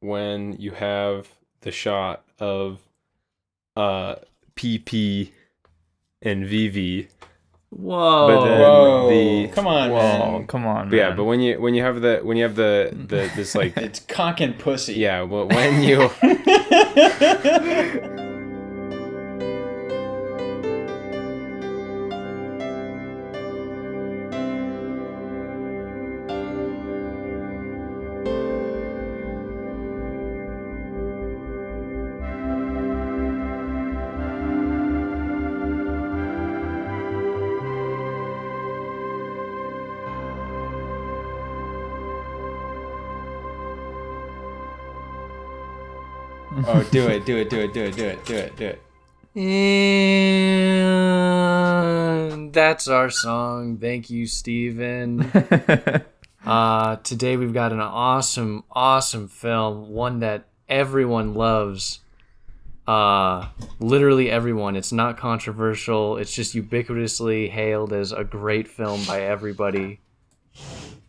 when you have the shot of uh PP and VV. Whoa. But then Whoa! the- Come on, Whoa, man. come on. But yeah, but when you when you have the when you have the the this like It's cock and pussy. yeah, but when you do it, do it, do it, do it, do it, do it, do it. And that's our song. Thank you, Steven. uh, today we've got an awesome, awesome film, one that everyone loves. Uh, literally everyone. It's not controversial. It's just ubiquitously hailed as a great film by everybody.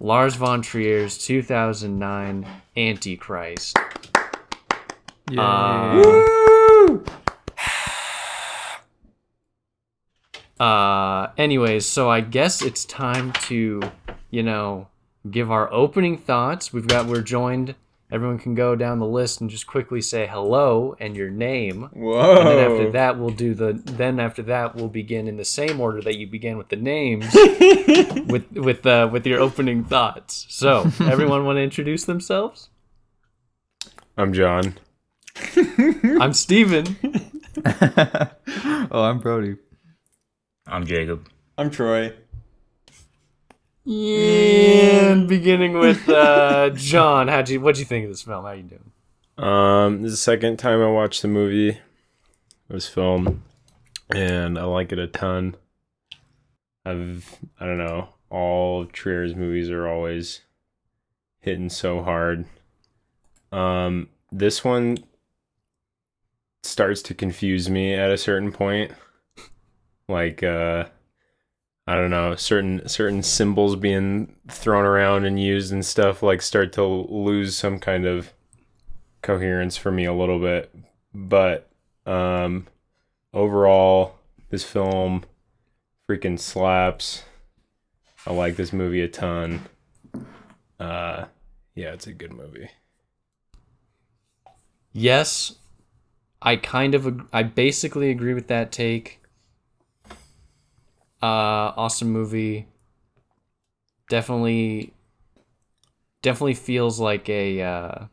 Lars von Trier's 2009 Antichrist. Yay. Uh, Uh, anyways, so I guess it's time to, you know, give our opening thoughts. We've got we're joined. Everyone can go down the list and just quickly say hello and your name. Whoa. And then after that, we'll do the. Then after that, we'll begin in the same order that you began with the names, with with uh, with your opening thoughts. So, everyone want to introduce themselves? I'm John. I'm Steven. oh, I'm Brody. I'm Jacob. I'm Troy. And beginning with uh, John, how'd you what'd you think of this film? How you doing? Um, this is the second time I watched the movie, this film, and I like it a ton. I've I don't know, all of Trier's movies are always hitting so hard. Um, this one starts to confuse me at a certain point. Like uh I don't know, certain certain symbols being thrown around and used and stuff like start to lose some kind of coherence for me a little bit. But um overall this film freaking slaps. I like this movie a ton. Uh yeah, it's a good movie. Yes, I kind of I basically agree with that take. Uh awesome movie. Definitely definitely feels like a uh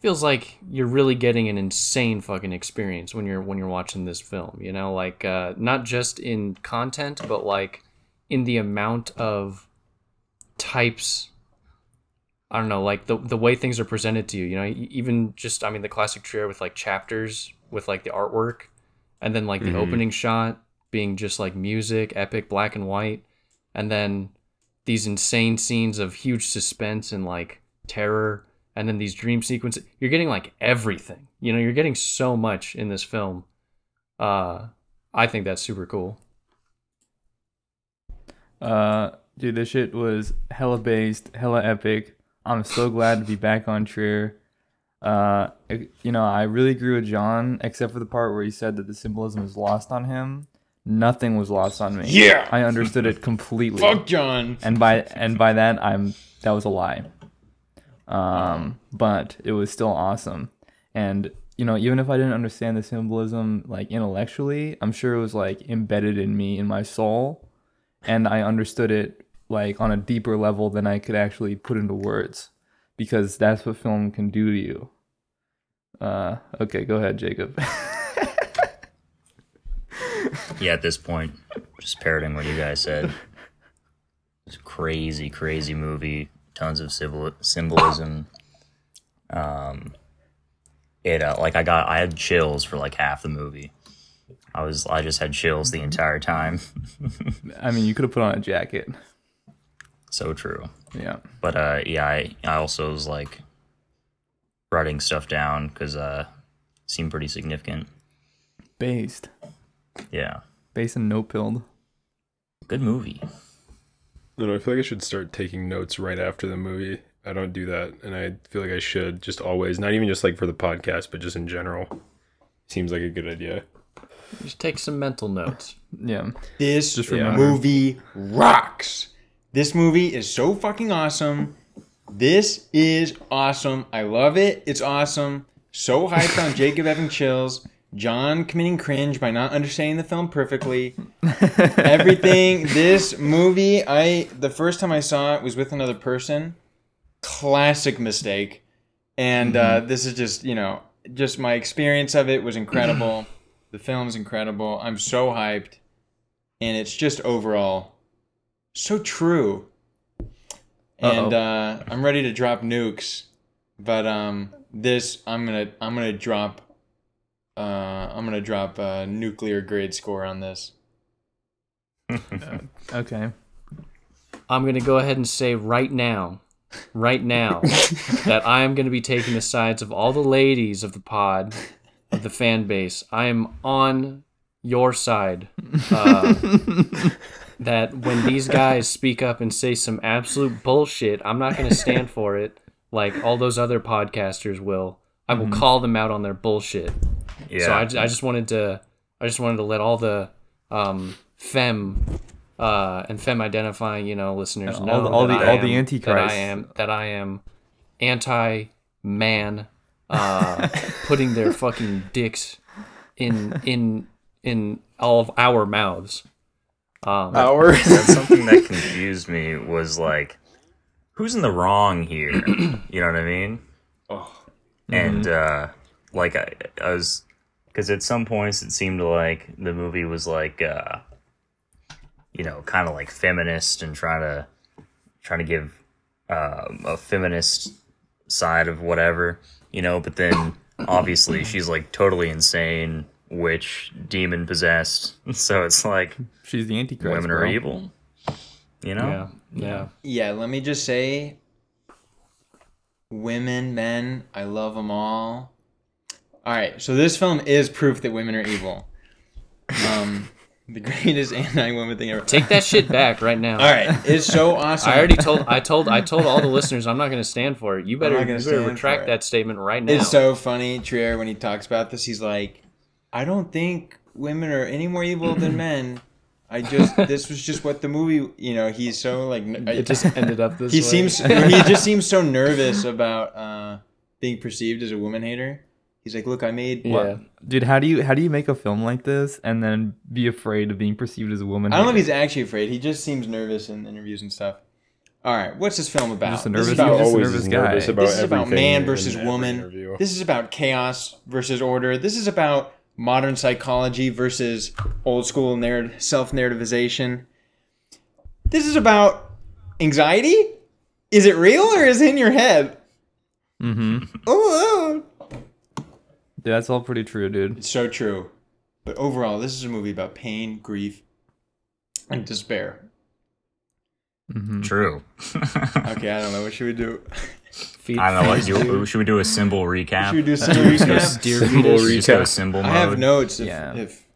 feels like you're really getting an insane fucking experience when you're when you're watching this film, you know, like uh not just in content but like in the amount of types I don't know, like the the way things are presented to you. You know, even just I mean the classic Trier with like chapters with like the artwork, and then like the Mhm. opening shot being just like music, epic, black and white, and then these insane scenes of huge suspense and like terror, and then these dream sequences. You're getting like everything. You know, you're getting so much in this film. Uh, I think that's super cool. Uh, dude, this shit was hella based, hella epic. I'm so glad to be back on Trier. Uh, you know, I really agree with John, except for the part where he said that the symbolism was lost on him. Nothing was lost on me. Yeah. I understood it completely. Fuck John. and by and by that I'm that was a lie. Um, but it was still awesome. And you know, even if I didn't understand the symbolism like intellectually, I'm sure it was like embedded in me in my soul, and I understood it like on a deeper level than I could actually put into words, because that's what film can do to you. Uh, okay, go ahead, Jacob. Yeah, at this point, just parroting what you guys said. It's a crazy, crazy movie. Tons of civil symbolism. Um, it uh, like I got I had chills for like half the movie. I was I just had chills the entire time. I mean, you could have put on a jacket. So true. Yeah. But uh, yeah, I I also was like writing stuff down because uh, it seemed pretty significant. Based. Yeah, Based and no pilled. good movie. No, don't I feel like I should start taking notes right after the movie I don't do that, and I feel like I should just always, not even just like for the podcast, but just in general. Seems like a good idea. Just take some mental notes. Yeah. This Just remember. movie rocks. This movie is so fucking awesome. This is awesome. I love it. It's awesome. So hyped on Jacob having chills. John committing cringe by not understanding the film perfectly. Everything. This movie, I the first time I saw it was with another person. Classic mistake. And uh, this is just, you know, just my experience of it was incredible. the film's incredible. I'm so hyped and it's just overall so true. And uh, I'm ready to drop nukes, but um, this I'm gonna I'm gonna drop uh, I'm gonna drop a nuclear grade score on this. Okay. I'm going to go ahead and say right now, right now, that I am going to be taking the sides of all the ladies of the pod, of the fan base. I am on your side. Uh, that when these guys speak up and say some absolute bullshit, I'm not going to stand for it like all those other podcasters will. I will call them out on their bullshit. Yeah. So I, I just wanted to I just wanted to let all the um, fem uh, and fem identifying you know listeners all know the- all that the- I all the am- that. I am that I am anti man uh, putting their fucking dicks in in in all of our mouths. Um, Hours. That's something that confused me was like, who's in the wrong here? You know what I mean? Oh. And uh, like I, I was, because at some points it seemed like the movie was like, uh, you know, kind of like feminist and trying to trying to give um, a feminist side of whatever, you know. But then obviously she's like totally insane, witch, demon possessed. So it's like She's the Antichrist. women bro. are evil. You know? yeah, yeah. Yeah, let me just say, women, men, I love them all. All right, so this film is proof that women are evil. Um, the greatest anti-woman thing ever. Take that shit back right now. All right, it's so awesome. I already told I told I told all the listeners I'm not going to stand for it. You better, you better retract that statement right now. It's so funny, Trier, when he talks about this. He's like, I don't think women are any more evil than men. I just, this was just what the movie, you know, he's so like, n- it just ended up this he way. seems, he just seems so nervous about uh, being perceived as a woman hater. He's like, look, I made, yeah. Dude, how do you how do you make a film like this and then be afraid of being perceived as a woman? I don't know if he's actually afraid. He just seems nervous in interviews and stuff. All right, what's this film about? Just a This is about just a always nervous is nervous about this is about man versus woman. interview. This is about chaos versus order. This is about modern psychology versus old school narr- self narrativization. This is about anxiety. Is it real or is it in your head? Mm-hmm. Oh, oh. Dude, that's all pretty true, dude. it's so true. But overall, this is a movie about pain, grief, and despair. Mm-hmm. True. Okay, I don't know. What should we do? Feed, I don't know. What, do, should we do a symbol recap? Should we do some Just go- recap? Dear Symbol fetus. just go recap. symbol I have notes if Yeah. if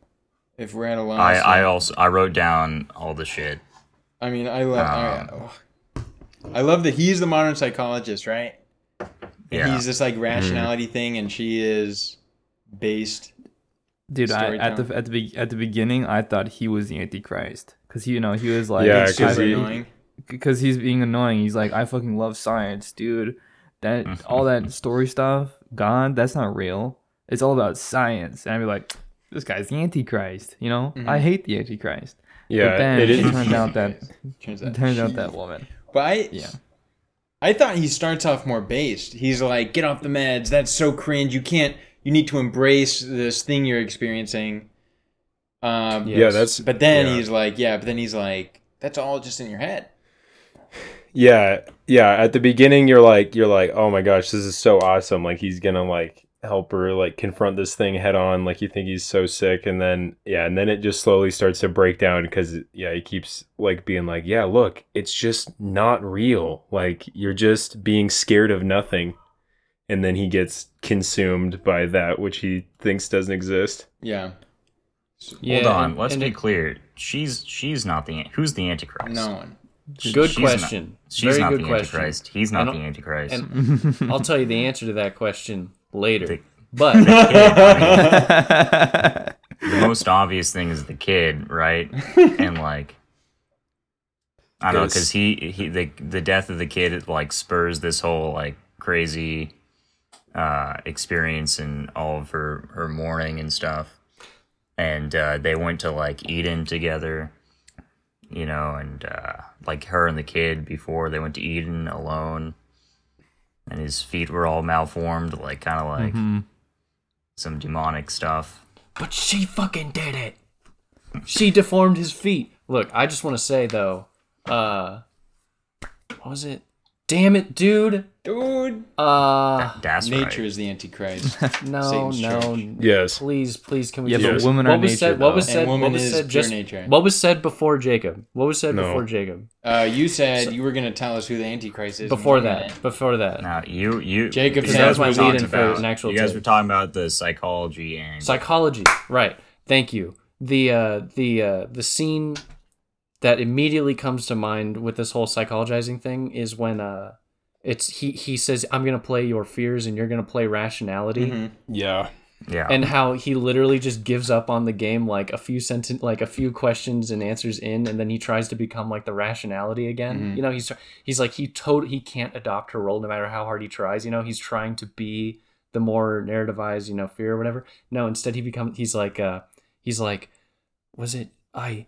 if we're at a loss. I, I also I wrote down all the shit. I mean, I love. Um, I, I love that he's the modern psychologist, right? Yeah. He's this like rationality thing, and she is based. Dude, I, at the at the be- at the beginning, I thought he was the Antichrist because you know he was like, Yeah, super 'cause he- because he's being annoying. He's like, I fucking love science, dude. That all that story stuff, God, that's not real. It's all about science. And I'd be like, this guy's the Antichrist. You know, I hate the Antichrist. Yeah, but then it it, is. turns out that Turns out, turns out that woman. But I, Yeah. I thought he starts off more based. He's like, "Get off the meds. That's so cringe. You can't. You need to embrace this thing you're experiencing." Um, Yeah, that's. But then yeah. he's like, "Yeah." But then he's like, "That's all just in your head." Yeah, yeah. At the beginning, you're like, you're like, oh my gosh, this is so awesome. Like he's gonna like help her like confront this thing head on. Like you think he's so sick, and then yeah, and then it just slowly starts to break down because yeah, he keeps like being like, yeah, look, it's just not real. Like you're just being scared of nothing, and then he gets consumed by that which he thinks doesn't exist. Yeah. Yeah, Hold on. and- Let's and be it- clear. She's she's not the who's the Antichrist. No one. Good She's not- question. She's Very not good the question. Antichrist. He's not don't- the Antichrist. And I'll tell you the answer to that question later. The- But the most obvious thing is the kid, right? and like, I don't know, because he he the the death of the kid like spurs this whole like crazy uh experience and all of her her mourning and stuff. And uh, they went to like Eden together, you know, and uh, like her and the kid before they went to Eden alone, and his feet were all malformed, like kind of like some demonic stuff. but she fucking did it. She deformed his feet. Look, I just want to say though, uh, what was it? Damn it, dude. Dude, Uh, That's nature right. is the Antichrist. no, Satan's no. church. Yes. Please, please, can we? Yeah, just- but women what are was nature, said? What was though. said? Woman what was is said? pure Just nature. what was said before Jacob? What was said No. before Jacob? Uh, you said you were going to tell us who the Antichrist is. in Before one that. minute. Before that. Now you you Jacob you said guys that were was my talking lead-in for about- an actual You guys tip. were talking about the psychology and psychology right thank you the uh the uh the scene that immediately comes to mind with this whole psychologizing thing is when uh it's he he says i'm gonna play your fears and you're gonna play rationality. Mhm. Yeah. yeah. And how he literally just gives up on the game like a few sentence like a few questions and answers in and then he tries to become like the rationality again. You know he's he's like he tot- he can't adopt her role no matter how hard he tries. You know he's trying to be the more narrativized you know fear or whatever. No instead he becomes he's like uh he's like was it i like "Y-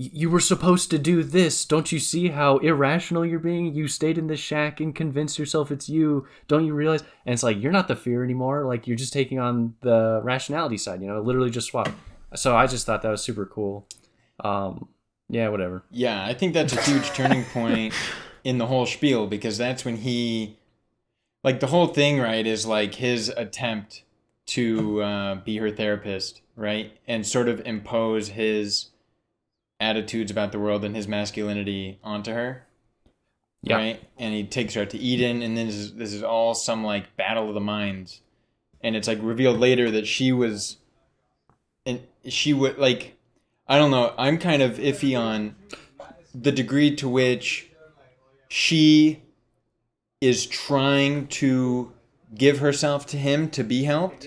you were supposed to do this. Don't you see how irrational you're being? You stayed in this shack and convinced yourself it's you. Don't you realize? And it's like you're not the fear anymore. Like you're just taking on the rationality side you know? Literally just swap. So i just thought that was super cool. Um yeah whatever. Yeah, I think that's a huge turning point in the whole spiel because that's when he, like, the whole thing, right, is like his attempt to uh, be her therapist, right, and sort of impose his attitudes about the world and his masculinity onto her. Yeah. Right, and he takes her out to Eden, and then this is, this is all some like battle of the minds, and it's like revealed later that she was, and she would like, I don't know. I'm kind of iffy on the degree to which she is trying to give herself to him to be helped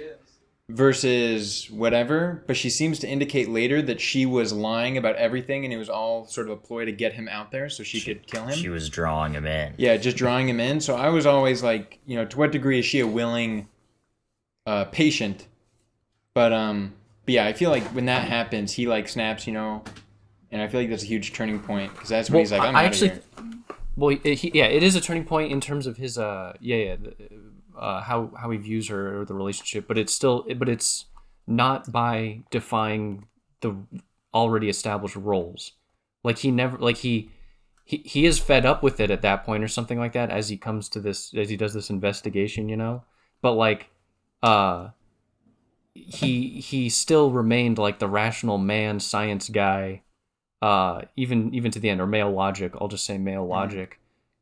versus whatever but she seems to indicate later that she was lying about everything and it was all sort of a ploy to get him out there so she, could kill him. she was drawing him in. Yeah just drawing him in. So i was always like you know to what degree is she a willing uh patient? But um but yeah i feel like when that happens he like snaps you know and i feel like that's a huge turning point because that's when he's like i'm I out actually, of here well, he, yeah, it is a turning point in terms of his, uh, yeah, yeah, the, uh, how how he views her or the relationship, but it's still, but it's not by defying the already established roles. Like he never, like he, he he is fed up with it at that point or something like that as he comes to this as he does this investigation, you know. But like, uh, he he still remained like the rational man, science guy uh even even to the end or male logic i'll just say male logic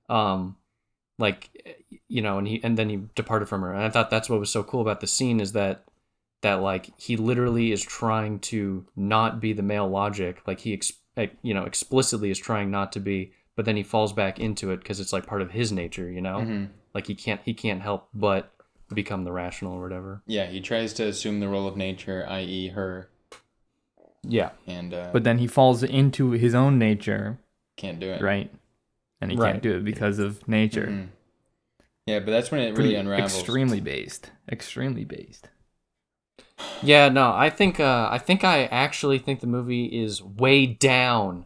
um like you know and he and then he departed from her. And i thought that's what was so cool about the scene is that that like he literally is trying to not be the male logic. Like he ex- you know explicitly is trying not to be but then he falls back into it because it's like part of his nature you know? Mhm. like he can't he can't help but become the rational or whatever. Yeah he tries to assume the role of nature i.e her. Yeah. And uh But then he falls into his own nature, can't do it. Right? And he Right. can't do it because of nature. Mhm. yeah but that's when it Pretty really unravels extremely based. Extremely based. Yeah, no, I think uh, I think I actually think the movie is way down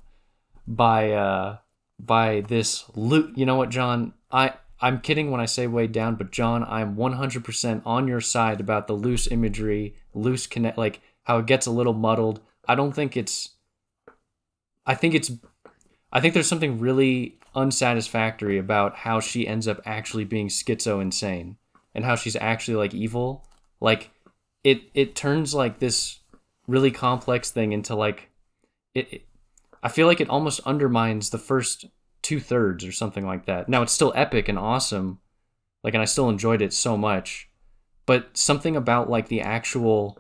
by uh, by this loot. You know what, John? I I'm kidding when I say way down, but John, I'm 100% on your side about the loose imagery, loose connect, like how it gets a little muddled. I don't think it's. I think it's. I think there's something really unsatisfactory about how she ends up actually being schizo insane and how she's actually like evil. Like it it turns like this really complex thing into like it, it I feel like it almost undermines the first two thirds or something like that. Now it's still epic and awesome, like and I still enjoyed it so much, but something about like the actual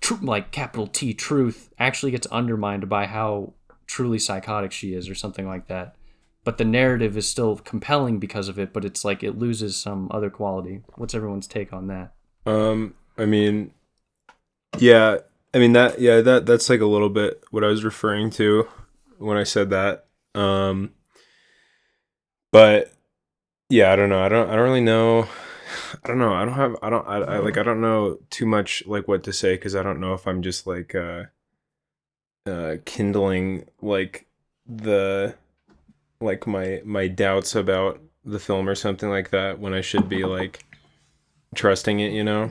tr- like capital T truth actually gets undermined by how truly psychotic she is or something like that. But the narrative is still compelling because of it, but it's like it loses some other quality. What's everyone's take on that? Um, I mean, yeah, I mean that, yeah, that that's like a little bit what I was referring to when I said that. Um, but yeah, I don't know. I don't. I don't really know. I don't know. I don't have. I don't. I, I like. I don't know too much like what to say because I don't know if I'm just like uh, uh, kindling like the like my my doubts about the film or something like that when I should be like trusting it. You know.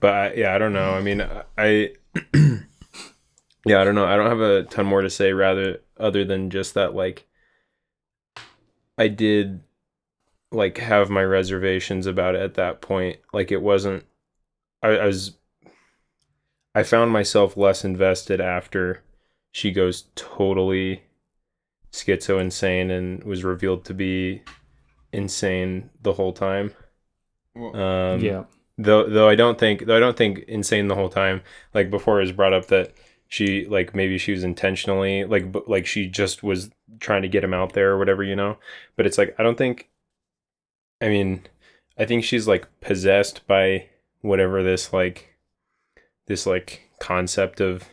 But I, yeah, I don't know. I mean, I. yeah, I don't know. I don't have a ton more to say. Rather, other than just that, like, I did like have my reservations about it at that point. Like it wasn't I, I was I found myself less invested after she goes totally schizo insane and was revealed to be insane the whole time. Um yeah. though though I don't think though I don't think insane the whole time. Like before it was brought up that she like maybe she was intentionally like but like she just was trying to get him out there or whatever, you know. But it's like I don't think I mean, I think she's like possessed by whatever this like this like concept of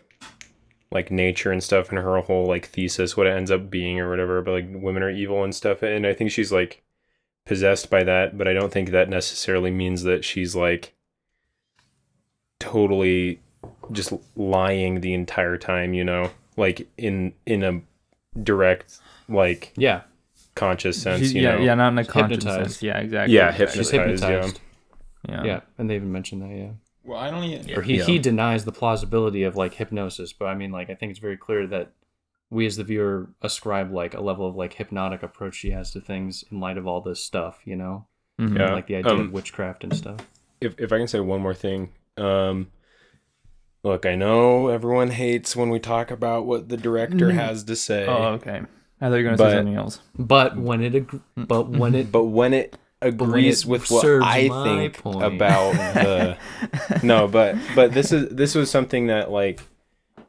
like nature and stuff and her whole like thesis what it ends up being or whatever but like women are evil and stuff and I think she's like possessed by that, but I don't think that necessarily means that she's like totally just lying the entire time, you know? Like in in a direct like Yeah. conscious sense, She's- you yeah, know. yeah, not in a conscious sense. Yeah, exactly. Yeah, exactly. She's Hypnotized, yeah. hypnotized. Yeah. Yeah. And they even mentioned that, yeah. Well, I don't even. Or he, Yeah. he denies the plausibility of like hypnosis, but I mean like I think it's very clear that we as the viewer ascribe like a level of like hypnotic approach she has to things in light of all this stuff, you know? Mhm. Yeah. Like the idea Um, of witchcraft and stuff. if if I can say one more thing, um, look, I know everyone hates when we talk about what the director has to say, Oh, okay. I thought you were gonna say something else. But when it ag- but when it but when it agrees with what I think point. about the no, but but this is this was something that like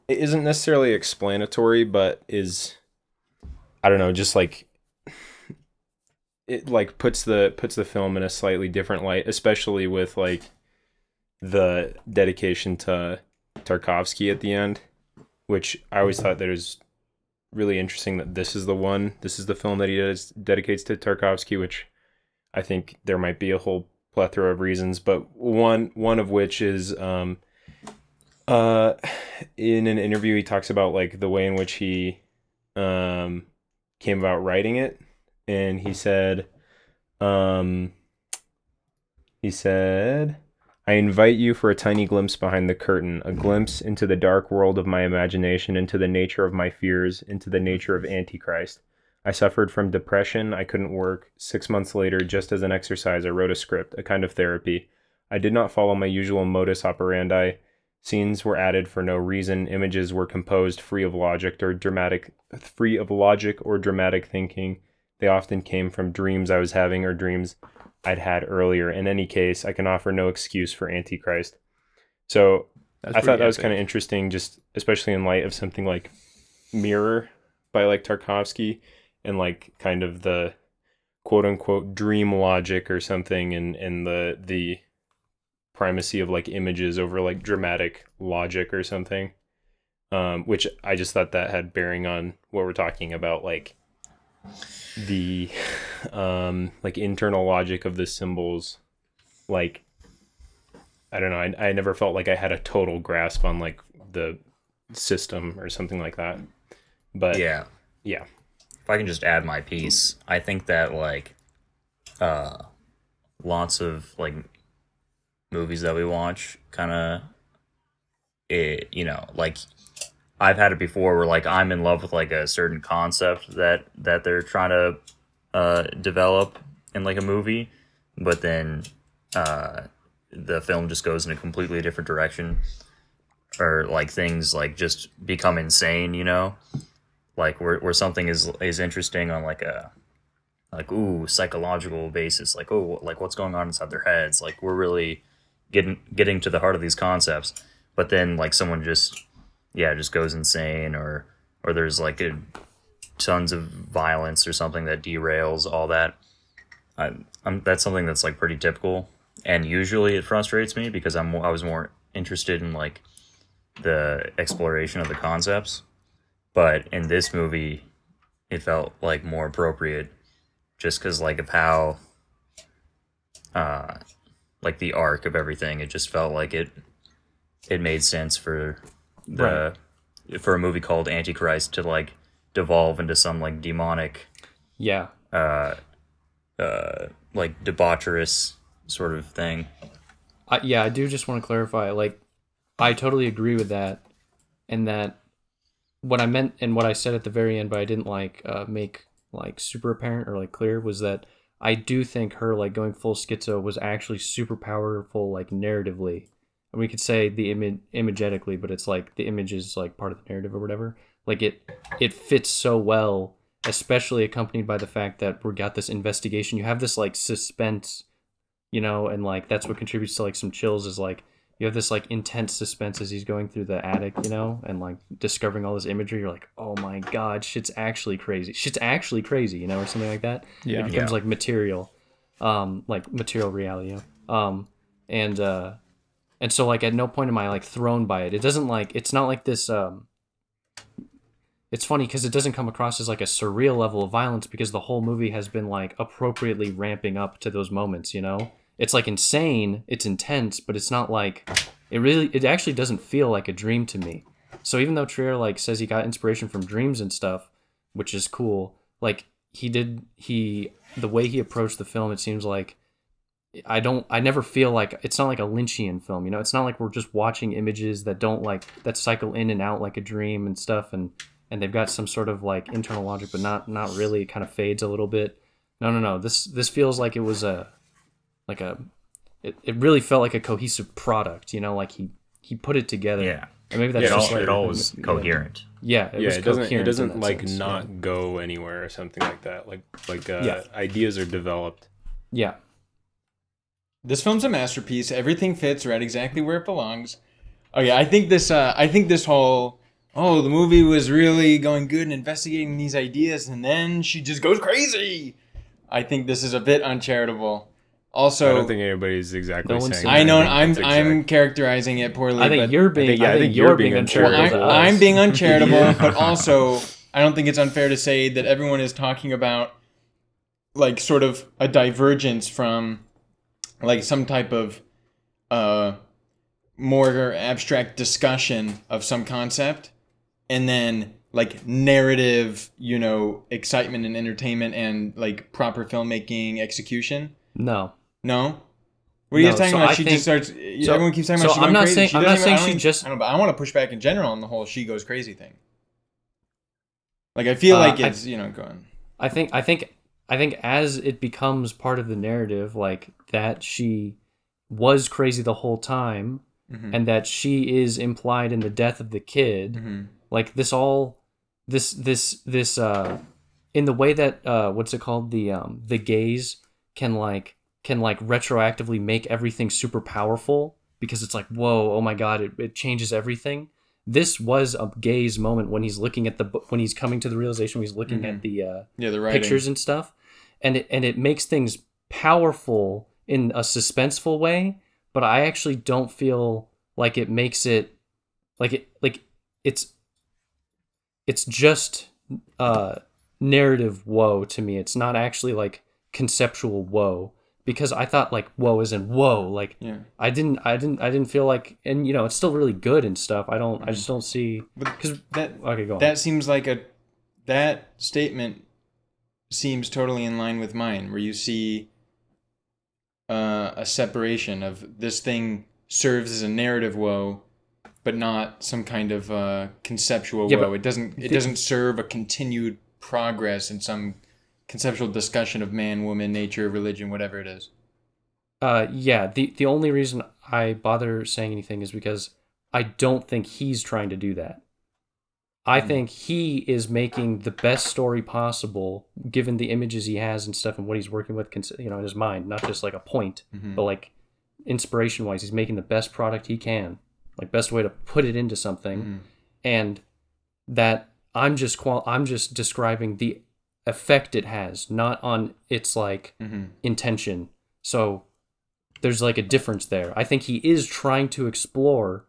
it isn't necessarily explanatory, but is I don't know, just like it like puts the puts the film in a slightly different light, especially with like the dedication to Tarkovsky at the end, which I always thought that was really interesting that this is the one, this is the film that he does, dedicates to Tarkovsky, which I think there might be a whole plethora of reasons, but one one of which is um uh in an interview he talks about like the way in which he um came about writing it and he said um he said I invite you for a tiny glimpse behind the curtain, a glimpse into the dark world of my imagination, into the nature of my fears, into the nature of Antichrist. I suffered from depression. I couldn't work. Six months later, just as an exercise, I wrote a script, a kind of therapy. I did not follow my usual modus operandi. Scenes were added for no reason. Images were composed free of logic or dramatic, free of logic or dramatic thinking. They often came from dreams I was having or dreams I'd had earlier. In any case, I can offer no excuse for Antichrist. So That's I thought that was kind of interesting, just especially in light of something like Mirror by like Tarkovsky and like kind of the quote unquote dream logic or something and and the the primacy of like images over like dramatic logic or something. Um, which I just thought that had bearing on what we're talking about, like the um like internal logic of the symbols like I don't know. I, I never felt like I had a total grasp on like the system or something like that. But Yeah. yeah. If I can just add my piece, I think that like uh lots of like movies that we watch kind of it you know, like I've had it before where like I'm in love with like a certain concept that that they're trying to uh develop in like a movie, but then uh the film just goes in a completely different direction or like things like just become insane, you know? Like where, where something is is interesting on like a like ooh psychological basis like oh like what's going on inside their heads? Like we're really getting getting to the heart of these concepts. But then like someone just yeah just goes insane or or there's like a tons of violence or something that derails all that. I, I'm, that's something that's like pretty typical, and usually it frustrates me because I'm I was more interested in like the exploration of the concepts, but in this movie, it felt like more appropriate, just because like of how, uh, like the arc of everything. It just felt like it, it made sense for the for a movie called Antichrist to like devolve into some like demonic Yeah. Uh, uh like debaucherous sort of thing. I, yeah, I do just want to clarify. Like, I totally agree with that, and that what I meant and what I said at the very end, but I didn't like uh, make like super apparent or like clear was that I do think her like going full schizo was actually super powerful, like narratively. And we could say the image imagetically, but it's like the image is like part of the narrative or whatever. Like it, it fits so well, especially accompanied by the fact that we got this investigation. You have this like suspense you know, and like that's what contributes to like some chills is like you have this like intense suspense as he's going through the attic, you know, and like discovering all this imagery. You're like, oh my god, shit's actually crazy. Shit's actually crazy, you know, or something like that. Yeah. it becomes Yeah. like material, um, like material reality, you know? um, and uh, and so like at no point am I like thrown by it. It doesn't like it's not like this um. It's funny because it doesn't come across as like a surreal level of violence because the whole movie has been like appropriately ramping up to those moments, you know? It's like insane, it's intense, but it's not like it really it actually doesn't feel like a dream to me. So even though Trier like says he got inspiration from dreams and stuff, which is cool, like he did he the way he approached the film, it seems like I don't I never feel like it's not like a Lynchian film, you know? It's not like we're just watching images that don't like that cycle in and out like a dream and stuff and and they've got some sort of like internal logic but not not really it kind of fades a little bit. No, no, no. This this feels like it was a like a it, it really felt like a cohesive product, you know, like he he put it together. Yeah. And maybe that's It all, just like it all was yeah. coherent. Yeah, it yeah, was it doesn't. It coherent in doesn't like sense, not yeah. go anywhere or something like that. Like like uh, Yeah. ideas are developed. Yeah. This film's a masterpiece. Everything fits right exactly where it belongs. Oh yeah, I think this. Uh, I think this whole. Oh, the movie was really going good and investigating these ideas, and then she just goes crazy. I think this is a bit uncharitable. Also, I don't think anybody's exactly No one's saying. seen I know I'm exact- I'm characterizing it poorly. I think but you're being think- yeah, I, think you're being uncharitable. I'm, I'm being uncharitable, but also I don't think it's unfair to say that everyone is talking about like sort of a divergence from like some type of uh more abstract discussion of some concept and then like narrative, you know, excitement and entertainment and like proper filmmaking execution. No. No. What are you No, talking so about? I she think- just starts. so- everyone keeps talking about so she I'm going not crazy. saying- She I'm not even- saying I don't she even- just- I don't I want to push back in general on the whole she goes crazy thing. Like I feel Uh, like I- it's you know going. I think I think I think as it becomes part of the narrative, like that she was crazy the whole time, Mhm. and that she is implied in the death of the kid. Mhm. Like this all, this this this uh, in the way that uh, what's it called the um the gaze can like can like retroactively make everything super powerful because it's like whoa oh my god it, it changes everything. This was a gaze moment when he's looking at the when he's coming to the realization when he's looking at the uh, Yeah, the writing. pictures and stuff and it and it makes things powerful in a suspenseful way but i actually don't feel like it makes it like it like it's it's just uh narrative woe to me it's not actually like conceptual woe because i thought like woe is in whoa like Yeah. i didn't i didn't i didn't feel like and you know it's still really good and stuff i don't i just don't see because That okay go on that seems like a that statement seems totally in line with mine, where you see uh, a separation of this thing serves as a narrative woe, but not some kind of uh, conceptual Yeah, woe. It doesn't. It the- doesn't serve a continued progress in some conceptual discussion of man, woman, nature, religion, whatever it is. Uh, yeah. The the only reason I bother saying anything is because I don't think he's trying to do that. I hmm. think he is making the best story possible, given the images he has and stuff, and what he's working with, you know, in his mind. Not just like a point, mm-hmm. but like inspiration wise, he's making the best product he can, like best way to put it into something, mm-hmm. and that I'm just qual- I'm just describing the effect it has, not on its like Mm-hmm. intention. So there's like a difference there. I think he is trying to explore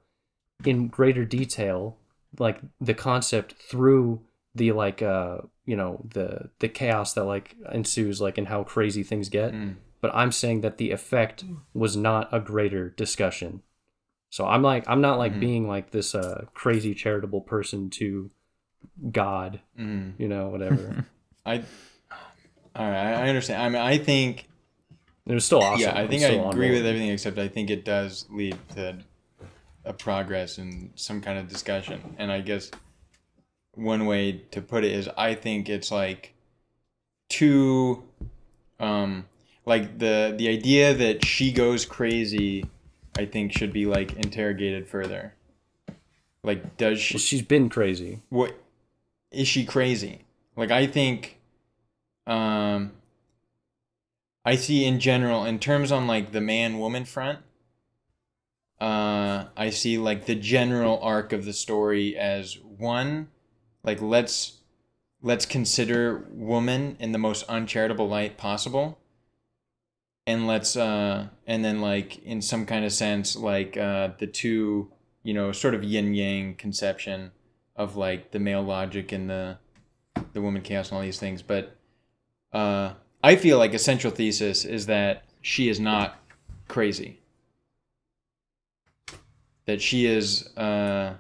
in greater detail like the concept through the like uh you know the the chaos that like ensues like and how crazy things get Mm. but i'm saying that the effect was not a greater discussion so i'm like i'm not like Mhm. being like this uh crazy charitable person to god Mm. you know whatever I. All right, I understand. I mean, I think it was still awesome yeah, I think I agree with everything except I think it does lead to a progress and some kind of discussion. And I guess one way to put it is I think it's like too um like the the idea that she goes crazy I think should be like interrogated further. Like does she Well, she's been crazy what is she crazy like i think um i see in general in terms on like the man woman front uh i see like the general arc of the story as one like let's let's consider woman in the most uncharitable light possible and let's uh and then like in some kind of sense like uh the two you know sort of yin yang conception of like the male logic and the the woman chaos and all these things but uh i feel like a central thesis is that she is not crazy. That she is uh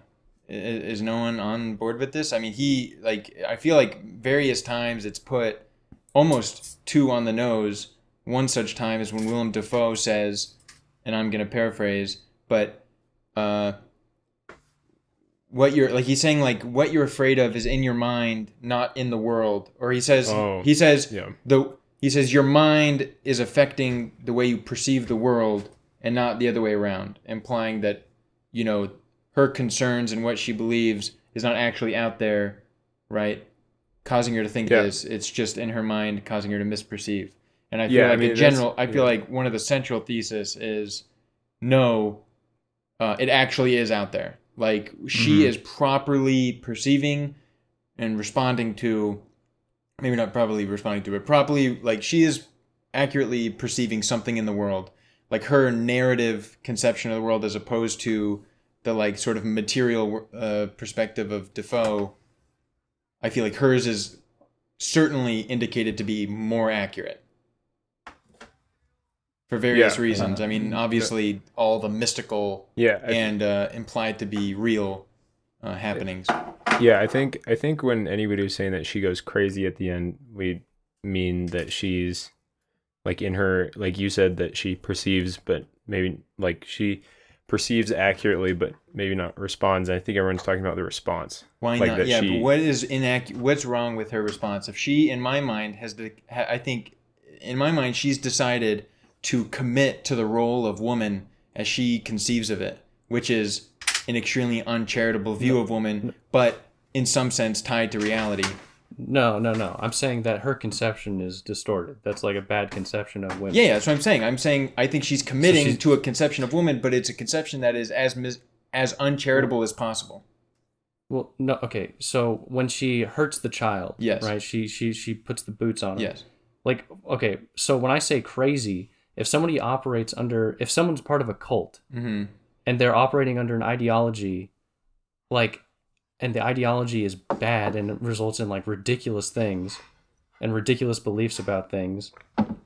is no one on board with this. I mean he like i feel like various times it's put almost two on the nose. One such time is when willem dafoe says and i'm going to paraphrase but uh what you're like he's saying like what you're afraid of is in your mind not in the world. Or he says Oh, he says yeah. the he says your mind is affecting the way you perceive the world and not the other way around implying that you know her concerns and what she believes is not actually out there right? Causing her to think Yeah. this. It's just in her mind causing her to misperceive. And i feel Yeah, I like mean, in general i feel like one of the central thesis is no uh, it actually is out there like she Mhm. is properly perceiving and responding to maybe not properly responding to it properly like she is accurately perceiving something in the world like her narrative conception of the world as opposed to the like sort of material uh, perspective of dafoe i feel like hers is certainly indicated to be more accurate for various Yeah. reasons i mean obviously all the mystical Yeah, I, and uh, implied to be real uh, happenings yeah. I think I think when anybody was saying that she goes crazy at the end, we mean that she's like in her like you said that she perceives, but maybe like she perceives accurately, but maybe not responds. I think everyone's talking about the response. Why Like not? Yeah, she- but what is inaccurate? What's wrong with her response? If she, in my mind, has ha- I think, in my mind, she's decided to commit to the role of woman as she conceives of it, which is an extremely uncharitable view of woman, but in some sense tied to reality. no no no i'm saying that her conception is distorted that's like a bad conception of women Yeah, yeah, that's what I'm saying. I'm saying I think she's committing she's- to a conception of woman, but it's a conception that is as mis- as uncharitable as possible. well no okay so when she hurts the child Yes. right she she she puts the boots on him Yes. like okay so when i say crazy if somebody operates under if someone's part of a cult Mm-hmm. and they're operating under an ideology like and the ideology is bad and it results in like ridiculous things and ridiculous beliefs about things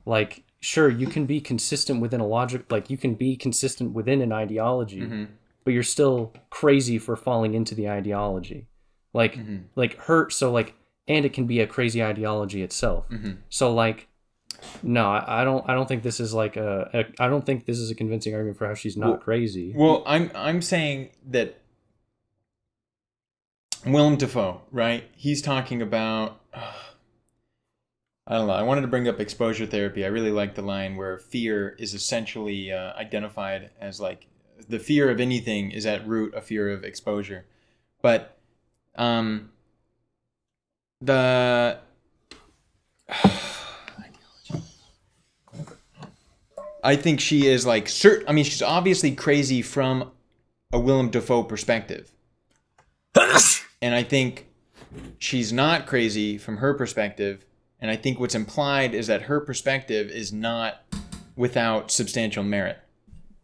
like sure you can be consistent within a logic like you can be consistent within an ideology Mm-hmm. but you're still crazy for falling into the ideology like Mhm. like hurt so like and it can be a crazy ideology itself Mhm. so like no I, don't i don't think this is like a, a i don't think this is a convincing argument for how she's not Well- crazy Well, I'm I'm saying that Willem Dafoe, right? He's talking about. I don't know. I wanted to bring up exposure therapy. I really like the line where fear is essentially uh, identified as like the fear of anything is at root a fear of exposure, but um, the I think she is like cert. I mean, she's obviously crazy from a Willem Dafoe perspective, and I think she's not crazy from her perspective, and I think what's implied is that her perspective is not without substantial merit.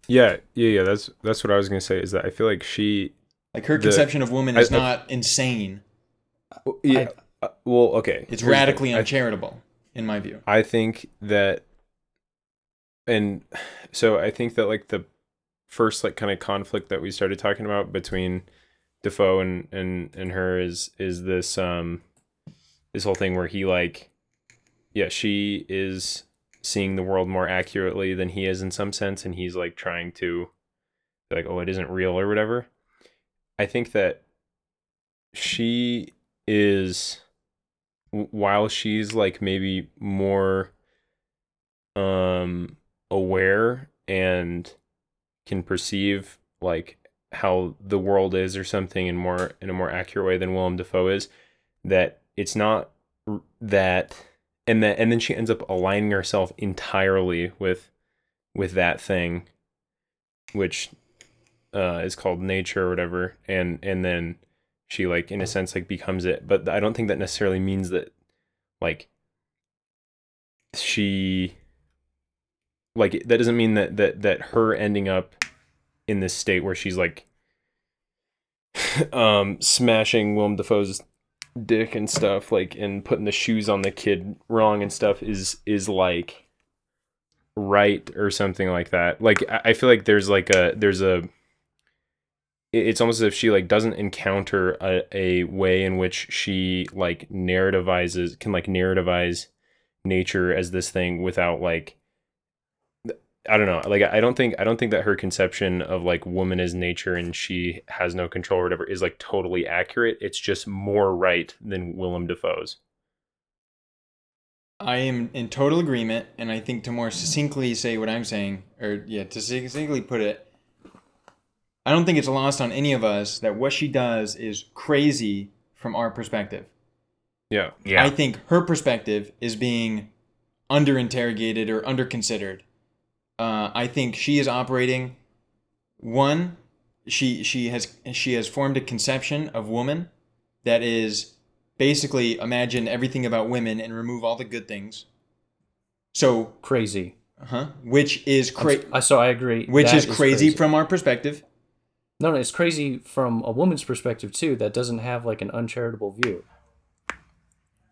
Yeah, yeah, yeah. That's that's what I was gonna say. Is that I feel like she. Like her The- conception of woman is I- not insane. Yeah. uh, well, okay. It's radically. I- uncharitable, in my view. I think that, and so I think that like the first like kind of conflict that we started talking about between Dafoe and and and her is is this um this whole thing where he like yeah she is seeing the world more accurately than he is in some sense and he's like trying to like oh it isn't real or whatever. I think that she is while she's like maybe more um aware and can perceive like how the world is or something in more in a more accurate way than Willem Dafoe is that it's not that and that and then she ends up aligning herself entirely with with that thing which uh is called nature or whatever and and then she like in a sense like becomes it. But i don't think that necessarily means that like she like that doesn't mean that that that her ending up in this state where she's like um smashing Willem Dafoe's dick and stuff like and putting the shoes on the kid wrong and stuff is is like right or something like that. Like i feel like there's like a there's a it's almost as if she like doesn't encounter a, a way in which she like narrativizes can like narrativize nature as this thing without like I don't know. Like I don't think I don't think that her conception of like woman is nature and she has no control or whatever is like totally accurate. It's just more right than Willem Dafoe's. I am in total agreement, and I think to more succinctly say what I'm saying, or yeah, to succinctly put it, I don't think it's lost on any of us that what she does is crazy from our perspective. Yeah. Yeah. I think her perspective is being under interrogated or under considered. Uh, I think she is operating. One, she she has she has formed a conception of woman that is basically imagine everything about women and remove all the good things. So, Crazy. huh? Which is crazy. so I agree. Which That is crazy, from our perspective. No, no, it's crazy from a woman's perspective too. That doesn't have like an uncharitable view.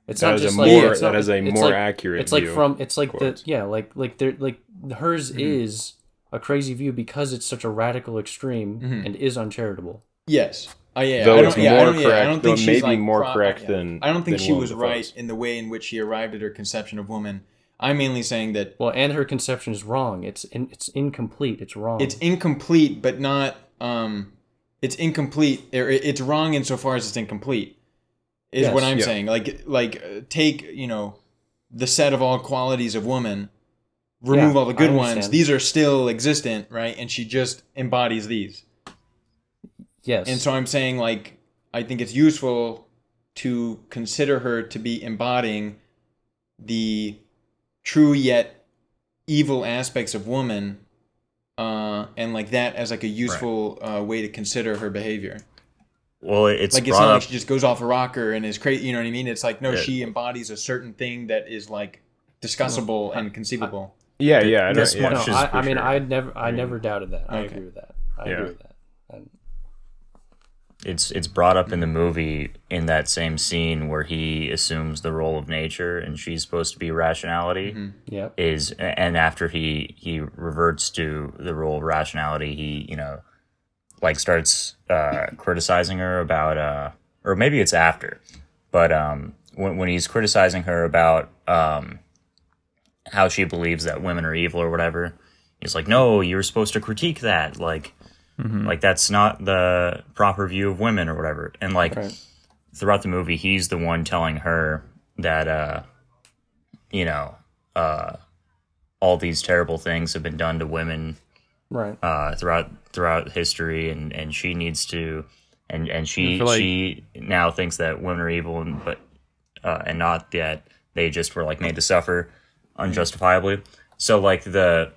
It's That not is a just more like it's not- is a it's more like- accurate It's like view. from it's like quotes. the yeah like like they're like hers Mm-hmm. is a crazy view because it's such a radical extreme Mhm. and is uncharitable. Yes. Oh yeah. Though I don't, it's yeah, I more don't, yeah, I correct- don't though think it she's may be like more pro- correct yeah. than- I don't think she was Dafoe's. right in the way in which she arrived at her conception of woman. I'm mainly saying that Well, and her conception is wrong. It's in, it's incomplete. It's wrong. it's incomplete, but not um, it's incomplete. It- it's wrong insofar as it's incomplete. Is Yes. what I'm Yeah. saying. Like like uh, take you know the set of all qualities of woman, remove Yeah, all the good ones. These are still existent, right? And she just embodies these. yes. And so I'm saying like I think it's useful to consider her to be embodying the true yet evil aspects of woman uh, and like that as like a useful uh, way to consider her behavior. Well, it's like it's not up. like she just goes off a rocker and is crazy. You know what I mean? It's like no, Yeah. she embodies a certain thing that is like discussable and conceivable. Yeah, yeah. I This don't, yeah. much no, I, I mean, sure. I never, I mean, never doubted that. I okay. agree with that. I Yeah. agree with that. And it's it's brought up in the movie in that same scene where he assumes the role of nature and she's supposed to be rationality mm-hmm. yeah, is and after he he reverts to the role of rationality he you know like starts uh criticizing her about uh or maybe it's after but um when when he's criticizing her about um how she believes that women are evil or whatever he's like no you're supposed to critique that like like that's not the proper view of women or whatever and like Right. throughout the movie he's the one telling her that uh you know uh all these terrible things have been done to women right. uh throughout throughout history and and she needs to and and she like- she now thinks that women are evil and but uh and not that they just were like made to suffer unjustifiably so like the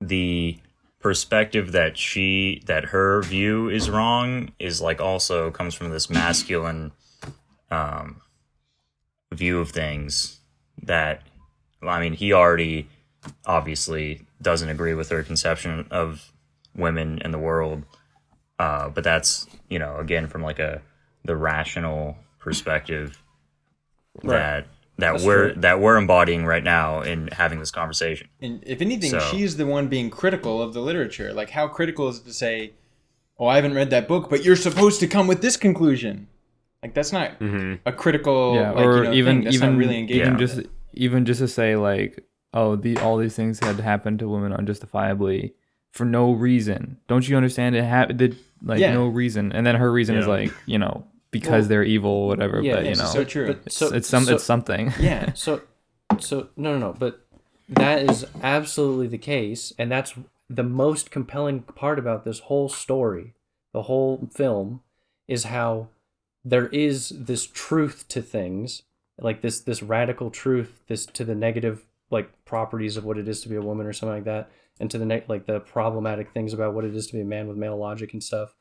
the perspective that she that her view is wrong is like also comes from this masculine um, view of things that I mean, he already obviously doesn't agree with her conception of women in the world. Uh, but that's you know again from like a the rational perspective that that That's we're true. that we're embodying right now in having this conversation. And if anything, So- she's the one being critical of the literature. Like, how critical is it to say, "Oh, I haven't read that book, but you're supposed to come with this conclusion"? Like, that's not Mm-hmm. a critical, yeah, like, or you know, even thing. That's even not really engaging. even just even just to say like, oh, the all these things had happened to women unjustifiably for no reason. Don't you understand? It happened like Yeah. no reason, and then her reason is like you know because Well, they're evil, or whatever. yeah, but you know, it's so true. It's, so it's some so, it's something. yeah, so so no no no but that is absolutely the case and that's the most compelling part about this whole story the whole film is how there is this truth to things like this this radical truth this to the negative like properties of what it is to be a woman or something like that and to the like the problematic things about what it is to be a man with male logic and stuff.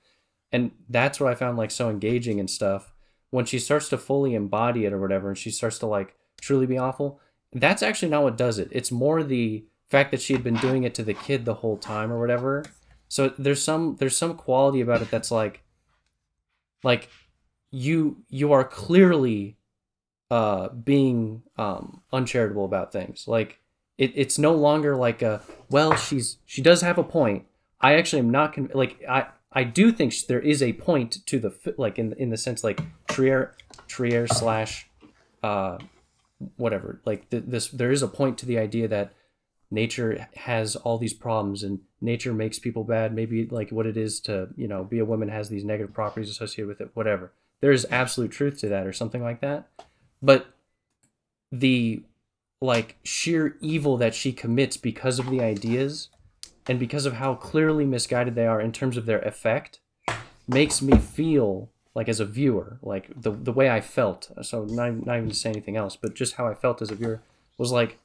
And that's what i found like so engaging and stuff. When she starts to fully embody it or whatever and she starts to like truly be awful that's actually not what does it. It's more the fact that she had been doing it to the kid the whole time or whatever. So there's some there's some quality about it that's like like you you are clearly uh being um uncharitable about things. Like it, it's no longer like a well she's she does have a point. I actually am not con- like i i do think there is a point to the like in in the sense like trier trier slash uh whatever. Like th- this there is a point to the idea that nature has all these problems and nature makes people bad. Maybe like what it is to you know be a woman has these negative properties associated with it whatever. There is absolute truth to that or something like that but the like sheer evil that she commits because of the ideas and because of how clearly misguided they are in terms of their effect makes me feel like as a viewer like the the way I felt. So not, not even to say anything else but just how I felt as a viewer was like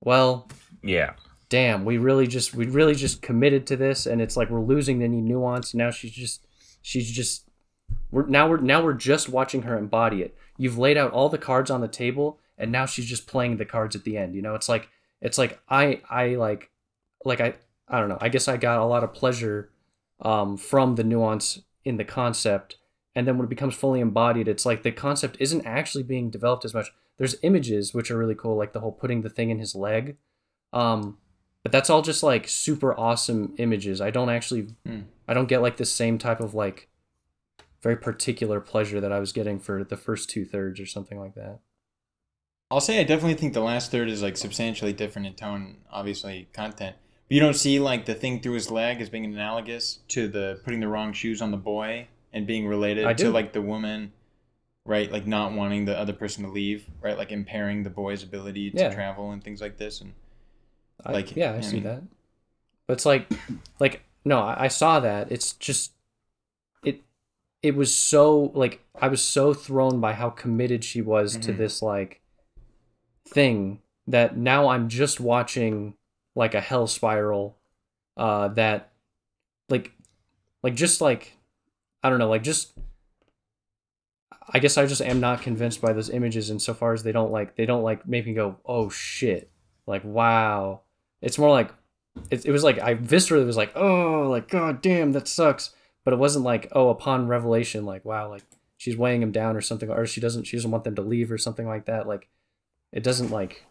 well Yeah, damn we really just we really just committed to this and it's like we're losing any nuance. Now she's just she's just we're now we're now we're just watching her embody it. You've laid out all the cards on the table and now she's just playing the cards at the end you know? It's like it's like i i like like i i don't know. I guess i got a lot of pleasure um from the nuance in the concept and then when it becomes fully embodied it's like the concept isn't actually being developed as much. There's images which are really cool like the whole putting the thing in his leg um but that's all just like super awesome images. I don't actually Hmm. i don't get like the same type of like very particular pleasure that i was getting for the first two thirds or something like that I'll say I definitely think the last third is like substantially different in tone, obviously content. But you don't see like the thing through his leg as being analogous to the putting the wrong shoes on the boy and being related I to like the woman, right? Like not wanting the other person to leave, right? Like impairing the boy's ability to Yeah. travel and things like this. And I, Like, yeah i I see mean- that but it's like like no I, I saw that it's just it was so like i was so thrown by how committed she was to Mhm. this like thing that now i'm just watching like a hell spiral uh that like like just like i don't know like just i guess i just am not convinced by those images insofar as they don't like they don't like make me go oh shit. Like wow. It's more like it, it was like i viscerally was like oh like god damn that sucks but it wasn't like oh upon revelation like wow like she's weighing him down or something or she doesn't she doesn't want them to leave or something like that like it doesn't like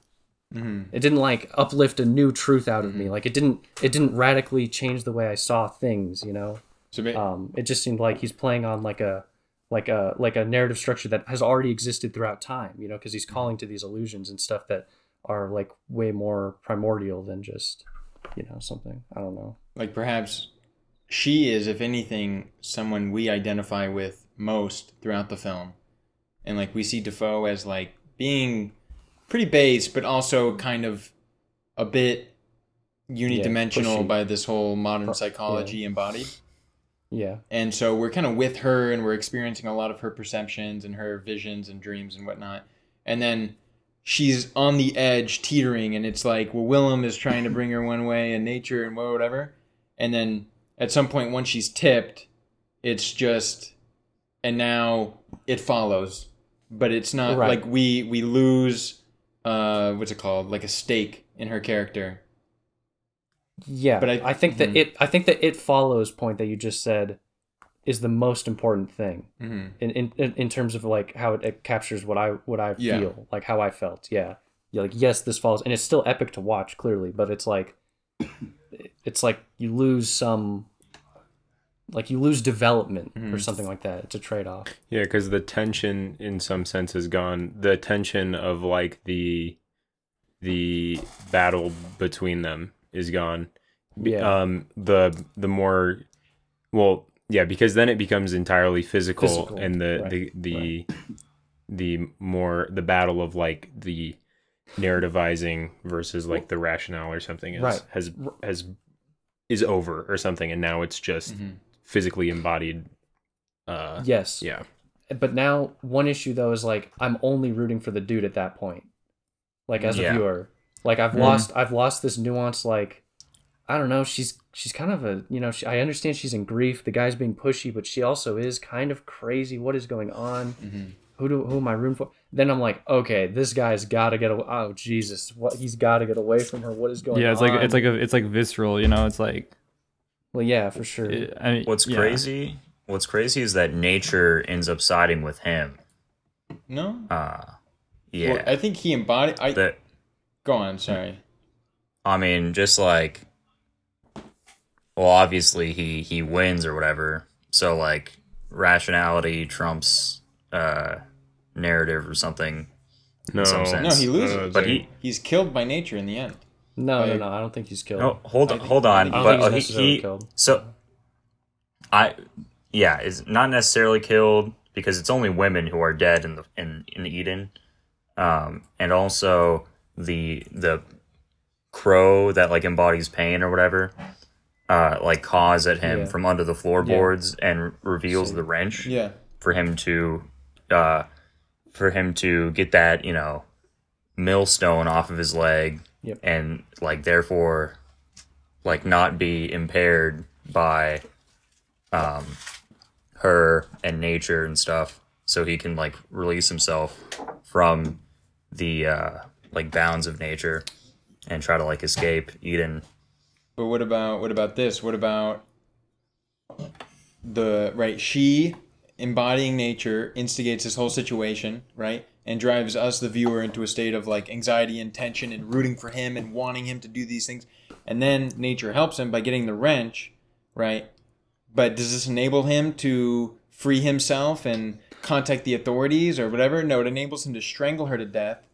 mhm. it didn't like uplift a new truth out of me Mhm. like it didn't it didn't radically change the way i saw things you know so ba- um it just seemed like he's playing on like a like a like a narrative structure that has already existed throughout time you know because he's calling to these illusions and stuff that are like way more primordial than just you know something i don't know like perhaps she is, if anything, someone we identify with most throughout the film. And like we see Dafoe as like being pretty base, but also kind of a bit unidimensional pushy. by this whole modern psychology embodied. yeah And so we're kind of with her and we're experiencing a lot of her perceptions and her visions and dreams and whatnot. And then she's on the edge, teetering, and it's like, well, Willem is trying to bring her one way and nature and whatever. And then at some point, once she's tipped, it's just, and now it follows. but it's not Right. like we we lose uh what's it called like a stake in her character. Yeah, But I- I, think that mhm. it. I think that it follows point that you just said is the most important thing hmm in in, in terms of like how it, it captures what I what I Yeah. feel like how I felt. Yeah, yeah. Like yes, this follows, and it's still epic to watch clearly, but it's like it's like you lose some. Like you lose development Mm-hmm. or something like that. It's a trade off. Yeah, because the tension in some sense is gone. The tension of like the the battle between them is gone. Yeah. Um the the more well, yeah, because then it becomes entirely physical, Physical, and the right, the the the more the battle of like the narrativizing versus like the rationale or something is Right. has has is over or something and now it's just Mm-hmm. Physically embodied uh yes. yeah But now one issue though is like I'm only rooting for the dude at that point. Like as Yeah. a viewer. Like I've lost I've lost this nuance like I don't know, she's she's kind of a you know, she, I understand she's in grief, the guy's being pushy, but she also is kind of crazy. What is going on? Who do who am I rooting for? Then I'm like, okay, this guy's got to get away. Oh Jesus, what he's got to get away from her. What is going on? Yeah, it's like it's like a it's like visceral, you know. It's like well, yeah, for sure. it, I mean, What's yeah. crazy? What's crazy is that nature ends up siding with him. No. Uh, yeah. Well, I think he embodied. I that go on. Sorry. I mean, just like, well, obviously he he wins or whatever. So like, rationality trumps uh narrative or something. no some sense. No, he loses. Uh, But he He's killed by nature in the end. No, no, no. I don't think he's killed. no hold on, hold on, I but think he's uh, he, he killed. so I yeah is not necessarily killed because it's only women who are dead in the in in Eden, um, and also the the crow that like embodies pain or whatever. Uh, like caws at him Yeah. from under the floorboards and reveals the wrench Yeah. for him to uh for him to get that you know millstone off of his leg Yep. and like therefore like not be impaired by um her and nature and stuff so he can like release himself from the uh like bounds of nature and try to like escape eden But what about what about this? What about the right? She embodying nature instigates this whole situation, right? And drives us, the viewer, into a state of like anxiety and tension and rooting for him and wanting him to do these things. And then nature helps him by getting the wrench, right? But does this enable him to free himself and contact the authorities or whatever? No, it enables him to strangle her to death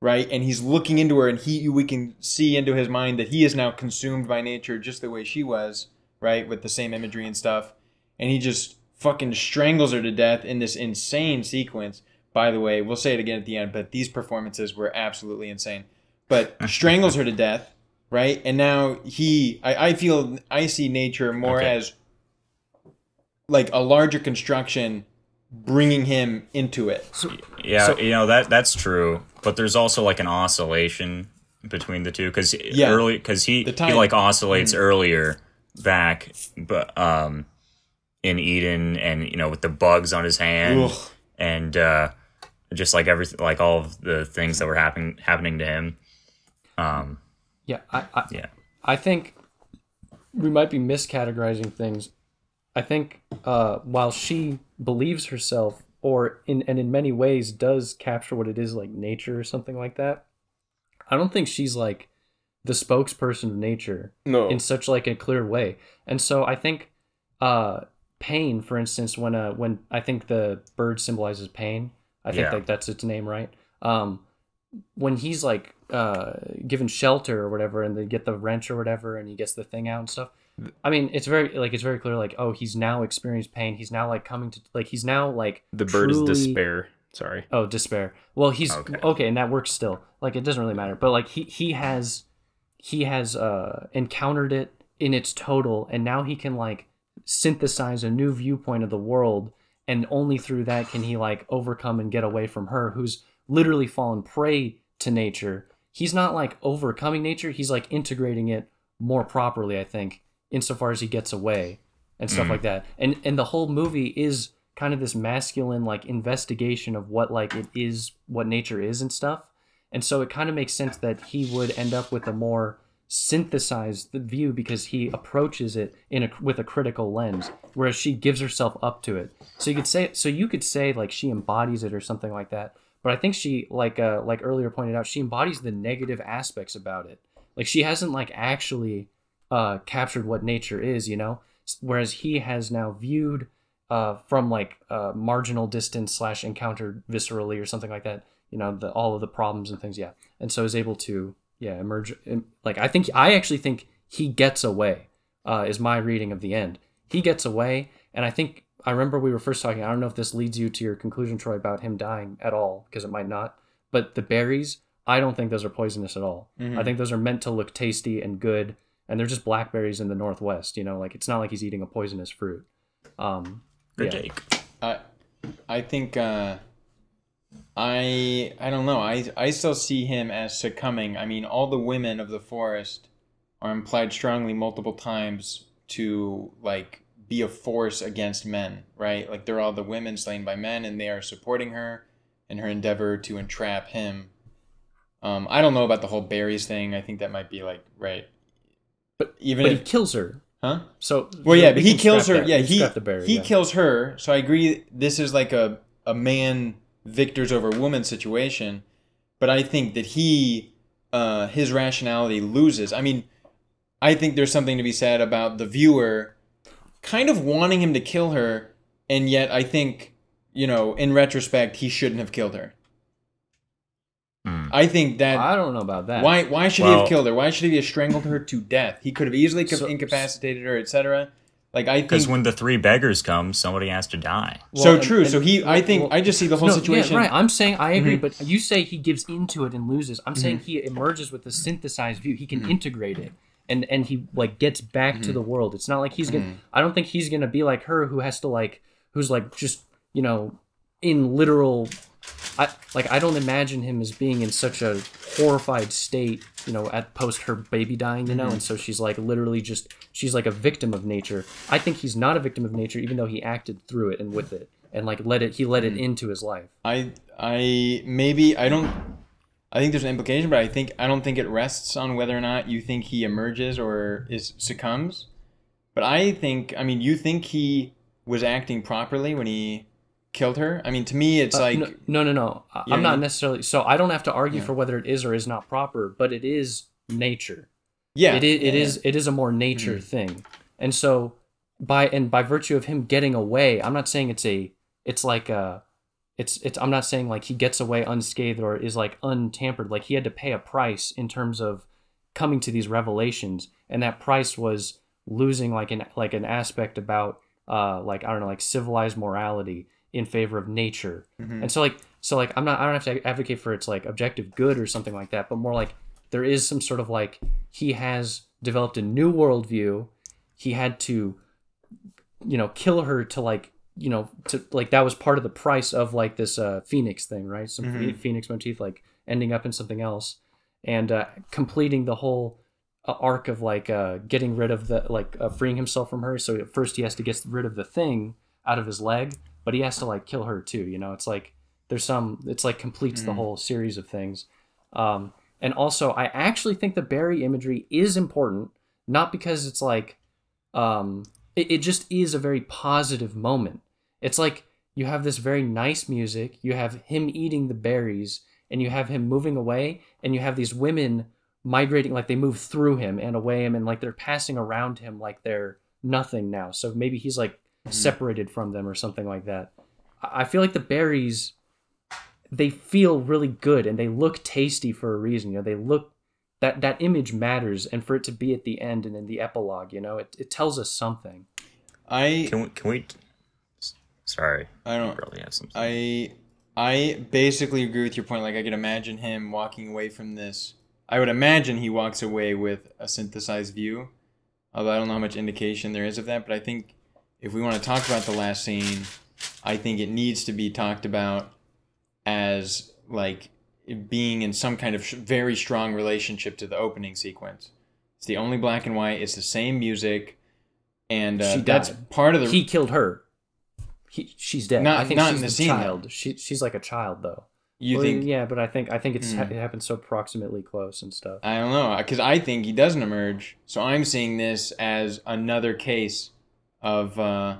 right? And he's looking into her, and he we can see into his mind that he is now consumed by nature, just the way she was, right, with the same imagery and stuff. And he just fucking strangles her to death in this insane sequence. By the way, we'll say it again at the end, but these performances were absolutely insane. But strangles her to death, right? And now he, I, I feel, I see nature more Okay. as like a larger construction bringing him into it. Yeah, So- you know that that's true, but there's also like an oscillation between the two because Yeah. early because he The he like oscillates earlier back, but um in Eden and you know with the bugs on his hand Ugh. and uh just like everything like all of the things that were happening happening to him. Um Yeah, I, I, yeah. I think we might be miscategorizing things. I think uh, while she believes herself, or in and in many ways does capture what it is like nature or something like that, I don't think she's like the spokesperson of nature no in such like a clear way. And so I think uh, pain, for instance, when uh, when I think the bird symbolizes pain, I think Yeah. like that's its name, right? Um, when he's like uh, given shelter or whatever, and they get the wrench or whatever, and he gets the thing out and stuff. I mean, it's very like it's very clear, like oh, he's now experienced pain. He's now like coming to like he's now like the bird is despair sorry Oh, despair. Well, he's Okay. okay. and that works still. Like it doesn't really matter. But like he he has he has uh encountered it in its total, and now he can like synthesize a new viewpoint of the world, and only through that can he like overcome and get away from her, who's literally fallen prey to nature. He's not like overcoming nature. He's like integrating it more properly. I think insofar as he gets away and stuff mm. like that. And and the whole movie is kind of this masculine like investigation of what like it is, what nature is and stuff. And so it kind of makes sense that he would end up with a more synthesized the view because he approaches it in a with a critical lens, whereas she gives herself up to it. So you could say so you could say like she embodies it or something like that. But I think she like uh like earlier pointed out, she embodies the negative aspects about it. Like she hasn't like actually uh captured what nature is, you know? Whereas he has now viewed uh from like uh marginal distance slash encountered viscerally or something like that, you know, the all of the problems and things, yeah. And so is able to yeah, emerge like I think I actually think he gets away, uh, is my reading of the end. He gets away, and I think I remember we were first talking. I don't know if this leads you to your conclusion, Troy, about him dying at all, because it might not. But the berries, I don't think those are poisonous at all. I think those are meant to look tasty and good, and they're just blackberries in the northwest. You know, like it's not like he's eating a poisonous fruit. Um, Good yeah. take. I I think uh, I I don't know. I I still see him as succumbing. I mean, all the women of the forest are implied strongly multiple times to like be a force against men, right? Like they're all the women slain by men, and they are supporting her in her endeavor to entrap him. Um, I don't know about the whole berries thing. I think that might be like right, But even but if he kills her. huh? So Well, yeah, but he kills her. that. Yeah, he the berry, he yeah. kills her. So I agree. This is like a a man victors over woman situation, but I think that he uh, his rationality loses. I mean, I think there's something to be said about the viewer kind of wanting him to kill her, and yet I think you know in retrospect he shouldn't have killed her. Hmm. I think that I don't know about that. why why should he have killed her? Why should he have strangled her to death? He could have easily So- incapacitated her, etc. Like I Because when the three beggars come, somebody has to die. so and- true. and- so he, I think, well- I just see the whole No, situation. Yeah, right. I'm saying I agree, Mhm. but you say he gives into it and loses. I'm saying Mm-hmm. he emerges with a synthesized view. He can integrate it, and and he like gets back Mm-hmm. to the world. It's not like he's gonna. I don't think he's gonna be like her, who has to like, who's like just you know, in literal. I like I don't imagine him as being in such a horrified state, you know, at post her baby dying, you know, Mm-hmm. and so she's like literally just she's like a victim of nature. I think he's not a victim of nature, even though he acted through it and with it, and like let it he let Mm-hmm. it into his life. I, I maybe I don't. I think there's an implication, but I think I don't think it rests on whether or not you think he emerges or is succumbs. But I think, I mean, you think he was acting properly when he killed her? I mean, to me, it's Uh, like no, no, no, no. Yeah, I'm not necessarily. So I don't have to argue Yeah. for whether it is or is not proper, but it is nature. yeah, it is. It yeah, Mm-hmm. is. It is a more nature thing, and so by and by virtue of him getting away, I'm not saying it's a. It's like a. It's it's. I'm not saying like he gets away unscathed or is like untampered. Like he had to pay a price in terms of coming to these revelations, and that price was losing like an like an aspect about uh like I don't know like civilized morality in favor of nature. Mhm. And so like so like I'm not I don't have to advocate for its like objective good or something like that, but more like there is some sort of like he has developed a new worldview. He had to you know kill her to like you know to like that was part of the price of like this uh phoenix thing right some phe- phoenix motif like ending up in something else and uh completing the whole uh, arc of like uh getting rid of the like uh, freeing himself from her so at first he has to get rid of the thing out of his leg but he has to like kill her too you know? It's like there's some it's like completes the whole series of things. Um and also i actually think the berry imagery is important not because it's like um it, it just is a very positive moment. It's like you have this very nice music you have him eating the berries and you have him moving away and you have these women migrating like they move through him and away him and like they're passing around him like they're nothing now. So maybe he's like Mm-hmm. separated from them or something like that i I feel like the berries they feel really good and they look tasty for a reason you know they look that that image matters and for it to be at the end and in the epilogue you know it, it tells us something I, Can we? Can we? Sorry, I don't. really have some. I I basically agree with your point. Like I could imagine him walking away from this. I would imagine he walks away with a synthesized view. Although I don't know how much indication there is of that, but I think if we want to talk about the last scene, I think it needs to be talked about as like being in some kind of sh- very strong relationship to the opening sequence. It's the only black and white. It's the same music, and uh, that's part of the he killed her he, she's dead. Not- I think not she's in the scene, though. child. She she's like a child though. You Well, think? Yeah, but I think I think it's Hmm. it happens so proximately close and stuff. I don't know because I think he doesn't emerge. So I'm seeing this as another case of, uh,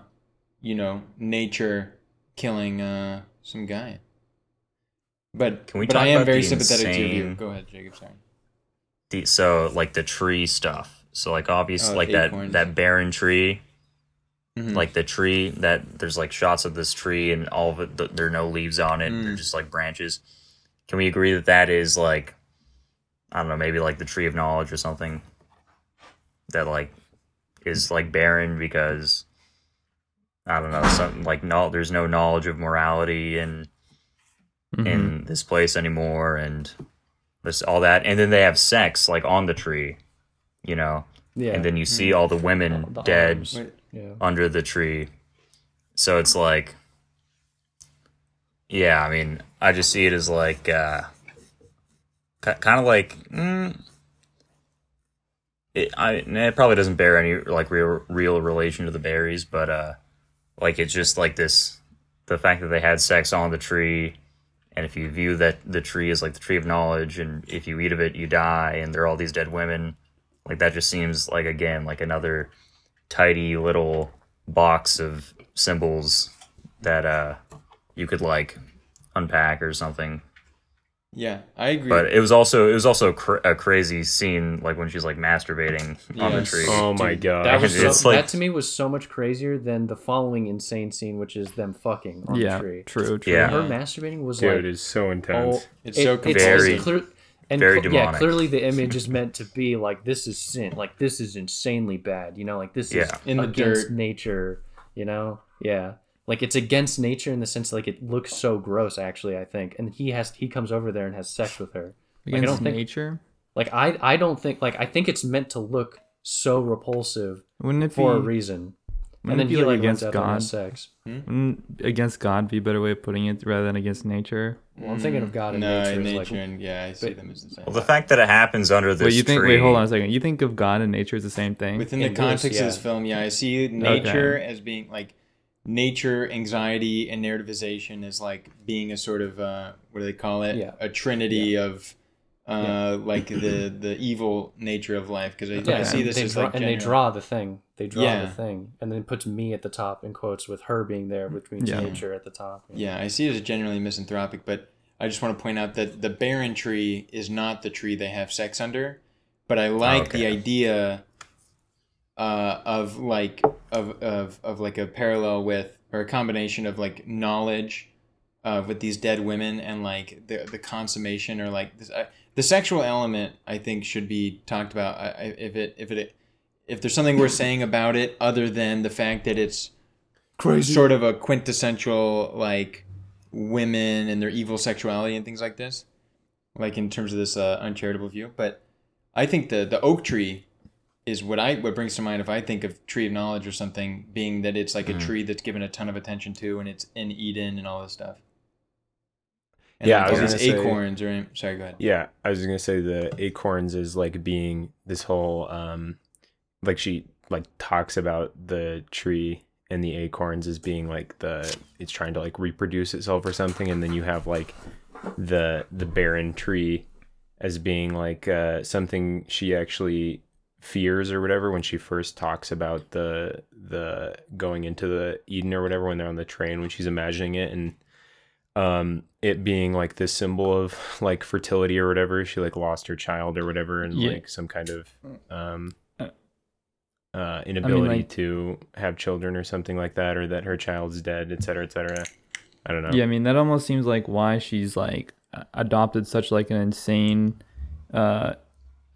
you know, nature killing uh, some guy. But Can we but I am very the sympathetic to you. Go ahead, Jacob. Sorry. The, so like the tree stuff. So like obviously Oh, like that acorns. that barren tree, Mhm. like the tree that there's like shots of this tree and all of it th- there are no leaves on it. Mm. They're just like branches. Can we agree that that is like I don't know, maybe like the tree of knowledge or something that like is like barren because I don't know, something like no there's no knowledge of morality and Mhm. in this place anymore and this all that and then they have sex like on the tree you know Yeah, and then you see all the women The dead arms. Yeah. under the tree so it's like yeah i mean i just see it as like uh kind of like mm, it, I, it probably doesn't bear any like real real relation to the berries but uh like it's just like this the fact that they had sex on the tree and if you view that the tree as like the tree of knowledge and if you eat of it you die and there are all these dead women like that just seems like again like another tidy little box of symbols that uh you could like unpack or something Yeah, I agree. but it was also it was also cr- a crazy scene like when she's like masturbating on the Yes. tree Oh my god. That was so, It's like- that to me was so much crazier than the following insane scene, which is them fucking on yeah, the tree. true, true. Yeah. Her masturbating was Dude, like it's so oh, intense. It's so Very- clear, and very cl- yeah, demonic. clearly the image is meant to be like this is sin, like this is insanely bad, you know, like this is In the against dirt. nature, you know, yeah, like it's against nature in the sense like it looks so gross actually, I think, and he has he comes over there and has sex with her, Like, I Against don't think- nature. like I I don't think like I think it's meant to look so repulsive Wouldn't it for a reason, Wouldn't and then he like like runs against out and God? has sex. Hmm? Wouldn't against God be a better way of putting it rather than against nature? Well, I'm thinking of God and no, nature. in as, nature, like, and yeah, I see but- them as the same. well the fact that it happens under this wait, you think? tree Wait, hold on a second. You think of God and nature as the same thing? Within the in this, context of this film, yeah, I see nature as being like nature, anxiety, and narrativization as like being a sort of uh, what do they call it? Yeah. A trinity of uh, like the the evil nature of life. Because I, I see this they as draw, like and they draw the thing. They draw Yeah. the thing, and then puts me at the top in quotes with her being there, which means Yeah. nature at the top. Yeah, I see it as genuinely misanthropic, but I just want to point out that the barren tree is not the tree they have sex under. But I like the Okay. idea uh, of like of, of of like a parallel with or a combination of like knowledge uh, with these dead women and like the the consummation or like this, I, the sexual element. I think should be talked about. I, I, if it if it if there's something we're saying about it other than the fact that it's Crazy. sort of a quintessential like women and their evil sexuality and things like this like in terms of this uh, uncharitable view but i think the the oak tree is what i what brings to mind if i think of tree of knowledge or something being that it's like a tree that's given a ton of attention to and it's in eden and all this stuff. And Yeah, like I was these say- acorns or sorry go ahead. Yeah, I was gonna say the acorns is like being this whole um like she like talks about the tree and the acorns as being like the it's trying to like reproduce itself or something and then you have like the the barren tree as being like uh something she actually fears or whatever when she first talks about the the going into the Eden or whatever when they're on the train when she's imagining it and um it being like this symbol of like fertility or whatever. She like lost her child or whatever and Yeah. like some kind of um Uh, uh inability like- to have children or something like that or that her child's dead etc cetera et cetera. I don't know. Yeah, I mean that almost seems like why she's like adopted such like an insane, uh,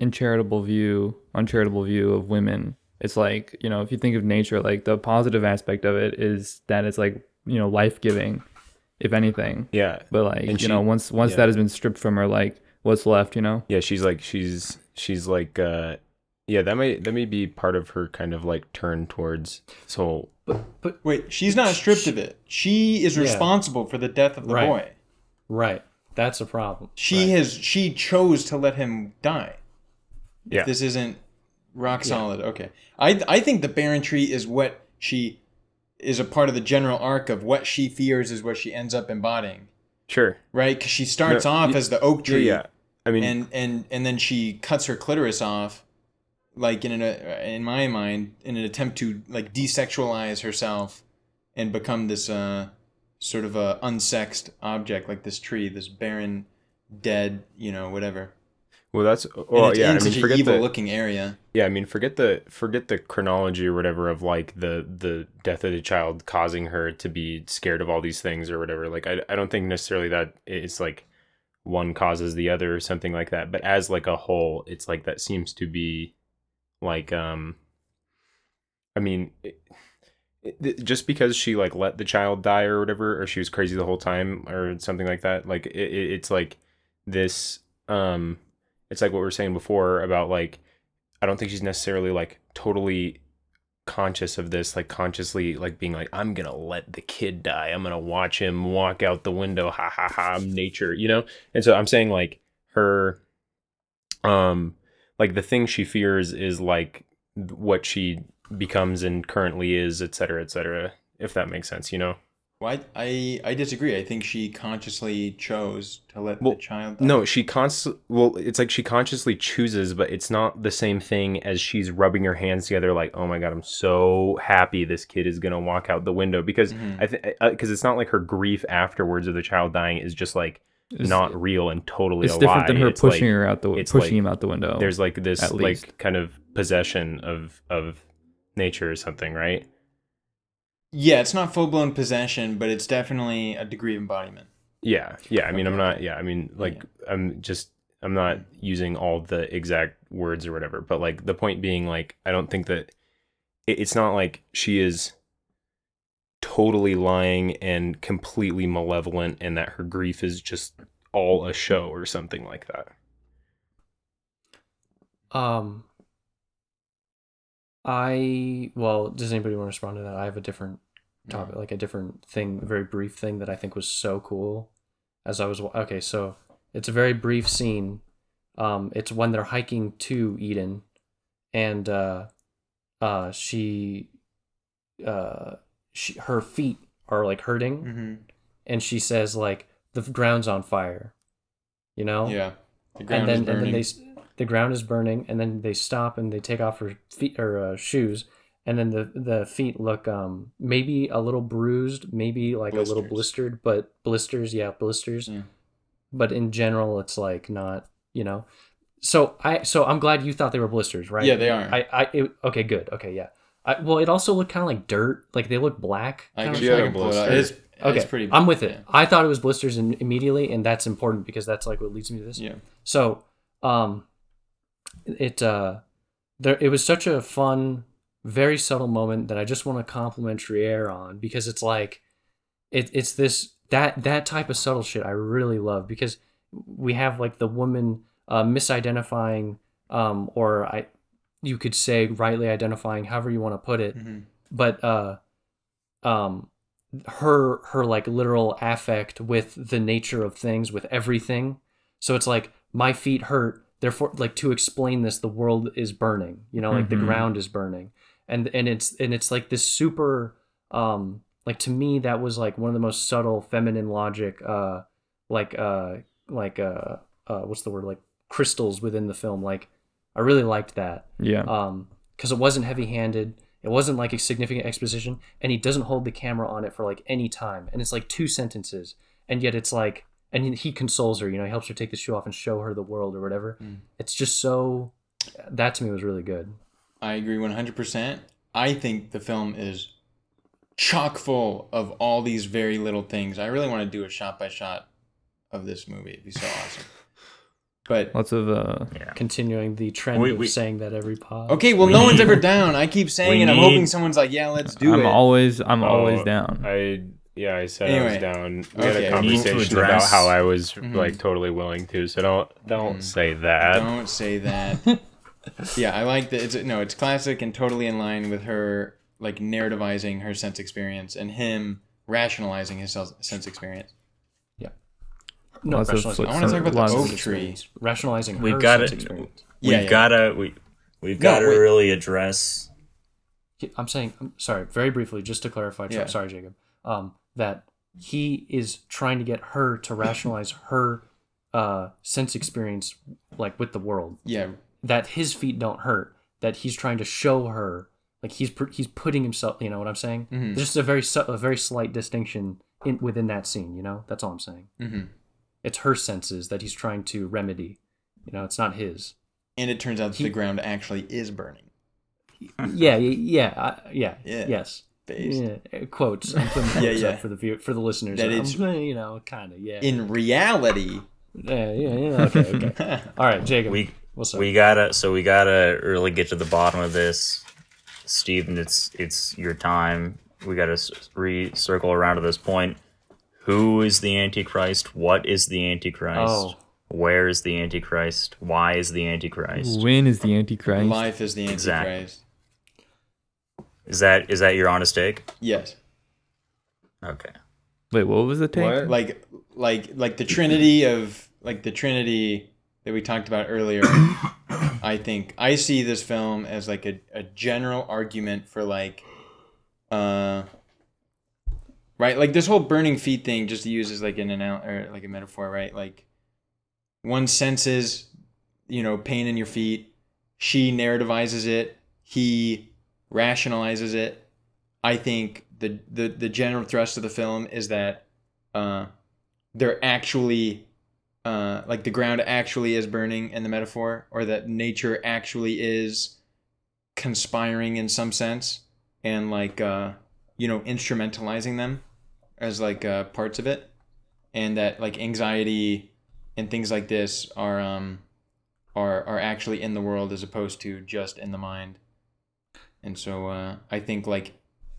uncharitable view, uncharitable view of women. It's like you know if you think of nature, like the positive aspect of it is that it's like you know life giving, if anything. yeah But like And you she- know once once yeah. that has been stripped from her, like what's left, you know? yeah she's like she's she's like uh yeah that may that may be part of her kind of like turn towards this whole wait she's not stripped of it she is Yeah. responsible for the death of the Right. boy Right. That's a problem. she Right. has she chose to let him die yeah this isn't rock solid okay i i think the barren tree is what she is a part of the general arc of what she fears is what she ends up embodying, Sure. right? Because she starts No, off as the oak Yeah, tree, yeah. I mean, and and and then she cuts her clitoris off, like in an in my mind, in an attempt to like desexualize herself, and become this uh sort of a unsexed object, like this tree, this barren, dead, you know, whatever. Well, that's oh yeah. I mean, forget evil the looking area. yeah. I mean, forget the forget the chronology or whatever of like the the death of the child causing her to be scared of all these things or whatever. Like, I I don't think necessarily that it's like one causes the other or something like that. But as like a whole, it's like that seems to be like um. I mean. It, it- just because she like let the child die or whatever or she was crazy the whole time or something like that like it, it's like this um it's like what we were saying before about like i don't think she's necessarily like totally conscious of this like consciously like being like i'm gonna let the kid die. I'm gonna watch him walk out the window. Ha ha ha I'm nature you know? And so i'm saying like her um like the thing she fears is like what she becomes and currently is et cetera et cetera if that makes sense you know Well, I, I I disagree. I think she consciously chose to let Well, the child. die. No, she const well, it's like she consciously chooses, but it's not the same thing as she's rubbing her hands together like, "Oh my god, I'm so happy this kid is going to walk out the window." Because Mhm. I think because it's not like her grief afterwards of the child dying is just like It's- not real and totally It's a different than lie. her It's pushing like- her out the it's pushing like- him out the window. There's like this like kind of possession of of nature or something, right? Yeah, it's not full blown possession, but it's definitely a degree of embodiment. Yeah, yeah. I mean, I'm not. Yeah, I mean, like, I'm just, I'm not using all the exact words or whatever. But like, the point being, like, I don't think that it, it's not like she is totally lying and completely malevolent, and that her grief is just all a show or something like that. Um, I well, does anybody want to respond to that? I have a different topic, like a different thing, a very brief thing that I think was so cool. As I was okay, so it's a very brief scene. Um, it's when they're hiking to Eden, and uh, uh, she, uh, she her feet are like hurting, Mm-hmm. and she says like the ground's on fire, you know. Yeah, the ground and then is and burning. then they s- the ground is burning and then they stop and they take off her feet or uh, shoes and then the the feet look um maybe a little bruised maybe like a little blistered but blisters yeah blisters Yeah. but in general it's like not you know so i so i'm glad you thought they were blisters right Yeah, they are. i i it, okay good okay yeah I, well it also looked kind of like dirt like they look black I kinda can, Yeah, I like can a it out. blister. It's, Okay, it's pretty. I'm with it. yeah. I thought it was blisters in, immediately, and that's important because that's like what leads me to this. Yeah. So, um, it uh, there it was such a fun, very subtle moment that I just want to compliment Trier on because it's like, it it's this that that type of subtle shit I really love because we have like the woman uh, misidentifying, um, or I, you could say rightly identifying, however you want to put it, Mhm. but uh, um her her like literal affect with the nature of things with everything so it's like my feet hurt therefore like to explain this the world is burning you know like Mhm. the ground is burning and and it's and it's like this super um like to me that was like one of the most subtle feminine logic uh like uh like uh uh what's the word like crystals within the film. Like i really liked that. Yeah. um because it wasn't heavy handed it wasn't like a significant exposition and he doesn't hold the camera on it for like any time. And it's like two sentences and yet it's like and he consoles her you know he helps her take the shoe off and show her the world or whatever. Mm. it's just so that to me was really good I agree 100%. I think the film is chock full of all these very little things. I really want to do a shot by shot of this movie. It'd be so awesome. But Lots of uh Yeah. continuing the trend We- of saying that every pod okay, well, We no one's ever down. I keep saying we it. I'm need- hoping someone's like, yeah, let's do I'm it. always I'm always Oh, down. I yeah, I said I was down. We had a We need to conversation about how I was Mhm. like totally willing to. So don't don't Mhm. say that. Don't say that. yeah, I like that. It's no, it's classic and totally in line with her like narrativizing her sense experience and him rationalizing his sense experience. Yeah. No Lots rationalizing I wanna talk about the oak tree. rationalizing We've her got sense it. experience We've Yeah, yeah. gotta we we've No, gotta wait. really address I'm saying, I'm sorry, very briefly, just to clarify. Yeah. Sorry, Jacob. Um, that he is trying to get her to rationalize her uh, sense experience, like with the world. Yeah, That his feet don't hurt. That he's trying to show her, like he's he's putting himself. You know what I'm saying? Mhm. There's just a very a very slight distinction in within that scene. You know, that's all I'm saying. Mhm. It's her senses that he's trying to remedy. You know, it's not his. and it turns out that He- the ground actually is burning. yeah, yeah, uh, yeah, Yeah. Yes. Yeah, uh, quotes. I'm putting Yeah, quotes yeah. up for the view, for the listeners. That I'm, it's- you know, kind of, yeah. In reality, yeah, yeah, yeah. Okay, okay. All right, Jacob. We what's up? we gotta so we gotta really get to the bottom of this, Steven. It's it's your time. We gotta recircle around to this point. Who is the Antichrist? What is the Antichrist? Oh. Where is the Antichrist? Why is the Antichrist? When is the Antichrist? life is the Exactly. Antichrist. Is that is that your honest take? Yes. Okay. Wait, what was the take? What? like like like the trinity of like the trinity that we talked about earlier i think i see this film as like a, a general argument for like uh right? Like this whole burning feet thing just uses like an anal- or like a metaphor right? Like one senses you know pain in your feet. She narrativizes it. He rationalizes it. I think the the, the general thrust of the film is that uh they're actually uh like the ground actually is burning in the metaphor or that nature actually is conspiring in some sense and like uh you know instrumentalizing them as like uh parts of it. And that like anxiety and things like this are um are are actually in the world as opposed to just in the mind. And so uh i think like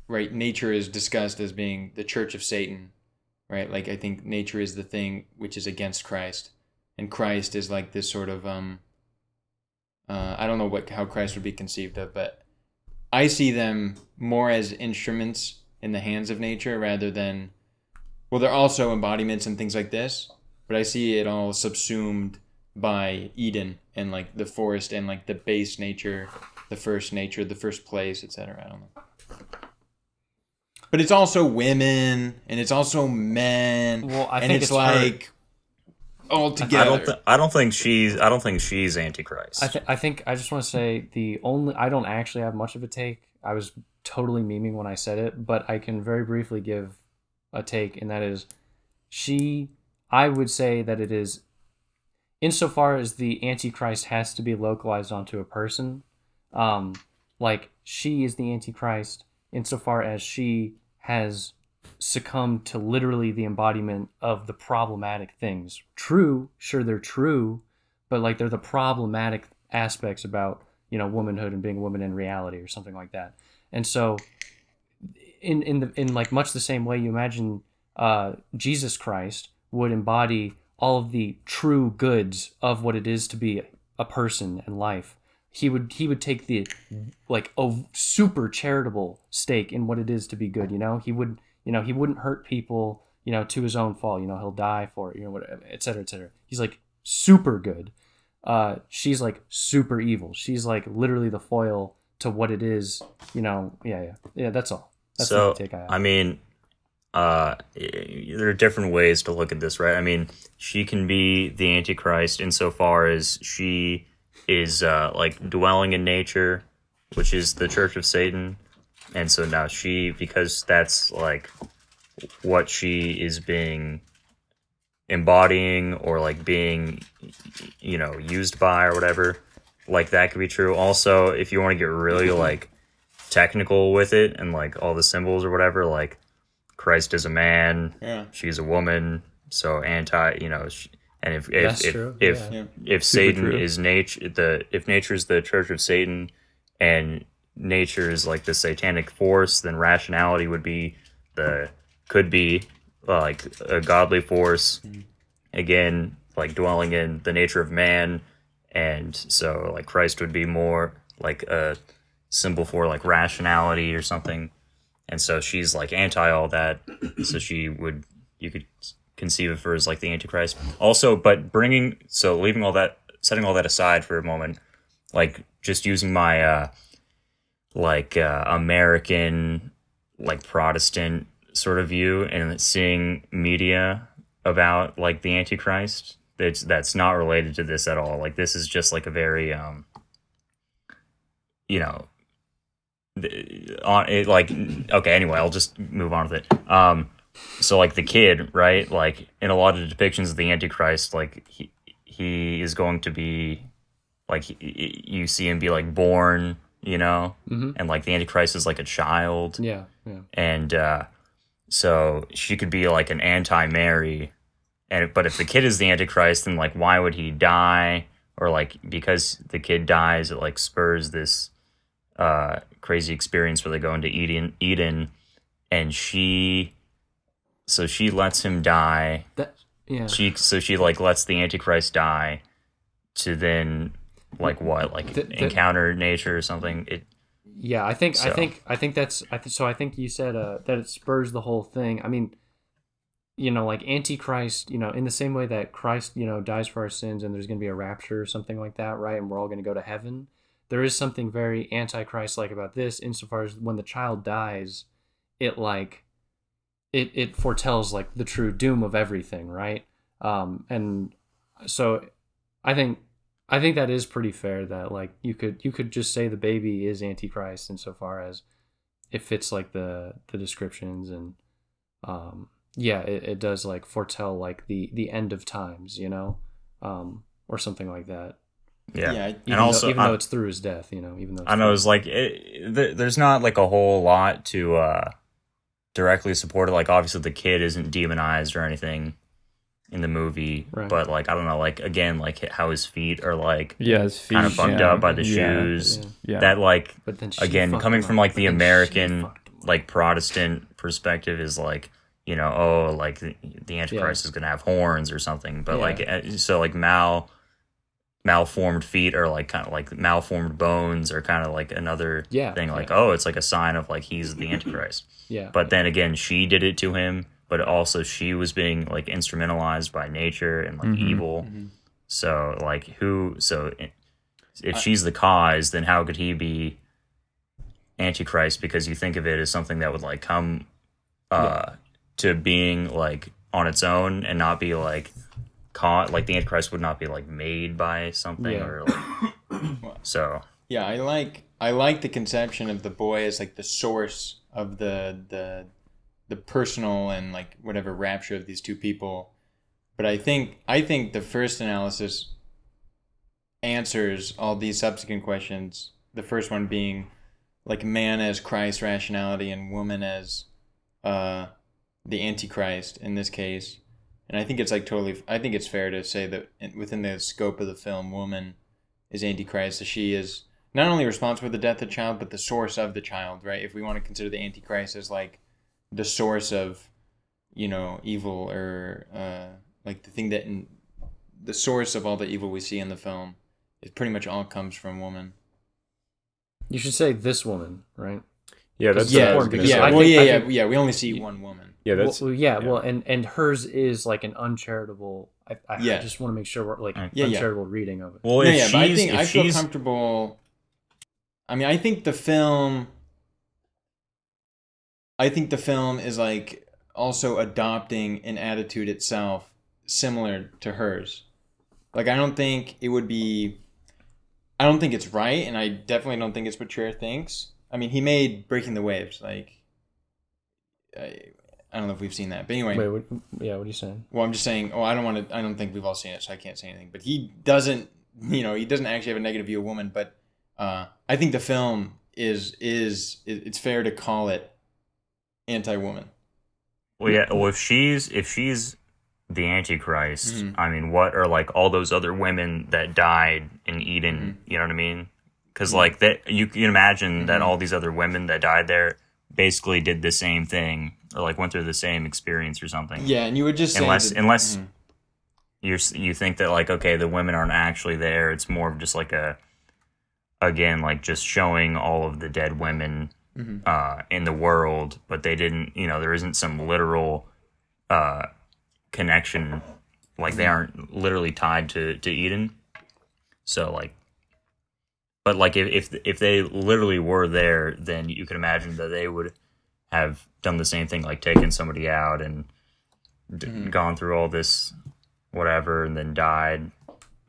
right nature is discussed as being the church of satan right? Like i think nature is the thing which is against christ. And christ is like this sort of um uh, i don't know what how christ would be conceived of but i see them more as instruments in the hands of nature rather than well they're also embodiments and things like this but i see it all subsumed by eden and like the forest and like the base nature the first nature the first place etc i don't know but it's also women and it's also men Well, I and think it's, it's her. like all I together don't. Th- I don't think she's. I don't think she's Antichrist. I, th- I think I just want to say the only I don't actually have much of a take. I was totally memeing when I said it, but I can very briefly give a take, and that is she. I would say that it is, insofar as the Antichrist has to be localized onto a person, um, like she is the Antichrist insofar as she has succumbed to literally the embodiment of the problematic things. True, sure they're true, but like they're the problematic aspects about you know womanhood and being a woman in reality or something like that and so in in the in like much the same way you imagine uh jesus christ would embody all of the true goods of what it is to be a person and life he would he would take the like a super charitable stake in what it is to be good you know? He would you know he wouldn't hurt people you know to his own fault you know he'll die for it you know whatever et cetera et cetera. He's like super good. Uh she's like super evil. She's like literally the foil to what it is you know? Yeah yeah. Yeah that's all. That's so only take I have. I mean, uh, there are different ways to look at this, right? I mean, she can be the Antichrist insofar as she is uh, like dwelling in nature, which is the Church of Satan, and so now she, because that's like what she is being embodying or like being, you know, used by or whatever. Like that could be true. Also, if you want to get really like technical with it and like all the symbols or whatever, like Christ is a man, Yeah. she's a woman, so anti, you know, sh- and if if That's if true, if, yeah. if Satan true. is nature, the if nature is the church of Satan, and nature is like the satanic force, then rationality would be the could be like a godly force, mm-hmm. again, like dwelling in the nature of man, and so like Christ would be more like a symbol for like rationality or something. And so she's like anti all that. So she would you could conceive of her as like the antichrist also but bringing so leaving all that setting all that aside for a moment like just using my uh like uh, American like Protestant sort of view and seeing media about like the Antichrist that's that's not related to this at all. Like this is just like a very um you know on it like okay anyway I'll just move on with it. Um so like the kid, right? Like in a lot of depictions of the Antichrist, like he he is going to be like he, you see him be like born, you know, Mhm. and like the Antichrist is like a child, Yeah, yeah. and uh, so she could be like an anti-Mary, and but if the kid is the Antichrist, then like why would he die? Or like because the kid dies, it like spurs this uh, crazy experience where they go into Eden, Eden, and she, so she lets him die. That yeah. She so she like lets the Antichrist die, to then like what like The- the- encounter nature or something. It Yeah, I think I think I think that's I th- so I think you said uh, that it spurs the whole thing. I mean, you know, like Antichrist, you know, in the same way that Christ, you know, dies for our sins and there's going to be a rapture or something like that, right? And we're all going to go to heaven. There is something very antichrist like about this insofar as when the child dies, it like it it foretells like the true doom of everything, right? Um and so I think I think that is pretty fair that like you could you could just say the baby is antichrist insofar as it fits like the the descriptions and um yeah it, it does like foretell like the the end of times you know um or something like that yeah. Yeah, I- even, and also though, even I- though it's through his death you know even though it's I know it's like it, th- there's not like a whole lot to uh directly supported. Like obviously the kid isn't demonized or anything in the movie, Right. but like I don't know, like again, like how his feet are like Yeah, his feet. kind of fucked yeah, up by the yeah, shoes. Yeah. Yeah. That like but then again coming from like the American fucked him up. like Protestant perspective is like you know oh like the, the Antichrist is gonna have horns or something, but Yeah. like uh, so like mal malformed feet or like kind of like malformed bones are kind of like another Yeah, thing like yeah. oh it's like a sign of like he's the Antichrist. yeah But then again, she did it to him, but also she was being like instrumentalized by nature and like evil. So like who? So if she's the cause, then how could he be Antichrist? Because you think of it as something that would like come uh, to being like on its own and not be like caught. Like the Antichrist would not be like made by something Yeah. or like. so Yeah, I like I like the conception of the boy as like the source of the the the personal and like whatever rapture of these two people. But I think I think the first analysis answers all these subsequent questions. The first one being like man as Christ rationality and woman as uh the antichrist in this case. And I think it's like totally I think it's fair to say that within the scope of the film woman is Antichrist. So she is not only responsible for the death of the child, but the source of the child, right? If we want to consider the Antichrist as like the source of, you know, evil or uh, like the thing that, in, the source of all the evil we see in the film, it pretty much all comes from woman. you should say this woman right Yeah, that's Yeah, what I was important because yeah. I well, think- yeah, yeah, yeah. We only see one woman. Yeah, that's well, yeah, yeah. well and and hers is like an uncharitable i, I Yeah. just want to make sure we're like Yeah, yeah. uncharitable reading of it well, yeah, if yeah, she's but I think if I feel she's comfortable. I mean, I think the film. I think the film is like also adopting an attitude itself similar to hers. Like, I don't think it would be. I don't think it's right, and I definitely don't think it's what Trier thinks. I mean, he made Breaking the Waves. Like, I, I don't know if we've seen that, but anyway. wait what, yeah what are you saying Well, I'm just saying. Oh, I don't want to. I don't think we've all seen it, so I can't say anything. But he doesn't. You know, he doesn't actually have a negative view of women. But uh, I think the film is is it's fair to call it anti-woman. Well, yeah. Well, if she's if she's the Antichrist, Mhm. I mean, what are like all those other women that died in Eden? Mm-hmm. You know what I mean? Because like that, you can imagine that Mhm. all these other women that died there basically did the same thing or like went through the same experience or something. Yeah, and you would just Unless that- unless Mhm. you're you think that like okay, the women aren't actually there. It's more of just like a again like just showing all of the dead women Mhm. uh, in the world, but they didn't. You know, there isn't some literal uh, connection. Like they aren't literally tied to to Eden. So like, but like if, if if they literally were there, then you could imagine that they would have done the same thing, like taken somebody out and d- gone through all this whatever, and then died.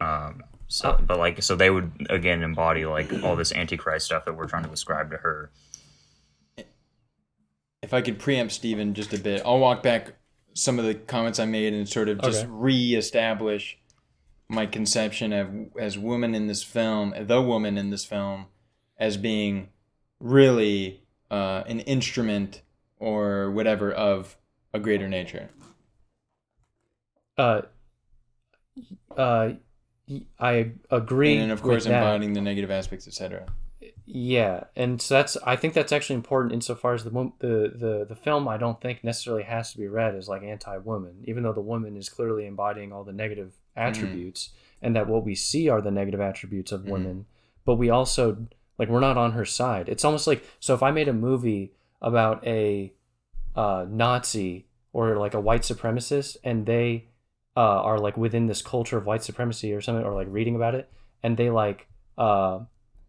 Um, so, but like, so they would again embody like all this antichrist stuff that we're trying to ascribe to her. if I could preempt Stephen just a bit, I'll walk back some of the comments I made and sort of just Okay. re-establish my conception of as woman in this film, the woman in this film, as being really uh, an instrument or whatever of a greater nature. Uh, uh, I agree. And of course, embodying the negative aspects, etc. Yeah, and so that's I think that's actually important insofar as the the the the film I don't think necessarily has to be read as like anti-woman, even though the woman is clearly embodying all the negative attributes, and that what we see are the negative attributes of women. But we also like we're not on her side. It's almost like so if I made a movie about a uh, Nazi or like a white supremacist, and they uh, are like within this culture of white supremacy or something, or like reading about it, and they like uh,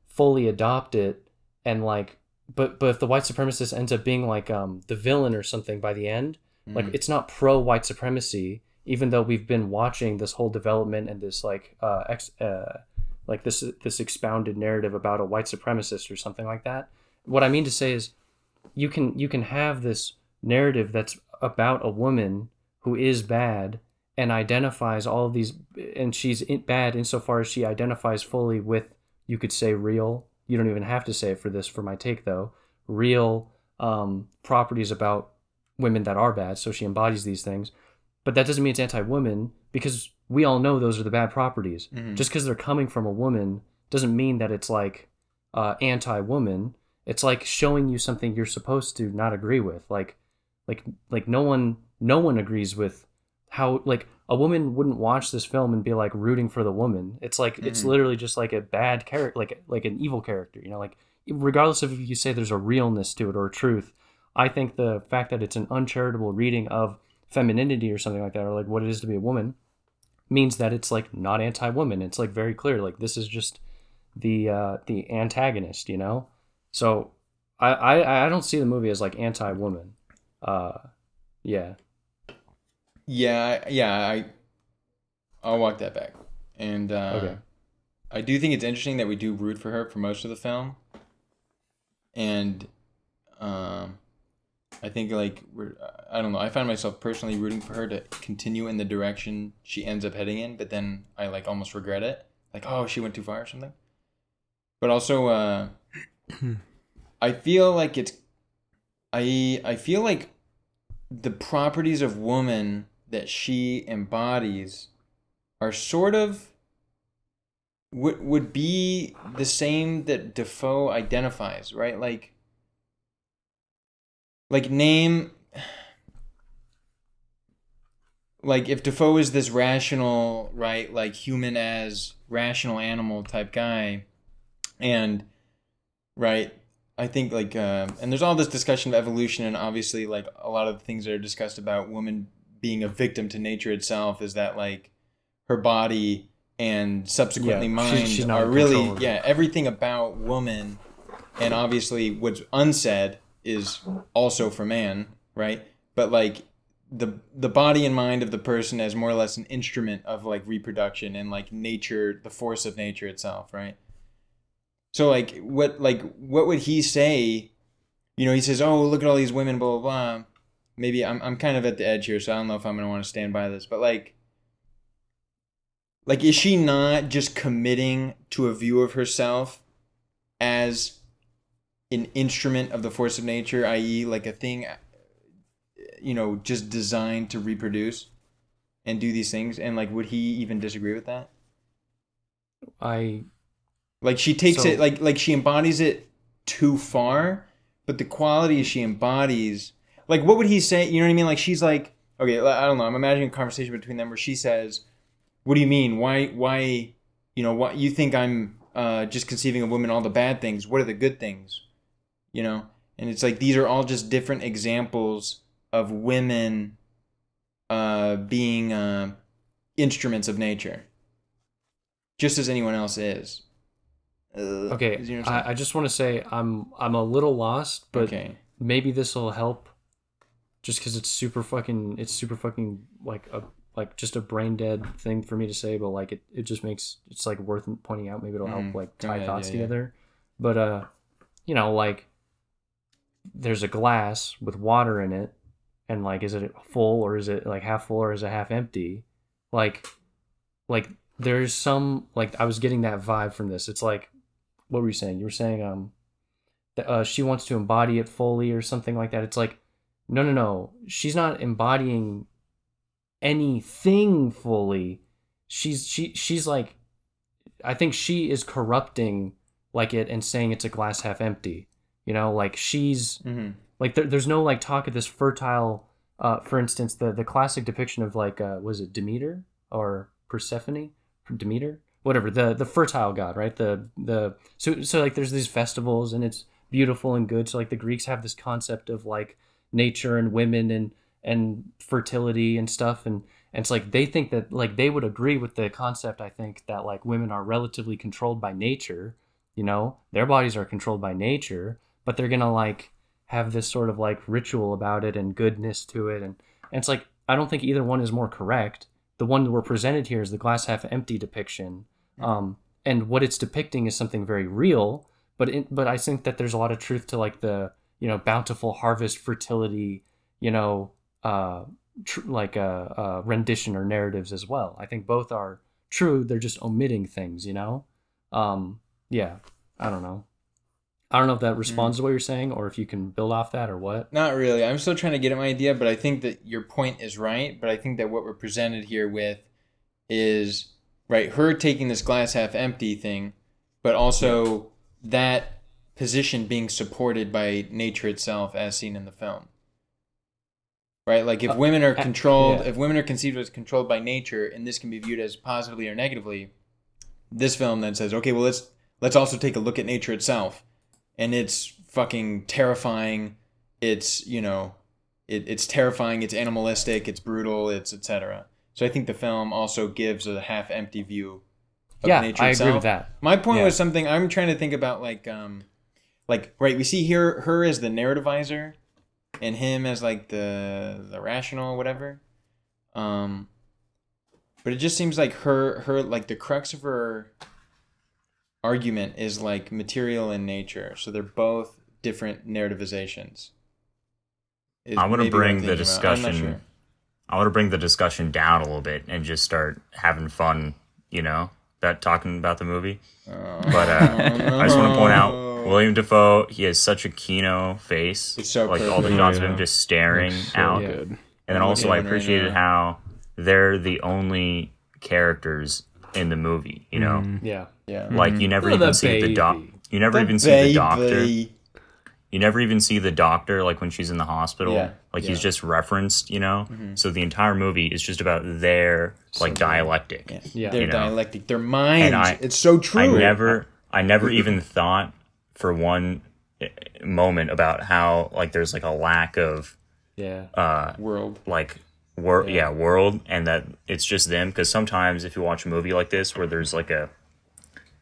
fully adopt it, and like, but but if the white supremacist ends up being like um, the villain or something by the end, like it's not pro white supremacy, even though we've been watching this whole development and this like uh, ex, uh like this this expounded narrative about a white supremacist or something like that. What I mean to say is, you can you can have this narrative that's about a woman who is bad and identifies all these and she's in, bad insofar as she identifies fully with you could say real you don't even have to say it for this for my take though real um, properties about women that are bad so she embodies these things but that doesn't mean it's anti-woman because we all know those are the bad properties. Just because they're coming from a woman doesn't mean that it's like uh, anti-woman. It's like showing you something you're supposed to not agree with. Like like like no one no one agrees with how like a woman wouldn't watch this film and be like rooting for the woman. It's like it's literally just like a bad character like like an evil character you know like regardless of if you say there's a realness to it or a truth i think the fact that it's an uncharitable reading of femininity or something like that or like what it is to be a woman means that it's like not anti-woman it's like very clear like this is just the uh the antagonist you know so i i, I don't see the movie as like anti-woman uh yeah Yeah, yeah, I I'll walk that back. And uh, Okay. I do think it's interesting that we do root for her for most of the film. And um I think like we're I don't know, I find myself personally rooting for her to continue in the direction she ends up heading in, but then I like almost regret it. Like, oh, she went too far or something. But also uh I feel like it's I I feel like the properties of woman that she embodies are sort of would would be the same that Dafoe identifies, right? Like like name like if Dafoe is this rational, right, like human as rational animal type guy and right I think like uh, and there's all this discussion of evolution and obviously like a lot of the things that are discussed about woman being a victim to nature itself is that like her body and subsequently Yeah, mind she's are really control of it. yeah everything about woman and obviously what's unsaid is also for man right but like the the body and mind of the person as more or less an instrument of like reproduction and like nature the force of nature itself right so like what like what would he say? You know, he says, "Oh, look at all these women, blah blah blah." Maybe I'm I'm kind of at the edge here, so I don't know if I'm gonna want to stand by this, but like, like is she not just committing to a view of herself as an instrument of the force of nature, i.e., like a thing, you know, just designed to reproduce and do these things? And like, would he even disagree with that? i Like she takes So- it like like she embodies it too far, but the qualities she embodies, like what would he say? You know what I mean? Like she's like, okay, I don't know. I'm imagining a conversation between them where she says, "What do you mean? Why why you know what you think I'm uh, just conceiving of women all the bad things? What are the good things? You know?" And it's like these are all just different examples of women uh, being uh, instruments of nature, just as anyone else is Uh, Okay, you know I, I just want to say I'm I'm a little lost, but okay. maybe this will help. Just because it's super fucking, it's super fucking like a like just a brain dead thing for me to say, but like it, it just makes it's like worth pointing out. Maybe it'll help Mm, like tie ahead, thoughts yeah, yeah. together. But uh, you know, like there's a glass with water in it, and like is it full or is it like half full or is it half empty? Like, like there's some like I was getting that vibe from this. It's like, what were you saying? You were saying um, that uh, she wants to embody it fully or something like that. It's like, no, no, no. She's not embodying anything fully. She's she she's like, I think she is corrupting like it and saying it's a glass half empty. You know, like she's Mm-hmm. like there, there's no like talk of this fertile uh for instance the the classic depiction of like uh was it demeter or persephone? Demeter? Whatever the the fertile god right? The the so so like there's these festivals and it's beautiful and good. So like the greeks have this concept of like nature and women and and fertility and stuff. And and it's like they think that like they would agree with the concept i think that like women are relatively controlled by nature you know? Their bodies are controlled by nature but they're gonna like have this sort of like ritual about it and goodness to it and, and it's like i don't think either one is more correct. The one that we're presented here is the glass half empty depiction um, and what it's depicting is something very real but it, but i think that there's a lot of truth to like the you know bountiful harvest fertility you know uh tr- like a, uh rendition or narratives as well. I think both are true they're just omitting things you know? Um yeah i don't know i don't know if that responds to what you're saying or if you can build off that or what Not really. I'm still trying to get at my idea, but I think that your point is right. But I think that what we're presented here with is right her taking this glass half empty thing, but also that position being supported by nature itself as seen in the film. Right? Like if Uh, women are uh, controlled, yeah. if women are conceived as controlled by nature, and this can be viewed as positively or negatively, this film then says, okay, well let's let's also take a look at nature itself, and it's fucking terrifying. It's you know, it, it's terrifying. It's animalistic. It's brutal. It's etc. So I think the film also gives a half empty view. Of yeah nature i itself. agree with that My point Yeah. was something I'm trying to think about, like, um, like right. We see here her as the narrativizer, and him as like the the rational whatever. Um, but it just seems like her her like the crux of her argument is like material in nature. So they're both different narrativizations. Is I want to maybe what I'm bring the thinking about. I'm not discussion. sure. I want to bring the discussion down a little bit and just start having fun. You know, about talking about the movie. But uh, I just want to point out William Dafoe. He has such a kino face. It's so like all the perfect. shots of him just staring So out. good. And then also, I at it right appreciated how they're the only characters in the movie. You know, yeah Yeah. like you never Oh, even the see the doc. You never The even see the doctor. You never even see the doctor like when she's in the hospital. Yeah, Like he's just referenced, you know. So the entire movie is just about their like dialectic. Yeah. Yeah. Their You know. dialectic, their minds. And I- it's so true. I never, I never even thought for one eh, moment about how like there's like a lack of yeah uh world. like wor- yeah. world and that it's just them because sometimes if you watch a movie like this where there's like a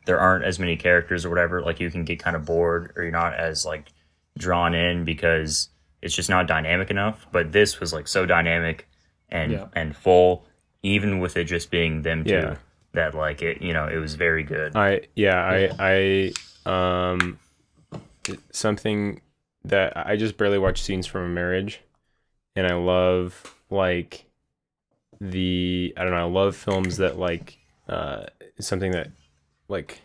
there aren't as many characters or whatever like you can get kind of bored or you're not as like drawn in because it's just not dynamic enough but this was like so dynamic and Yeah. and full even with it just being them two Yeah. that like it you know it was very good I yeah, I I um something that I just barely watch scenes from a marriage and I love like the I don't know, I love films that like uh something that like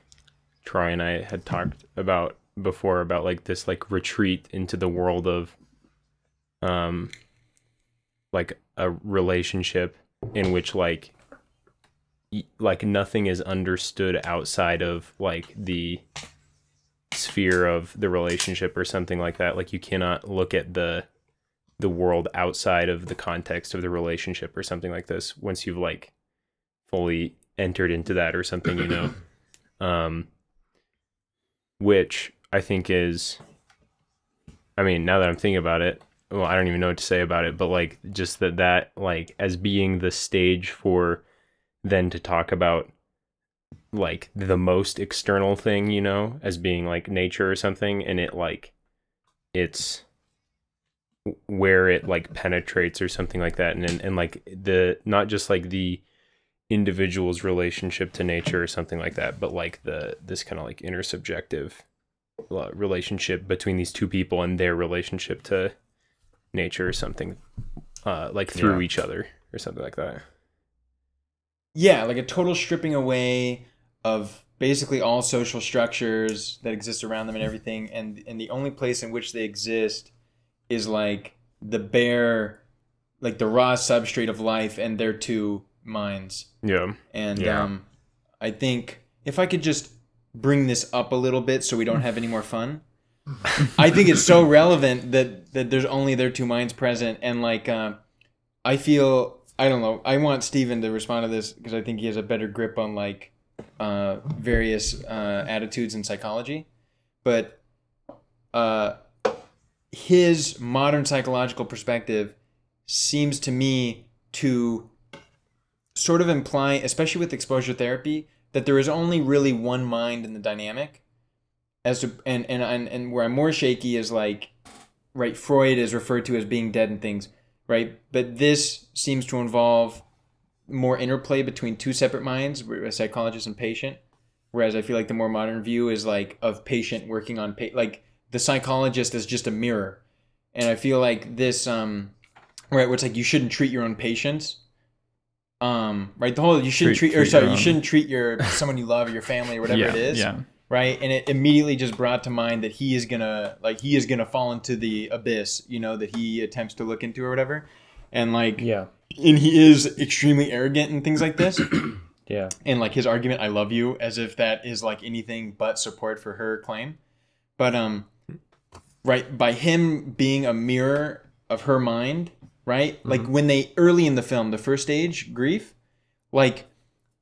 Troy and I had talked about before about like this like retreat into the world of um like a relationship in which like like nothing is understood outside of like the sphere of the relationship or something like that. Like you cannot look at the the world outside of the context of the relationship or something like this once you've like fully entered into that or something you know? Um which i think is i mean now that i'm thinking about it well i don't even know what to say about it but like just that that like as being the stage for then to talk about like the most external thing, you know, as being like nature or something, and it like it's where it like penetrates or something like that, and and, and like the not just like the individual's relationship to nature or something like that, but like the this kind of like intersubjective uh, relationship between these two people and their relationship to nature or something, uh, like through Yeah. each other or something like that. Yeah, like a total stripping away of basically all social structures that exist around them and everything, and and the only place in which they exist is like the bare, like the raw substrate of life and their two minds. Yeah. And Yeah. um, I think if I could just bring this up a little bit so we don't have any more fun. I think it's so relevant that that there's only their two minds present, and like uh, I feel I don't know. I want Steven to respond to this because I think he has a better grip on like uh, various uh, attitudes in psychology, but uh, his modern psychological perspective seems to me to sort of imply, especially with exposure therapy, that there is only really one mind in the dynamic. As to and and and, and where I'm more shaky is like, right? Freud is referred to as being dead and things, right? But this seems to involve more interplay between two separate minds, a psychologist and patient. Whereas I feel like the more modern view is like of patient working on pa- like the psychologist is just a mirror, and I feel like this um, right, where it's like you shouldn't treat your own patients. Um, right, the whole you shouldn't Treat- treat, or treat sorry, you shouldn't treat your someone you love or your family or whatever Yeah, it is Yeah. right and it immediately just brought to mind that he is gonna like he is gonna fall into the abyss you know that he attempts to look into or whatever and like Yeah. and he is extremely arrogant and things like this Yeah. and like his argument i love you as if that is like anything but support for her claim but um right by him being a mirror of her mind right? Mm-hmm. Like when they early in the film the first stage grief like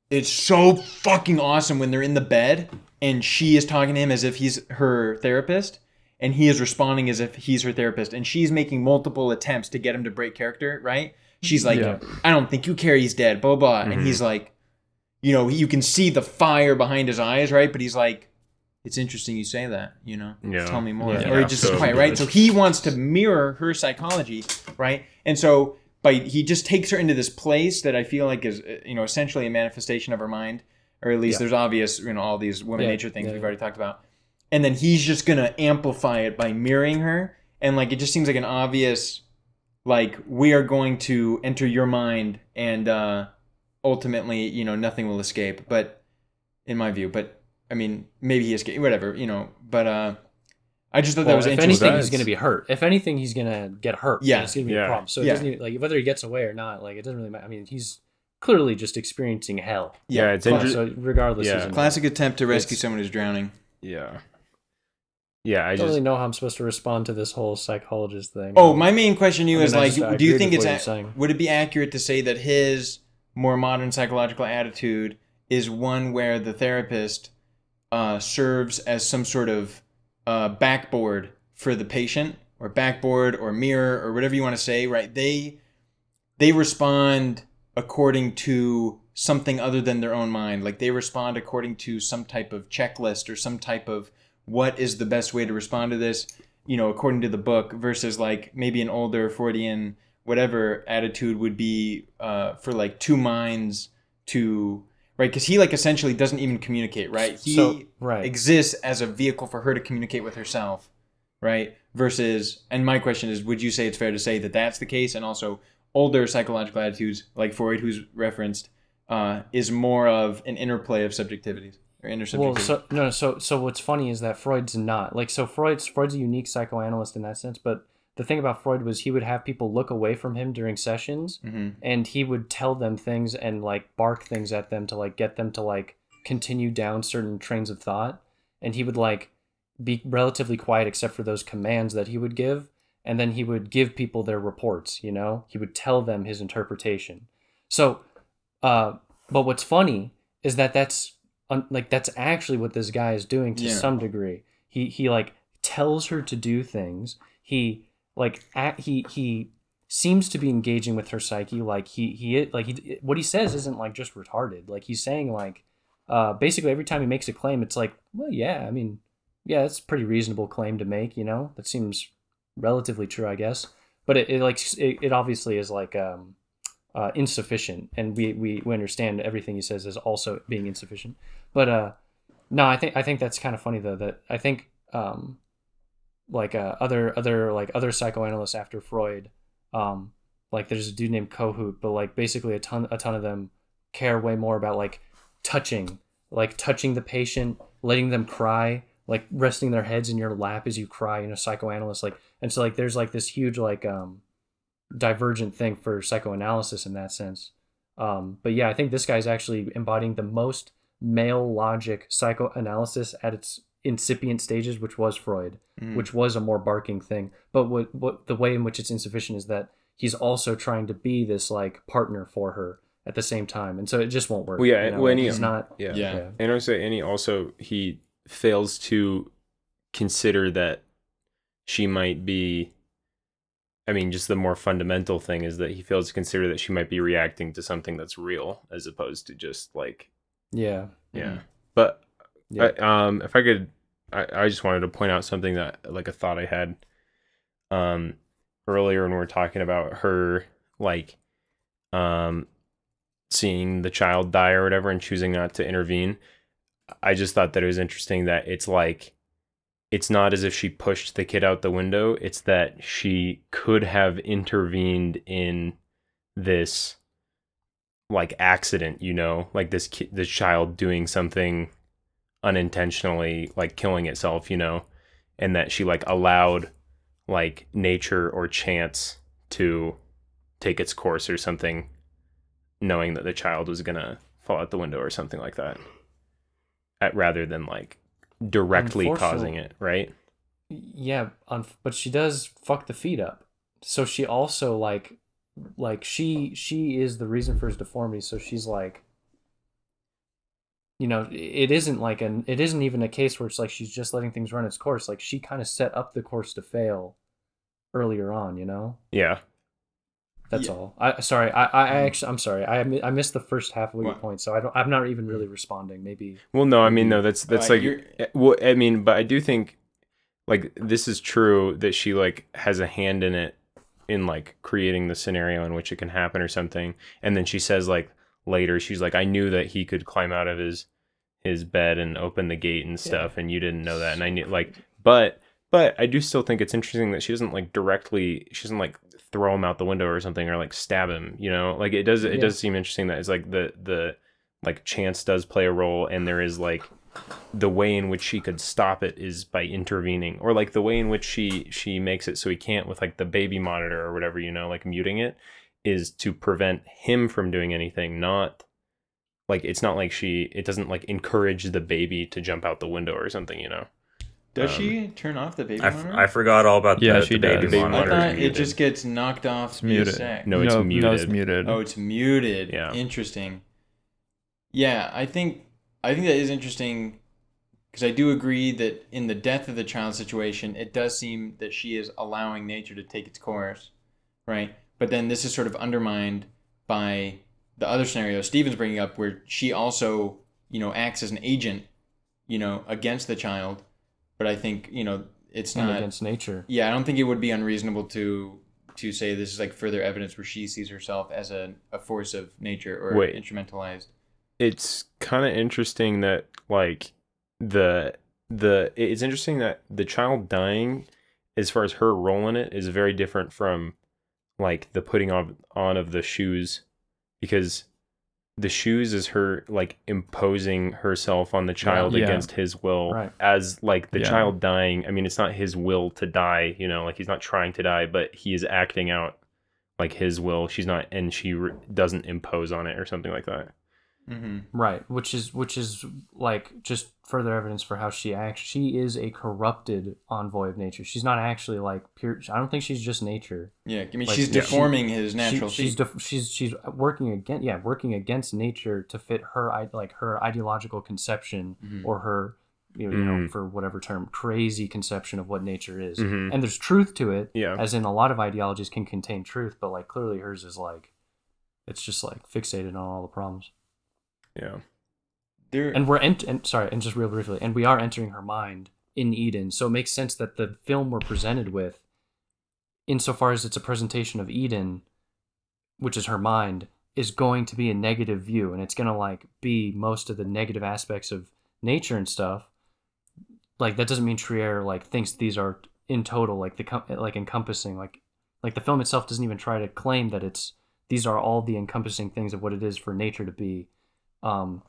it's so fucking awesome when they're in the bed and she is talking to him as if he's her therapist and he is responding as if he's her therapist and she's making multiple attempts to get him to break character right? She's like Yeah. i don't think you care he's dead blah blah and mm-hmm. he's like you know you can see the fire behind his eyes right? But he's like it's interesting you say that you know? Yeah. tell me more. Yeah. or he just So quiet right. so he wants to mirror her psychology right? And so by he just takes her into this place that i feel like is uh, you know essentially a manifestation of her mind or at least Yeah. there's obvious you know all these woman Yeah, nature things yeah, we've already talked about. And then he's just gonna amplify it by mirroring her. And like it just seems like an obvious like we are going to enter your mind and uh ultimately you know nothing will escape. But in my view but i mean maybe he escaped whatever you know but uh i just thought that was if interesting anything, he's going to be hurt. If anything, he's going to get hurt. Yeah. it's going to be Yeah. a problem. So it Yeah. doesn't even, like whether he gets away or not. Like it doesn't really matter. I mean, he's clearly just experiencing hell. Yeah, it's cla- inter- So regardless, Yeah. he's in classic attempt to rescue It's- someone who's drowning Yeah. Yeah, I I don't just really know how I'm supposed to respond to this whole psychologist thing. Oh, my main question to you I mean, is I like, just- do you think it's a- would it be accurate to say that his more modern psychological attitude is one where the therapist uh, serves as some sort of uh, backboard for the patient, or backboard, or mirror, or whatever you want to say? Right? They they respond according to something other than their own mind. Like they respond according to some type of checklist or some type of what is the best way to respond to this you know, according to the book, versus like maybe an older Freudian whatever attitude would be uh, for like two minds to right because he like essentially doesn't even communicate, right? He So- right. exists as a vehicle for her to communicate with herself, right? Versus, and my question is, would you say it's fair to say that that's the case, and also older psychological attitudes like Freud, who's referenced, uh, is more of an interplay of subjectivities or intersubjectivity? Well, so no, so so what's funny is that Freud's not like so Freud's Freud's a unique psychoanalyst in that sense, but the thing about Freud was he would have people look away from him during sessions Mhm. and he would tell them things and like bark things at them to like get them to like continue down certain trains of thought. And he would like be relatively quiet except for those commands that he would give. And then he would give people their reports you know? He would tell them his interpretation. So uh but what's funny is that that's un- like that's actually what this guy is doing to Yeah. some degree. He he like tells her to do things. He like act, he he seems to be engaging with her psyche like he he like he what he says isn't like just retarded like he's saying like uh, basically every time he makes a claim, it's like, well, yeah, I mean, yeah, it's a pretty reasonable claim to make. You know, that seems relatively true, I guess. But it, it like it, it obviously is like um, uh, insufficient, and we, we we understand everything he says is also being insufficient. But uh, no, I think I think that's kind of funny though. That I think um, like uh, other other like other psychoanalysts after Freud, um, like there's a dude named Kohut, but like basically a ton a ton of them care way more about like touching, like touching the patient, letting them cry, like resting their heads in your lap as you cry. You know, psychoanalyst like, and so like there's like this huge like um divergent thing for psychoanalysis in that sense. Um, but yeah, I think this guy's actually embodying the most male logic psychoanalysis at its incipient stages, which was Freud, Mm. which was a more barking thing. But what what the way in which it's insufficient is that he's also trying to be this like partner for her at the same time, and so it just won't work. Well, yeah, you know? when like, he- he's not. Yeah. Yeah. Yeah. And also, and he also he fails to consider that she might be. I mean, just the more fundamental thing is that he fails to consider that she might be reacting to something that's real, as opposed to just like Yeah. yeah. Mhm. But Yeah. I, um, if I could, I, I just wanted to point out something that like a thought I had, um, earlier when we are talking about her like, um, seeing the child die or whatever and choosing not to intervene. I just thought that it was interesting that it's like, it's not as if she pushed the kid out the window. It's that she could have intervened in this like accident, you know, like this ki- this child doing something unintentionally like killing itself, you know, and that she like allowed like nature or chance to take its course or something knowing that the child was to fall out the window or something like that. At, rather than like directly causing it, right? Yeah, but she does fuck the feet up. So she also like like she she is the reason for his deformity. So she's like you know, it isn't like an it isn't even a case where it's like she's just letting things run its course. Like she kind of set up the course to fail earlier on, you know? Yeah. That's Yeah. all. I sorry. I, I I actually I'm sorry. I I missed the first half of your What? point, so I don't. I'm not even really responding. Maybe. Well, no, I mean, no, that's that's Uh, like, you're- eh, well, I mean, but I do think, like, this is true that she like has a hand in it, in like creating the scenario in which it can happen or something, and then she says like later, she's like, I knew that he could climb out of his his bed and open the gate and stuff, and you didn't know that, and I knew like, but but I do still think it's interesting that she doesn't like directly, she doesn't like throw him out the window or something or like stab him, you know, like it does it Yeah. does seem interesting that it's like the the like chance does play a role and there is like the way in which she could stop it is by intervening or like the way in which she she makes it so he can't with like the baby monitor or whatever you know like muting it is to prevent him from doing anything not like it's not like she it doesn't like encourage the baby to jump out the window or something you know Does Um, she turn off the baby I, f- monitor? I forgot all about Yeah, the, she the baby does. Baby I monitor. monitor. thought it muted. just gets knocked off. It's muted. sec. No, it's No, No, it's muted. muted. Oh, it's muted. Yeah. Interesting. Yeah, I think I think that is interesting because I do agree that in the death of the child situation, it does seem that she is allowing nature to take its course, right? But then this is sort of undermined by the other scenario Steven's bringing up, where she also, you know, acts as an agent, you know, against the child. But I think you know it's And not against nature. yeah, I don't think it would be unreasonable to to say this is like further evidence where she sees herself as a, a force of nature or Wait. instrumentalized. it's kind of interesting that like the the it's interesting that the child dying as far as her role in it is very different from like the putting on on of the shoes because the shoes is her like imposing herself on the child Yeah. against his will Right. as like the Yeah. child dying i mean it's not his will to die you know like he's not trying to die but he is acting out like his will she's not and she re- doesn't impose on it or something like that Mm-hmm. Right, which is which is like just further evidence for how she acts. She is a corrupted envoy of nature. She's not actually like pure. I don't think she's just nature. Yeah, I mean Like, she's yeah. deforming his She- natural she's feet. def- she's she's working against yeah working against nature to fit her i- like her ideological conception Mhm. or her you know, you know Mm. for whatever term crazy conception of what nature is. Mhm. And there's truth to it. Yeah. As in a lot of ideologies can contain truth, but like clearly hers is like it's just like fixated on all the problems. Yeah There, and we're ent- and sorry, and just real briefly, and we are entering her mind in Eden. So it makes sense that the film we're presented with, insofar as it's a presentation of Eden, which is her mind, is going to be a negative view, and it's gonna like be most of the negative aspects of nature and stuff. Like that doesn't mean Trier like thinks these are in total like the com- like encompassing like like the film itself doesn't even try to claim that it's these are all the encompassing things of what it is for nature to be. Um,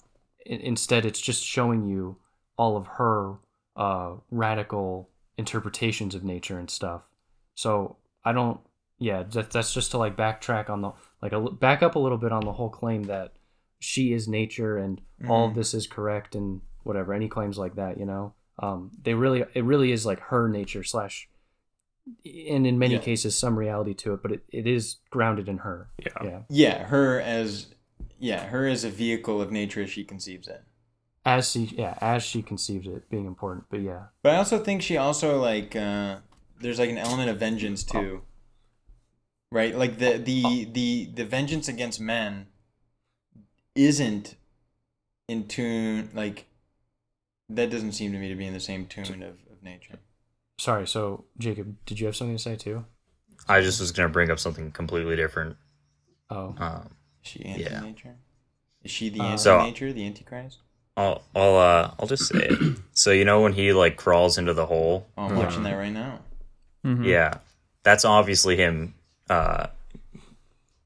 instead, it's just showing you all of her uh, radical interpretations of nature and stuff. So I don't, yeah, that, that's just to like backtrack on the like a, li- back up a little bit on the whole claim that she is nature and all of Mhm. this is correct and whatever any claims like that, you know. Um, they really, it really is like her nature slash, and in many Yeah. cases some reality to it, but it, it is grounded in her. Yeah. Yeah. yeah, her as yeah, her as a vehicle of nature as she conceives it. as she yeah as she conceived it being important but yeah But I also think she also like uh there's like an element of vengeance too. Right? Like the the the the vengeance against men isn't in tune like that doesn't seem to me to be in the same tune of, of nature. sorry so jacob did you have something to say too I just was gonna bring up something completely different. oh Um, Is she anti-nature? Is she the Uh, anti-nature, the antichrist? I'll I'll uh, I'll just say it. So you know when he like crawls into the hole, Oh, I'm watching that right now. Mhm. yeah, that's obviously him uh,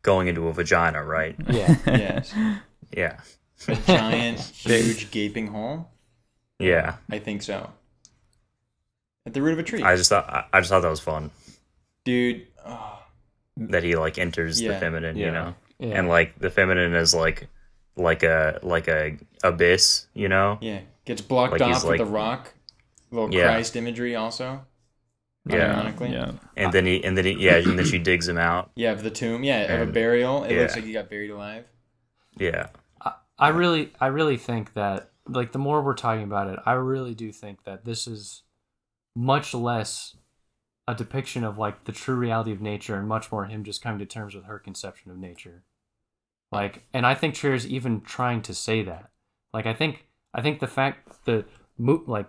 going into a vagina, right? yeah Yes. Yeah, A giant, huge, gaping hole? yeah. I think so. At the root of a tree. I just thought I- I just thought that was fun Dude, oh, that he like enters Yeah. the feminine, Yeah. you know, yeah and like the feminine is like like a like a abyss, you know. yeah. Gets blocked Like off with like- the rock. Little Yeah. Christ imagery also. Yeah. Ironically. Yeah. And then he and then he yeah, and then she digs him out. Yeah, of the tomb. Yeah, of a burial. It looks like he got buried alive. Yeah, I, i really i really think that like the more we're talking about it i really do think that this is much less a depiction of like the true reality of nature and much more him just coming to terms with her conception of nature like and i think Trier's even trying to say that like i think i think the fact the mo- like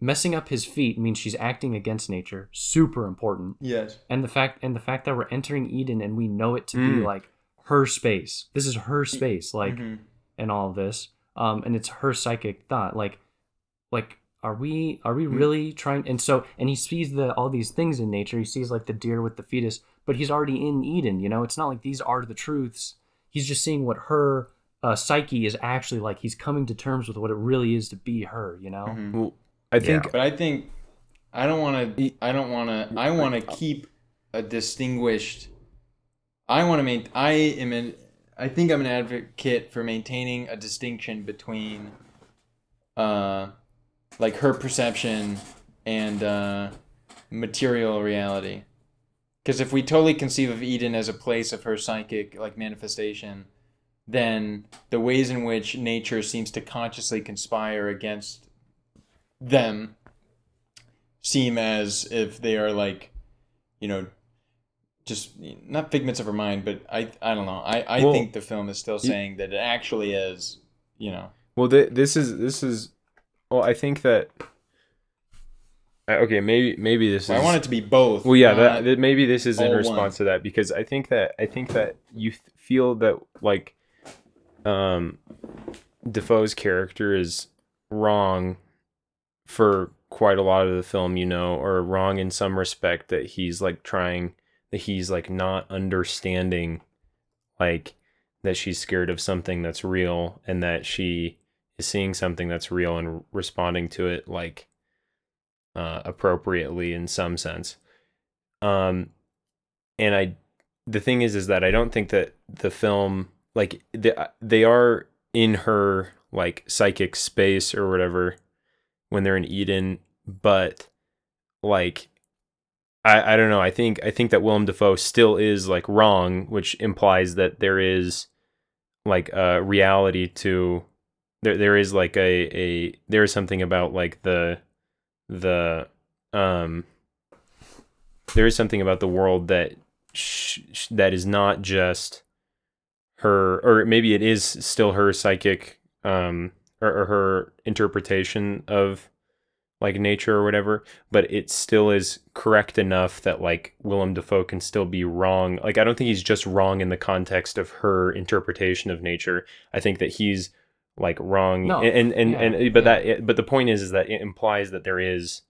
messing up his feet means she's acting against nature super important Yes. and the fact and the fact that we're entering eden and we know it to be Mm. like her space this is her space like Mhm. and all of this um and it's her psychic thought like like are we are we really trying and so and he sees the all these things in nature he sees like the deer with the fetus but he's already in eden you know it's not like these are the truths he's just seeing what her uh, psyche is actually like he's coming to terms with what it really is to be her you know Mhm. Well, I think But I think I don't want to. I don't want to. I want to keep a distinguished. I want to make. I am an. I think I'm an advocate for maintaining a distinction between, uh, like her perception and uh, material reality. Because if we totally conceive of Eden as a place of her psychic like manifestation, then the ways in which nature seems to consciously conspire against them seem as if they are like, you know, just not figments of her mind, but I I don't know. I I Well, think the film is still saying that it actually is, you know. Well, th- this is this is. Well, I think that. Okay, maybe maybe this I is. I want it to be both. Well, yeah, that, that maybe this is in response to that because I think that I think that you th- feel that like, um, Dafoe's character is wrong for quite a lot of the film, you know, or wrong in some respect that he's like trying that he's like not understanding, like that she's scared of something that's real and that she is seeing something that's real and responding to it like uh, appropriately in some sense. Um, and I, the thing is, is that I don't think that the film, like, they, they are in her like psychic space or whatever when they're in Eden, but like, I, I don't know. I think I think that Willem Dafoe still is like wrong, which implies that there is like a reality to there. There is like a a there is something about like the the um there is something about the world that sh- sh- that is not just her or maybe it is still her psychic um or, or her interpretation of like nature or whatever, but it still is correct enough that like Willem Dafoe can still be wrong. Like I don't think he's just wrong in the context of her interpretation of nature. I think that he's like wrong No, and and, yeah, and, but yeah. that but the point is is that it implies that there is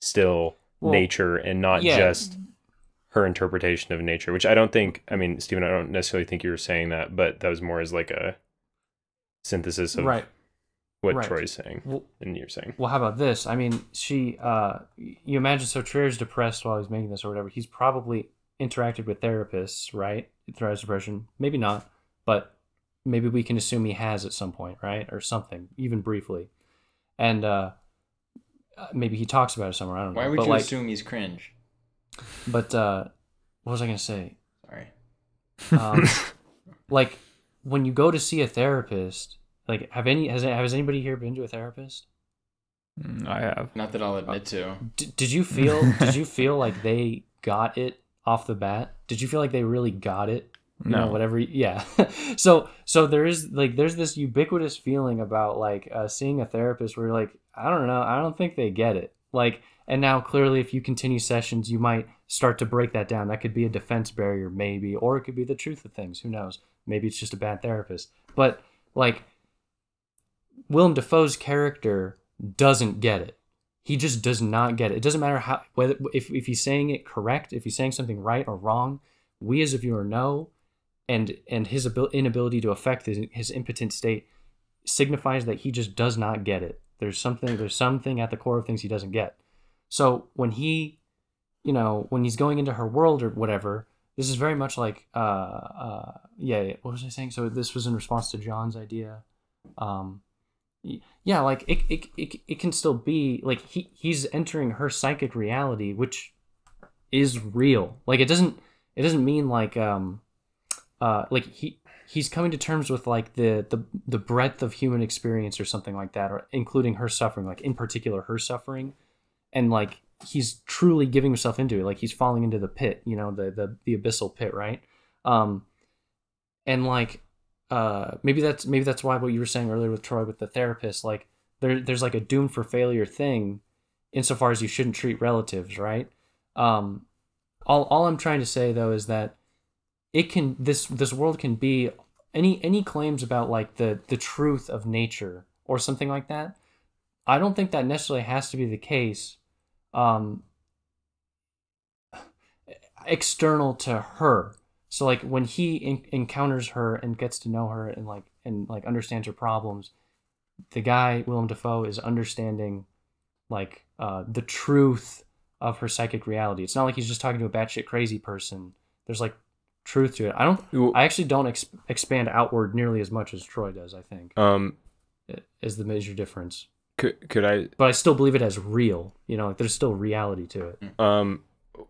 still Well, nature and not yeah. just her interpretation of nature, which I don't think I mean, Stephen, I don't necessarily think you were saying that, but that was more as like a synthesis of right. what right. Troy's saying Well, and you're saying. Well, how about this? I mean, she, uh, you imagine so Trier's depressed while he's making this or whatever. He's probably interacted with therapists, right? Throughout his depression. Maybe not, but maybe we can assume he has at some point, right? Or something, even briefly. And, uh, uh, maybe he talks about it somewhere. I don't know. Why would but you like, assume he's cringe? But, uh, what was I going to say? Sorry. Um, like, when you go to see a therapist, like, have any, has, has anybody here been to a therapist? Mm, I have. Not that I'll admit to. D- did you feel did you feel like they got it off the bat did you feel like they really got it you know No. whatever yeah. So so there is like there's this ubiquitous feeling about like uh, seeing a therapist where you're like i don't know i don't think they get it. Like and now clearly if you continue sessions you might start to break that down. That could be a defense barrier maybe or it could be the truth of things who knows? Maybe it's just a bad therapist. But like willem dafoe's character doesn't get it. He just does not get it. It doesn't matter how whether if, if he's saying it correct, if he's saying something right or wrong, we as a viewer know, and and his abil- inability to affect his, his impotent state signifies that he just does not get it. There's something there's something at the core of things he doesn't get. So when he, you know, when he's going into her world or whatever, this is very much like uh uh yeah, yeah, what was I saying? So this was in response to John's idea. Um yeah like it, it, it, it can still be like he he's entering her psychic reality which is real like it doesn't it doesn't mean like um uh like he he's coming to terms with like the the the breadth of human experience or something like that or including her suffering like in particular her suffering. And like he's truly giving himself into it. Like he's falling into the pit you know the the, the abyssal pit right? Um and like uh maybe that's maybe that's why what you were saying earlier with Troy with the therapist like there there's like a doom for failure thing insofar as you shouldn't treat relatives right? Um all all I'm trying to say though is that it can this this world can be any any claims about like the the truth of nature or something like that I don't think that necessarily has to be the case um external to her. So like when he en- encounters her and gets to know her and like and like understands her problems the guy Willem Dafoe is understanding like uh the truth of her psychic reality. It's not like he's just talking to a batshit crazy person. There's like truth to it. I don't Well, I actually don't ex- expand outward nearly as much as Troy does I think um, is the major difference. could could I but I still believe it as real you know like there's still reality to it. Um,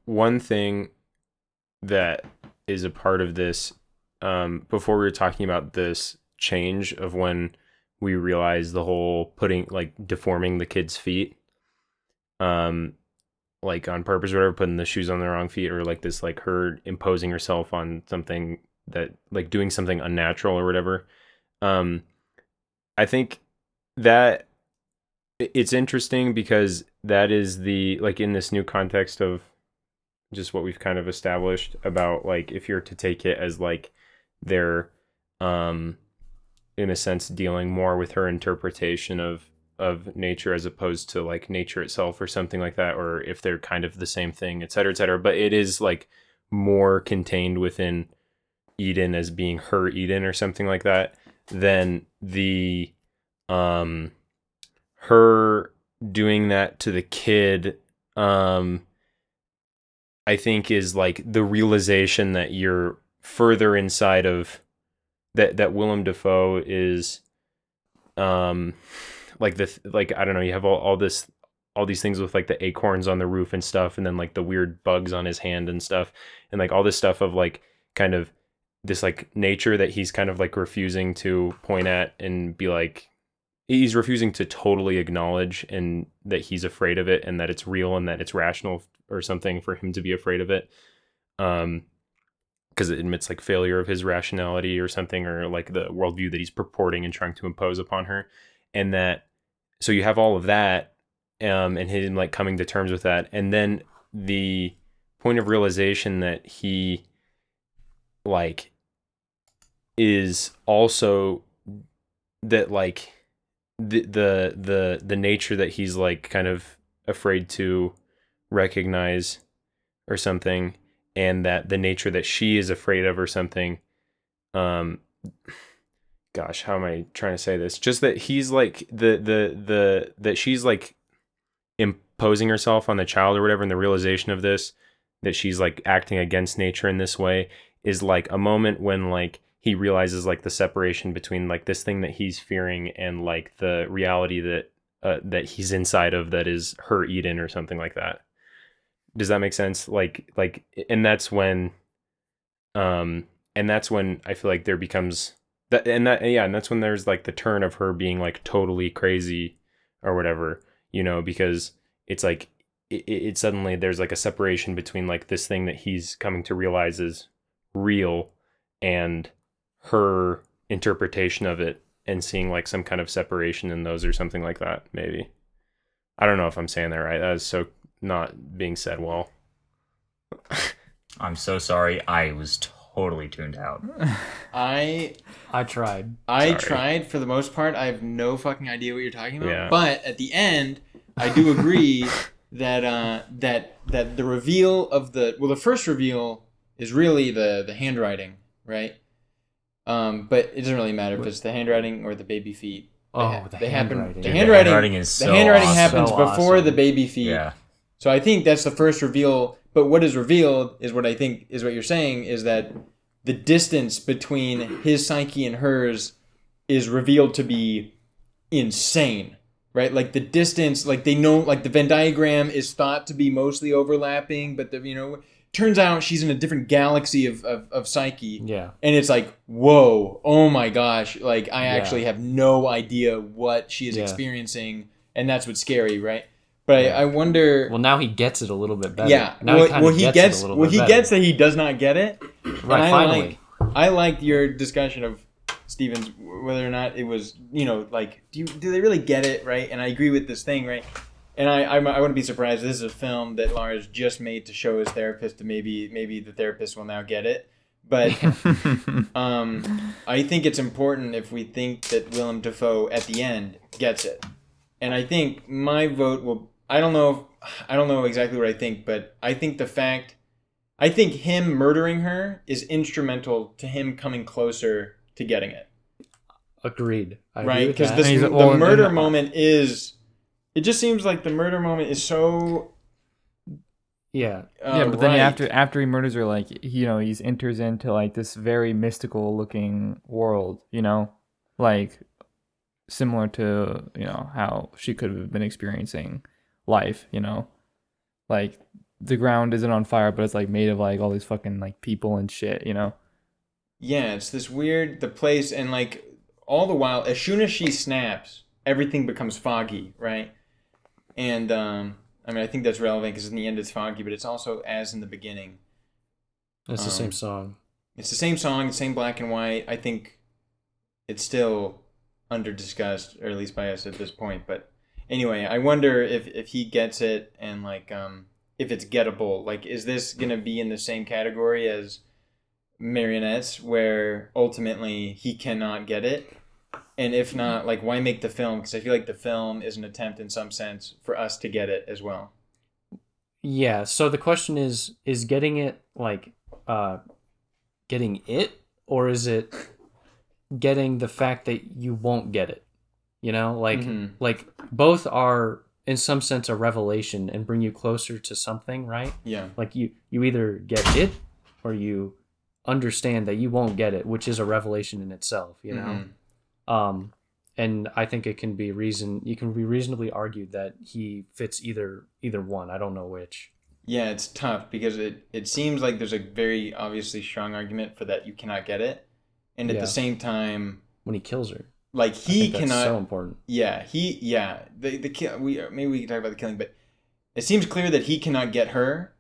one thing that is a part of this, um, before we were talking about this change of when we realized the whole putting like deforming the kid's feet, um, like on purpose or whatever, putting the shoes on the wrong feet, or like this, like her imposing herself on something that, like doing something unnatural or whatever. Um, I think that it's interesting because that is the like in this new context of just what we've kind of established about like if you're to take it as like they're um in a sense dealing more with her interpretation of of nature as opposed to like nature itself or something like that or if they're kind of the same thing et cetera et cetera. But it is like more contained within eden as being her eden or something like that than the um her doing that to the kid um i think is like the realization that you're further inside of that that willem dafoe is um like the like i don't know you have all, all this all these things with like the acorns on the roof and stuff and then like the weird bugs on his hand and stuff and like all this stuff of like kind of this like nature that he's kind of like refusing to point at and be like he's refusing to totally acknowledge and that he's afraid of it and that it's real and that it's rational or something for him to be afraid of it um because it admits like failure of his rationality or something or like the worldview that he's purporting and trying to impose upon her and that so you have all of that um and him like coming to terms with that. And then the point of realization that he like is also that like the the the the nature that he's like kind of afraid to recognize or something and that the nature that she is afraid of or something um gosh how am i trying to say this just that he's like the the the that she's like imposing herself on the child or whatever and the realization of this that she's like acting against nature in this way is like a moment when like he realizes like the separation between like this thing that he's fearing and like the reality that uh, that he's inside of that is her Eden or something like that. Does that make sense? Like like and that's when um and that's when I feel like there becomes that and that yeah, and that's when there's like the turn of her being like totally crazy or whatever, you know, because it's like it, it suddenly there's like a separation between like this thing that he's coming to realize is real and her interpretation of it and seeing like some kind of separation in those or something like that maybe. I don't know if i'm saying that right. That is so not being said well. I'm so sorry. I was totally tuned out. I I tried. I Sorry. tried for the most part. I have no fucking idea what you're talking about. Yeah. But at the end, I do agree that uh, that that the reveal of the well, the first reveal is really the the handwriting, right? Um, but it doesn't really matter if it's the handwriting or the baby feet. They Oh, the they happen. handwriting. The Dude, the handwriting, handwriting is the handwriting awesome. happens So before awesome. the baby feet. Yeah. So I think that's the first reveal. But what is revealed is what I think is what you're saying is that the distance between his psyche and hers is revealed to be insane, right? Like the distance, like they know, like the Venn diagram is thought to be mostly overlapping, but the you know turns out she's in a different galaxy of of, of psyche, Yeah. and it's like whoa, oh my gosh, like I Yeah. actually have no idea what she is Yeah. experiencing, and that's what's scary, right? But I, I wonder. Well, now he gets it a little bit better. Yeah. Now well, he kinda well, he gets, gets. it a little well, bit he better. gets that he does not get it. right. and I finally. like. I liked your discussion of Stevens whether or not it was you know like do you do they really get it right? And I agree with this thing right. And I, I, I wouldn't be surprised. This is a film that Lars just made to show his therapist, to maybe maybe the therapist will now get it. But um, I think it's important if we think that Willem Dafoe at the end gets it, and I think my vote will. I don't know. If, I don't know exactly what I think, but I think the fact, I think him murdering her is instrumental to him coming closer to getting it. Agreed. I right? Because that. this the well, murder and- moment is. It just seems like the murder moment is so. yeah. Uh, yeah, but then right. after after he murders her, like you know, he enters into like this very mystical looking world. You know, like similar to you know how she could have been experiencing life. You know, like the ground isn't on fire, but it's like made of like all these fucking like people and shit. You know. Yeah, it's this weird the place and like all the while as soon as she snaps, everything becomes foggy, right? And um I mean I think that's relevant because in the end it's foggy, but it's also as in the beginning. It's the Um, same song. It's the same song, the same black and white. I think it's still under discussed, or at least by us at this point. But anyway, I wonder if if he gets it and like um if it's gettable. Like, is this gonna be in the same category as marionettes, where ultimately he cannot get it? And if not, like, why make the film? Because I feel like the film is an attempt, in some sense, for us to get it as well. Yeah. So the question is: is getting it like uh, getting it, or is it getting the fact that you won't get it? You know, like Mhm. like both are in some sense a revelation and bring you closer to something, right? Yeah. Like you you either get it or you understand that you won't get it, which is a revelation in itself. You know. Mhm. Um, and I think it can be reason you can be reasonably argued that he fits either either one. I don't know which. Yeah, it's tough because it, it seems like there's a very obviously strong argument for that you cannot get it. And at Yeah. the same time, When he kills her, like he cannot so important. Yeah, he yeah, the the kill we maybe we can talk about the killing, but it seems clear that he cannot get her.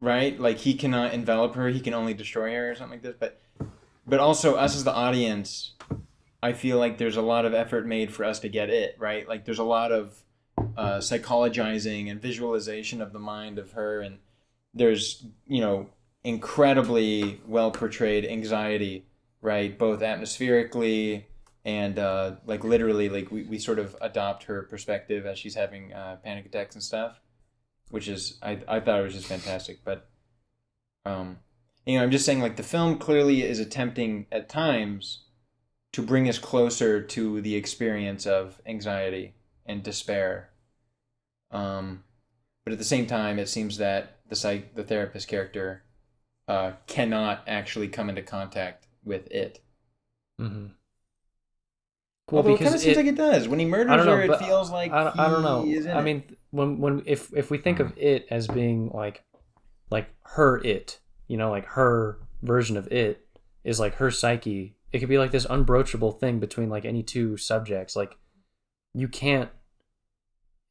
Right? Like he cannot envelop her, he can only destroy her or something like this, but but also us as the audience I feel like there's a lot of effort made for us to get it right. Like there's a lot of uh, psychologizing and visualization of the mind of her, and there's you know incredibly well portrayed anxiety, right? Both atmospherically and uh, like literally, like we, we sort of adopt her perspective as she's having uh, panic attacks and stuff, which is I I thought it was just fantastic. But um, you know, I'm just saying like the film clearly is attempting at times to bring us closer to the experience of anxiety and despair. Um, but at the same time, it seems that the psych, the therapist character, uh, cannot actually come into contact with it. Mm-hmm. Although it kind of seems like it does. When he murders I don't know, her, it feels like I, don't- I don't know. he is in I it. mean, when when if if we think of it as being like like her it, you know, like her version of it is like her psyche. It could be like this unbroachable thing between like any two subjects. Like you can't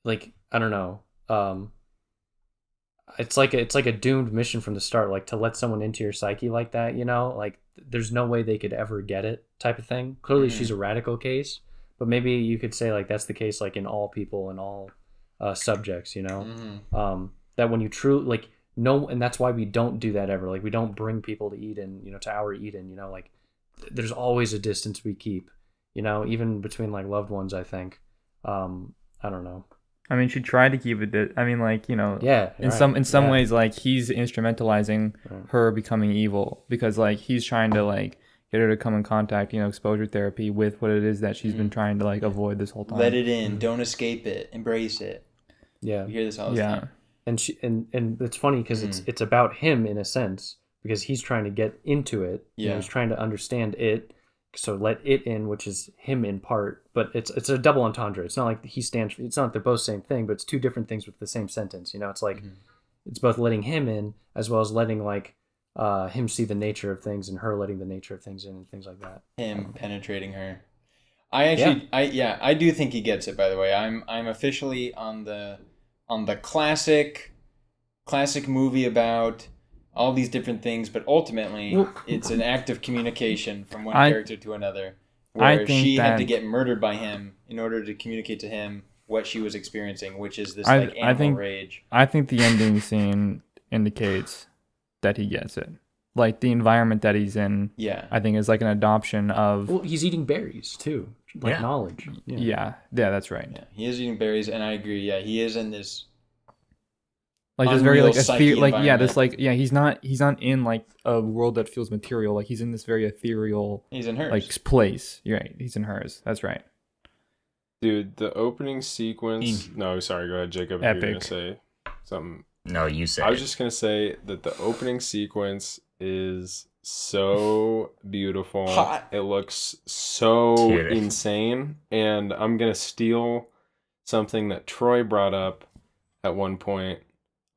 like I don't know. Um it's like a, it's like a doomed mission from the start like to let someone into your psyche like that, you know? Like there's no way they could ever get it type of thing. Clearly Mhm. she's a radical case, but maybe you could say like that's the case like in all people and all uh subjects, you know? Mhm. um, that when you truly like no and that's why we don't do that ever like we don't bring people to eden you know to our eden you know like th- there's always a distance we keep you know even between like loved ones i think um i don't know I mean, she tried to keep it. di- I mean, like you know, yeah in right, some in some yeah. ways, like he's instrumentalizing Right. her becoming evil because like he's trying to like get her to come in contact, you know, exposure therapy with what it is that she's been mm. trying to like avoid this whole time. Let it in. Mm. Don't escape it. Embrace it. yeah We hear this all the yeah. time. and she and and it's funny because it's mm. it's about him in a sense because he's trying to get into it you know, Yeah. he's trying to understand it so let it in which is him in part but it's it's a double entendre. It's not like he stands for it's not they're both same thing but it's two different things with the same sentence you know? It's like it's both letting him in as well as letting like uh him see the nature of things and her letting the nature of things in and things like that. Him penetrating her. I actually, I yeah, I do think he gets it. By the way, I'm I'm officially on the on the classic classic movie about all these different things, but ultimately it's an act of communication from one I- character to another. I Where think she had to get murdered by him in order to communicate to him what she was experiencing, which is this I- like I animal think- rage. I think the ending scene indicates that he gets it. Like the environment that he's in, Yeah. I think is like an adoption of well he's eating berries too like Yeah. knowledge yeah. yeah, yeah, that's right. Yeah, he is eating berries, and I agree. Yeah, he is in this. Like this very like Unreal psyche ether- like yeah, this like yeah, he's not he's not in like a world that feels material. Like he's in this very ethereal He's in hers. like s- place. You're right. He's in hers. That's right. Dude, the opening sequence. No, sorry. Go ahead, Jacob. If You're gonna say something. No, you said I was it. just gonna say that the opening sequence is so beautiful. Hot. It looks so Dude. insane, and I'm gonna steal something that Troy brought up at one point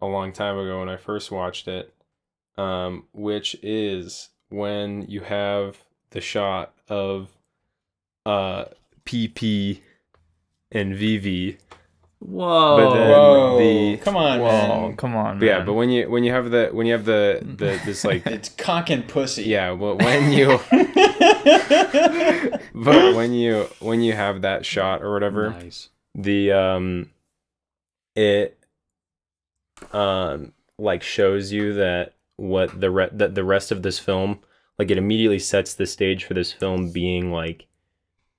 a long time ago when I first watched it, um, which is when you have the shot of uh PP and VV whoa But then- Whoa! the- come on, Whoa, man. come on. But yeah, but when you when you have the when you have the the this like It's cock and pussy. yeah, well when you but when you when you have that shot or whatever, nice the um it um like shows you that what the re- that the rest of this film like it immediately sets the stage for this film being like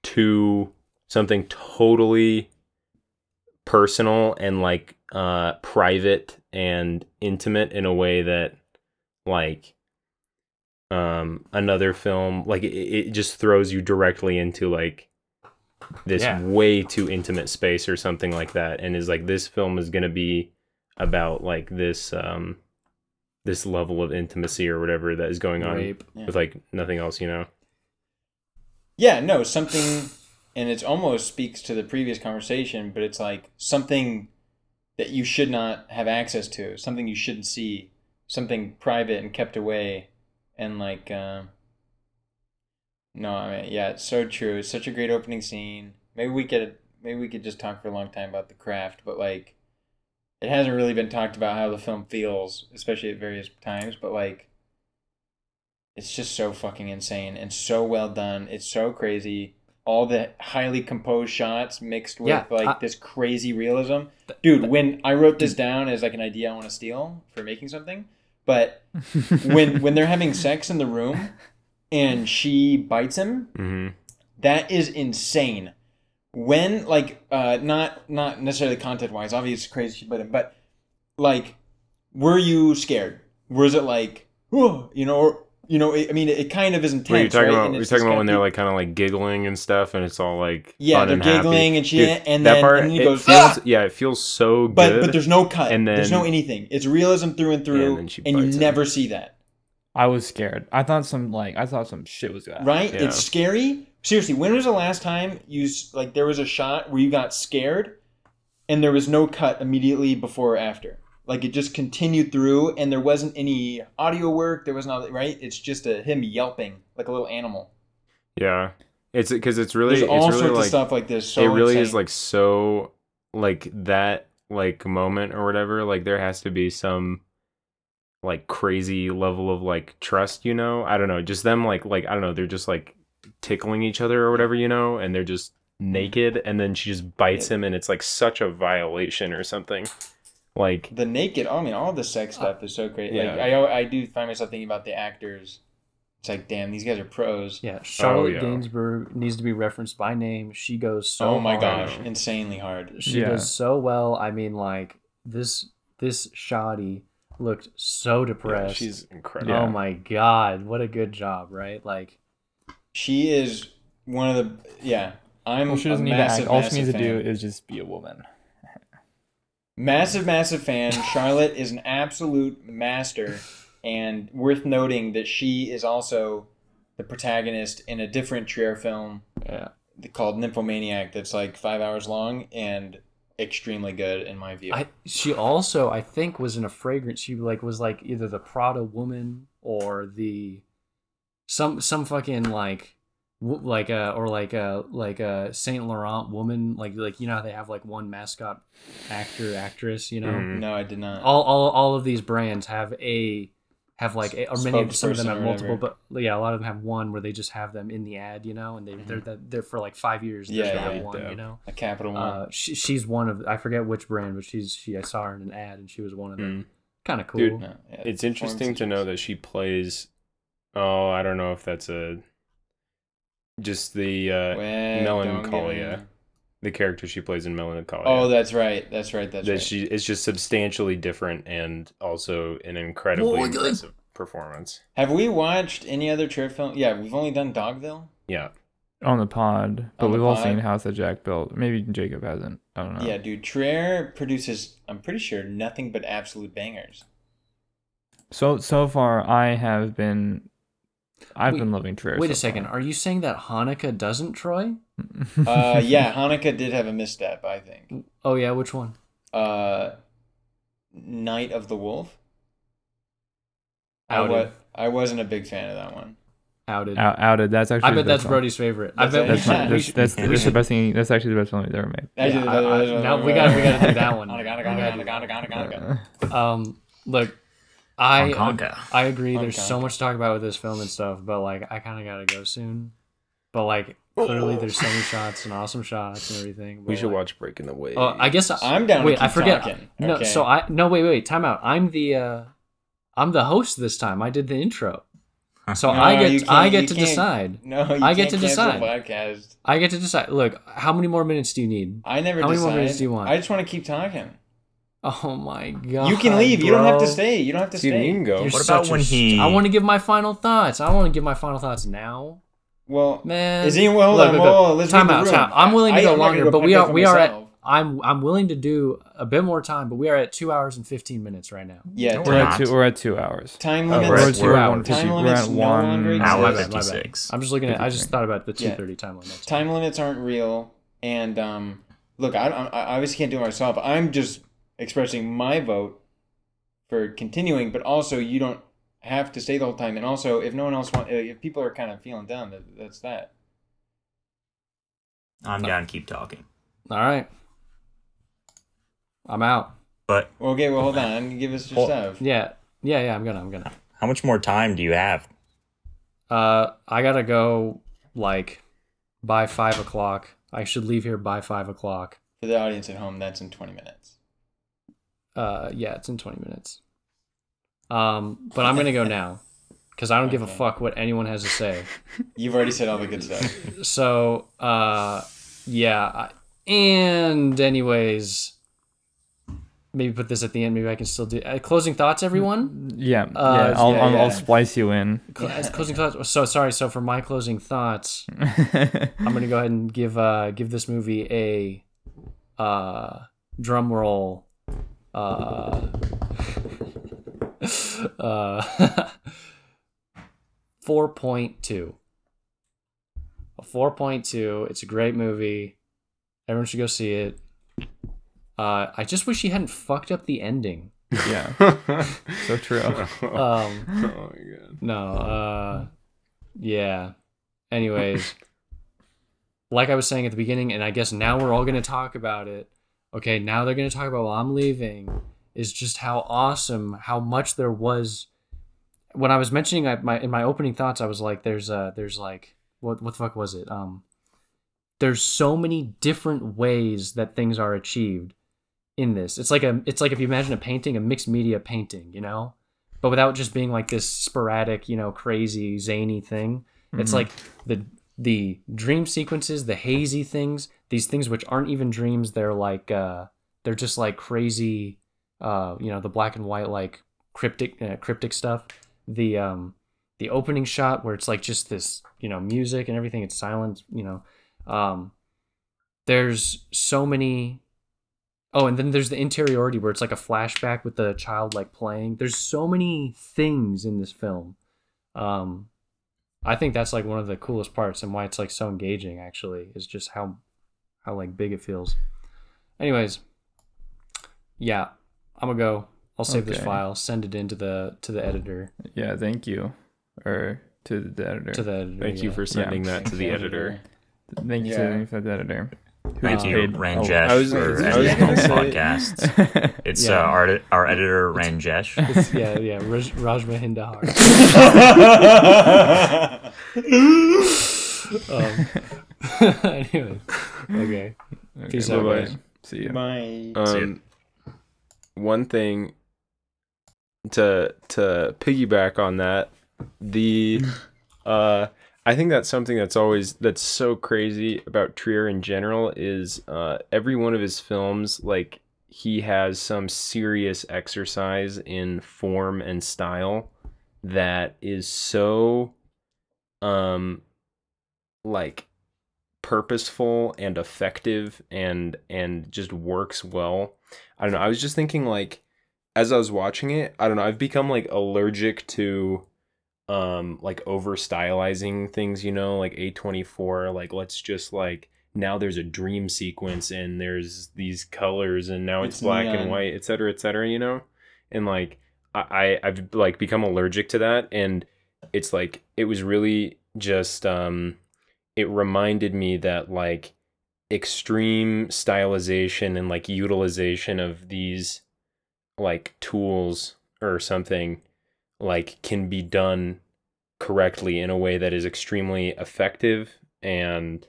to something totally personal and like uh private and intimate in a way that like um another film like it, it just throws you directly into like this Yeah. way too intimate space or something like that and is like this film is going to be about like this um this level of intimacy or whatever that is going on rape with like nothing else you know Yeah, no, something, and it almost speaks to the previous conversation, but it's like something that you should not have access to, something you shouldn't see, something private and kept away, and like, uh, no, I mean, yeah, it's so true. It's such a great opening scene. Maybe we could, maybe we could just talk for a long time about the craft, but like, it hasn't really been talked about how the film feels, especially at various times, but like it's just so fucking insane and so well done. It's so crazy. all the highly composed shots mixed with Yeah, like I- this crazy realism. Dude, when I wrote this down as like an idea I want to steal for making something, but when when they're having sex in the room and she bites him, hmm that is insane. When like uh not not necessarily content wise, obviously it's crazy him, but like were you scared? Was it like "Whoa," you know, or you know, it, I mean, it, it kind of is intense. Were you talking right? about? And You're talking about when they're like kind of like giggling and stuff, and it's all like Yeah, they're and happy. giggling and she- Dude, and that then- part, and then he it goes, feels, "Ah!" yeah, it feels so good. but but there's no cut. And there's no anything. It's realism through and through, and then and you him. never see that. I was scared. I thought some like I thought some shit was gonna. Right? Yeah. It's scary. Seriously, when was the last time you like there was a shot where you got scared, and there was no cut immediately before or after? Like it just continued through, and there wasn't any audio work. There was not right. It's just a him yelping like a little animal. yeah, it's because it's really There's it's all really sorts like of stuff like this. So it really is like so like that like moment or whatever. Like there has to be some like crazy level of like trust. You know, I don't know. Just them like like I don't know. They're just like tickling each other or whatever. You know, and they're just mm-hmm. naked, and then she just bites him, and it's like such a violation or something. Like the naked. I mean, all the sex uh, stuff is so great. Like yeah. I, I do find myself thinking about the actors. It's like, damn, these guys are pros. Yeah, oh, Charlotte yeah. Gainsbourg needs to be referenced by name. She goes so oh my hard. gosh, insanely hard. She Yeah. does so well. I mean, like this this shoddy looked so yeah, depressed. she's incredible. Oh my god, what a good job, right? Like She is one of the yeah. I'm Well, she a doesn't need to act. All she massive needs to do is just be a woman. massive, massive fan. Charlotte is an absolute master, and worth noting that she is also the protagonist in a different Trier film yeah. called Nymphomaniac. That's like five hours long and extremely good in my view. I she also I think was in a fragrance. She like was like either the Prada woman or the some some fucking like like a or like a like a Saint Laurent woman. Like like you know how they have like one mascot actor actress. You know Mhm. no, I did not. all all all of these brands have a have like a, or many of, some of them Spokesperson have multiple, but yeah, a lot of them have one where they just have them in the ad. You know, and they they're that they're for like five years. Yeah, Yeah, yeah, have one. yeah. You know. a capital one. Uh, she, she's one of I forget which brand, but she's she I saw her in an ad and she was one of them. Kind of cool. Dude, no, yeah, it's interesting to know that she plays oh i don't know if that's a just the uh Well, Melancholia. Don't get me- the character she plays in melancholia Oh, that's right. That's right. That's that right. she is just substantially different and also an incredibly Oh my God. impressive performance Have we watched any other Trier film? Yeah, we've only done Dogville. yeah on the pod, but On the we've all pod? seen House that Jack built. Maybe Jacob hasn't. I don't know. Yeah, dude. Trier produces, I'm pretty sure, nothing but absolute bangers. So so far, I have been, I've Wait- been loving Trier. Wait so a second. far. Are you saying that Hanukkah doesn't Troy? Uh, yeah, Hanukkah did have a misstep, I think. Oh yeah, which one? Uh, Night of the Wolf. I, Outed. wa- I wasn't a big fan of that one. Outed. Out, outed. That's actually. I bet that's one. Brody's favorite. I bet it. we That's, my, that's, that's, that's the best thing. That's actually the best film we've ever made. Actually, I- I- no, we gotta- we gotta do that one. Hanukkah, Hanukkah, Hanukkah. Hanukkah, Hanukkah. Um, look, I Hong Kong. I agree. Hong There's so much to talk about with this film and stuff, but like I kind of gotta go soon. But like clearly, there's so many shots and awesome shots and everything. we should like- watch breaking the waves Oh, I guess I'm down to Wait, I forget. talking, No, okay? so I no wait wait time out. I'm the uh, I'm the host this time. I did the intro, so No, I get I get to decide. No, you I get can't to decide. podcast. I get to decide. Look, how many more minutes do you need? I never How many more minutes do you want? I just want to keep talking. Oh my god! you can leave. You don't have to stay. You don't have to Steven, stay. you can go You're What about when st- he- I want to give my final thoughts. I want to give my final thoughts now, Well, man. Is he- well, hold Look, on, look, look. let's time out, time. I'm willing to I- go I'm longer, go but we are for we are at. I'm I'm willing to do a bit more time, but we are at two hours and fifteen minutes right now. yeah, No, We're we're at two. We're at two hours. time Oh, limits. We're at two. We're We're at at hour. one Time fifty. We're limits at no longer exist. Hour My bad, my bad. 56. I'm just looking at. I just thought about the two Yeah. thirty timeline. That's time limits aren't real, and um, look, I, I I obviously can't do it myself. I'm just expressing my vote for continuing, but also you don't have to stay the whole time. And also, if no one else wants, if people are kind of feeling down, that, that's that. I'm down. Keep talking. all right. I'm out. But Okay, well, hold on. Give us your Hold- stuff. Yeah, yeah, yeah. I'm gonna, I'm gonna. how much more time do you have? Uh, I gotta go like by five o'clock. I should leave here by five o'clock. For the audience at home, that's in 20 minutes. Uh, yeah, it's in twenty minutes. Um, but I'm gonna go now because I don't give a fuck what anyone has to say. You've already said all the good stuff. So, uh, yeah. And anyways, maybe put this at the end. Maybe I can still do uh, closing thoughts, everyone. Yeah, Uh, yeah. I'll, yeah, I'll, yeah. I'll splice you in. Cl- as closing thoughts. So sorry. So for my closing thoughts, I'm gonna go ahead and give uh give this movie a uh drum roll uh uh 4.2 a 4.2 it's a great movie everyone should go see it uh i just wish he hadn't fucked up the ending yeah, so true. um oh my god. no, uh yeah. Anyways, like I was saying at the beginning, and I guess now we're all gonna talk about it. Okay, now they're gonna talk about while I'm leaving is just how awesome, how much there was. When I was mentioning I, my in my opening thoughts, I was like, "There's uh, there's like what what the fuck was it? Um, there's so many different ways that things are achieved in this. It's like a it's like if you imagine a painting, a mixed media painting, you know, but without just being like this sporadic, you know, crazy zany thing. It's Mhm. like the the dream sequences, the hazy things, these things which aren't even dreams. They're like uh, they're just like crazy, uh, you know, the black and white like cryptic uh, cryptic stuff. The um the opening shot where it's like just this, you know, music and everything. It's silent, you know. Um, there's so many Oh, and then there's the interiority where it's like a flashback with the child like playing. There's so many things in this film. Um I think that's like one of the coolest parts and why it's like so engaging actually is just how how like big it feels. Anyways, yeah, I'm gonna go. I'll save this file, send it into the to the editor. Yeah, thank you, or to the editor. To the editor. Thank you for sending that to the editor. Thank you Yeah. to for the editor. Thank you, paid- Ranjesh, I was- for I was editing gonna podcasts. It's Yeah. uh, our our editor Ranjesh. It's- yeah, yeah, Raj, Rajma Hindahar. um, anyway, okay. Peace out, bye-bye. guys. See you. Bye. See ya. Um, one thing to to piggyback on that, the uh, I think that's something that's always that's so crazy about Trier in general is uh, every one of his films like he has some serious exercise in form and style that is so um like purposeful and effective and and just works well. I don't know. I was just thinking like as I was watching it, I don't know, I've become like allergic to um like over stylizing things, you know, like A24, like let's just like now there's a dream sequence and there's these colors and now it's, It's black neon. and white, et cetera, et cetera, you know? And like I, I I've like become allergic to that and it's like it was really just um it reminded me that like extreme stylization and like utilization of these like tools or something like can be done correctly in a way that is extremely effective and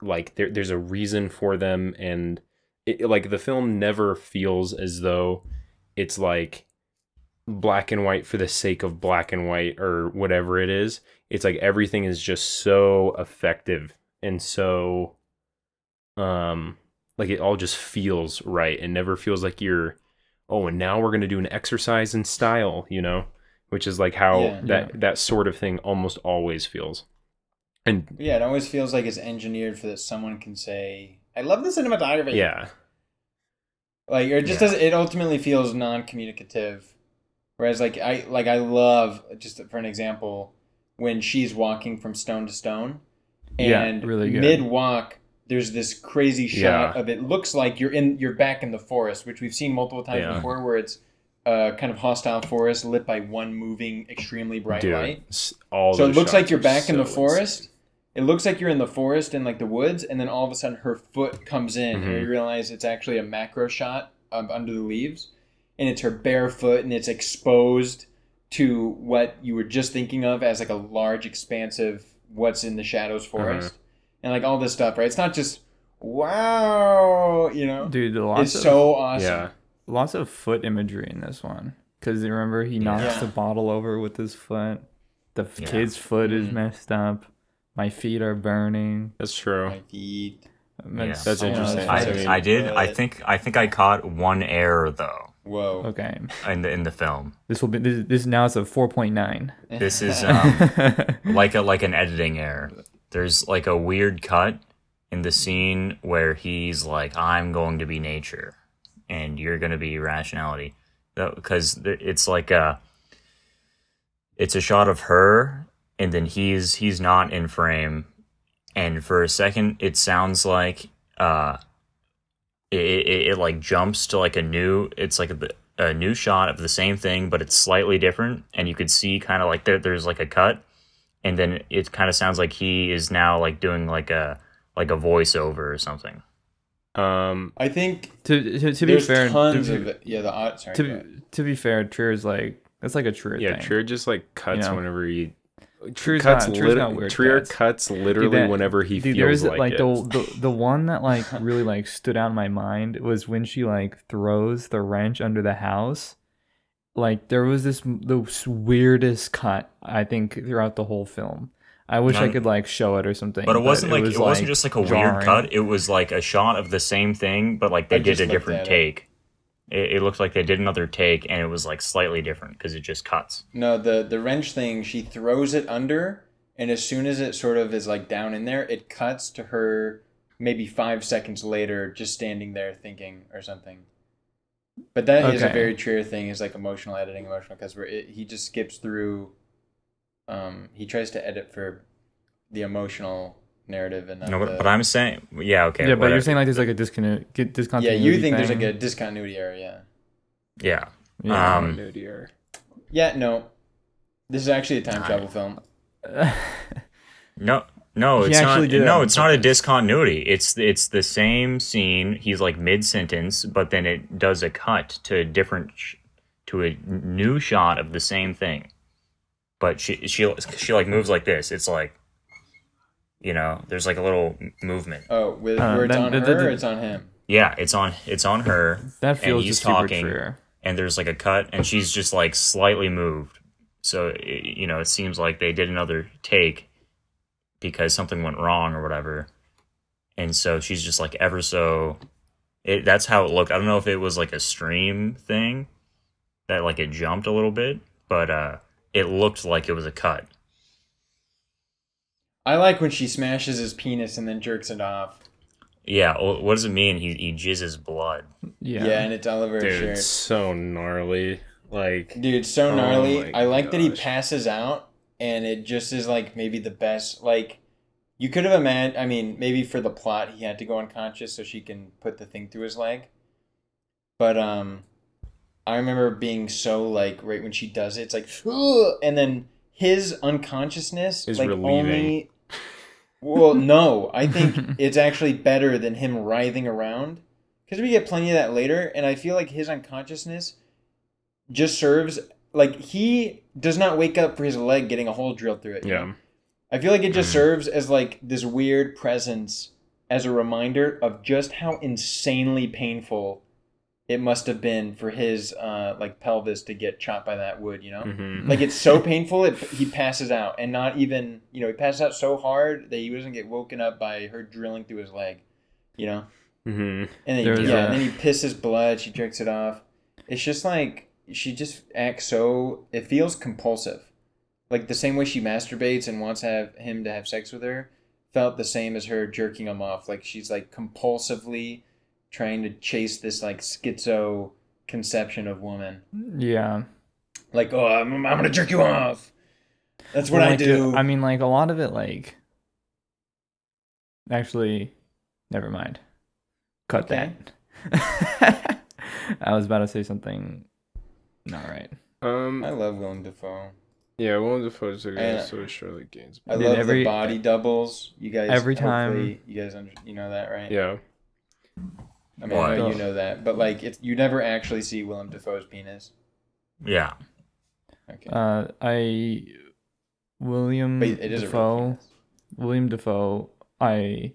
like there, there's a reason for them and it, like the film never feels as though it's like black and white for the sake of black and white or whatever it is it's like everything is just so effective and so um like it all just feels right and never feels like you're oh and now we're going to do an exercise in style you know which is like how Yeah. that Yeah. that sort of thing almost always feels and Yeah, it always feels like it's engineered for that someone can say, "I love the cinematography." yeah like or it just Yeah. does. It ultimately feels non-communicative. Whereas, like I like I love just for an example when she's walking from stone to stone, Yeah, and really good. mid walk. There's this crazy shot Yeah. of it looks like you're in you're back in the forest, which we've seen multiple times Yeah. before, where it's a kind of hostile forest lit by one moving, extremely bright dude light. all So it looks like you're back in the forest. insane. It looks like you're in the forest in like the woods, and then all of a sudden her foot comes in, and Mhm. you realize it's actually a macro shot um, under the leaves, and it's her bare foot, and it's exposed to what you were just thinking of as like a large, expansive, what's in the shadows forest. and like all this stuff, right? It's not just wow, you know. Dude, lots It's of so awesome. Yeah. lots of foot imagery in this one. Cause you remember he knocks Yeah. the bottle over with his foot. The Yeah. kid's foot is Mhm. messed up. My feet are burning. That's true. My feet. That's you know, interesting. I I, did. I think. I think I caught one error though Whoa. okay. in the in the film. This will be this, this now it's a four point nine. This is um, like a like an editing error. There's like a weird cut in the scene where he's like, "I'm going to be nature, and you're going to be rationality," because it's like a it's a shot of her, and then he's he's not in frame, and for a second it sounds like uh, it, it, it like jumps to like a new it's like a, a new shot of the same thing but it's slightly different and you could see kind of like there, there's like a cut and then it kind of sounds like he is now like doing like a like a voiceover or something Um, I think to to, to be fair, tons to, of be- it. Yeah, the. Sorry. to, to be fair, Trier's like it's like a Trier yeah, thing. Trier just like cuts know? whenever he Trier's cuts. not, Trier's lit- not weird. Trier cuts. cuts literally that- whenever he Dude, feels there's like, like it. the, the the one that like really like stood out in my mind was when she like throws the wrench under the house. Like there was this the weirdest cut I think throughout the whole film. I wish I could like show it or something. but it wasn't like was, it wasn't just like a weird cut it was like a shot of the same thing but like they I did a different take. it. Take it, it looked like they did another take and it was like slightly different because it just cuts No, the the wrench thing. She throws it under, and as soon as it sort of is like down in there, it cuts to her maybe five seconds later, just standing there thinking or something. But that is a very Trier thing. Is like emotional editing, emotional because where it, he just skips through. Um, he tries to edit for the emotional narrative and not no the, but, but i'm saying yeah okay Yeah, but whatever. you're saying like there's like a disconnect yeah. You think there's like a discontinuity error? Yeah. yeah Yeah. um Continuity error. Yeah. No. This is actually a time I- travel film. No, no, He it's not. actually did it No, it's not a discontinuity. It's it's the same scene. He's like mid sentence, but then it does a cut to a different, sh- to a new shot of the same thing. But she she she like moves like this. It's like, you know, there's like a little movement. Oh, with Uh, where it's that- on that- her, that- or it's on him. Yeah, it's on it's on her. that and feels he's just super talking, Trier. and there's like a cut, and she's just like slightly moved. So it, you know, it seems like they did another take because something went wrong or whatever, and so she's just like ever so. It that's how it looked. I don't know if it was like a stream thing that like it jumped a little bit, but uh, it looked like it was a cut. I like when she smashes his penis and then jerks it off. Yeah, what does it mean? He he jizzes blood. Yeah. Yeah, and it's all over his Dude, shirt. it's so gnarly. Like, Dude, so Oh gnarly. my I like that he passes out, and it just is like maybe the best. Like, you could have imagined. I mean, maybe for the plot, he had to go unconscious so she can put the thing through his leg. But um, I remember being so like right when she does it, it's like, "Ugh," and then his unconsciousness Is like relieving. only. Well, no, I think it's actually better than him writhing around because we get plenty of that later, and I feel like his unconsciousness just serves like he does not wake up for his leg getting a hole drilled through it. yeah. I feel like it just Mhm. serves as like this weird presence as a reminder of just how insanely painful it must have been for his uh like pelvis to get chopped by that wood, you know? hmm Like it's so painful it he passes out and not even, you know, he passes out so hard that he doesn't get woken up by her drilling through his leg, you know? hmm And then yeah, a- and then he pisses blood. She drinks it off. It's just like she just acts so. It feels compulsive, like the same way she masturbates and wants to have him to have sex with her. Felt the same as her jerking him off. Like she's like compulsively trying to chase this like schizo conception of woman. Yeah. Like oh, I'm, I'm gonna jerk you off. That's what Well, I like, do. I mean, like a lot of it, like actually, never mind. Cut Okay. that. I was about to say something not right. Um, I love Willem Dafoe. yeah, Willem Dafoe's a good, so is Charlotte Gaines. I Dude, love every- the body doubles. You guys every time- You guys, under, you know that, right? Yeah, I mean, I know you know that, but like, it's you never actually see Willem Dafoe's penis. Yeah, Okay, Uh, I William but it is a Dafoe. William Dafoe. I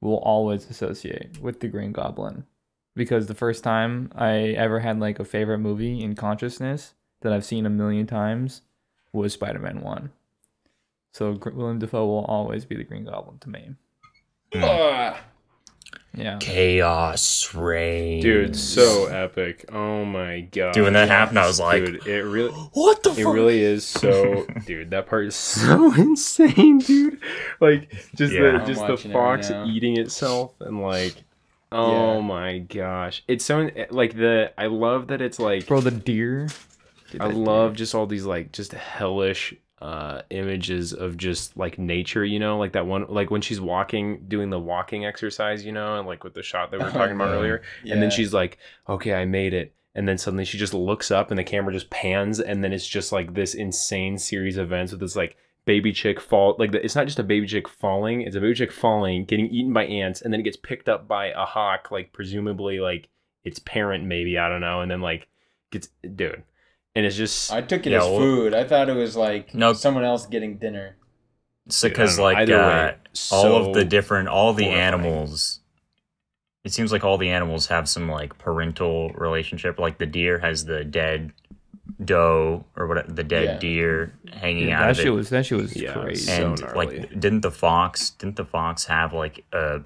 will always associate with the Green Goblin because the first time I ever had like a favorite movie in consciousness that I've seen a million times was Spider-Man 1. So Gr- Willem Dafoe will always be the Green Goblin to me. Ugh. Yeah. Chaos Reigns. Dude, so epic. Oh my god. Dude, when that happened, I was like, dude, it really what the it fuck? really is so dude, that part is so insane, dude. Like just Yeah. the I'm just the watching it right fox eating itself and like oh Yeah. my gosh. It's so like the I love that it's like Bro, the deer. Dude, I that love just all these like just hellish uh images of just like nature, you know, like that one like when she's walking doing the walking exercise, you know, and like with the shot that we were talking about Oh, Yeah. earlier. And then she's like, "Okay, I made it." And then suddenly she just looks up and the camera just pans and then it's just like this insane series of events with this like baby chick fall like the, it's not just a baby chick falling, it's a baby chick falling, getting eaten by ants and then it gets picked up by a hawk like presumably like its parent maybe, I don't know, and then like gets dude. And it's just I took it as well- food. I thought it was like No. someone else getting dinner. So, because like uh, way, all of the different, all the horrifying. animals, it seems like all the animals have some like parental relationship. Like the deer has the dead doe or what, the dead Yeah. deer hanging Dude, out that of shit it. was that shit was Yeah, crazy. and gnarly. like, didn't the fox? Didn't the fox have like a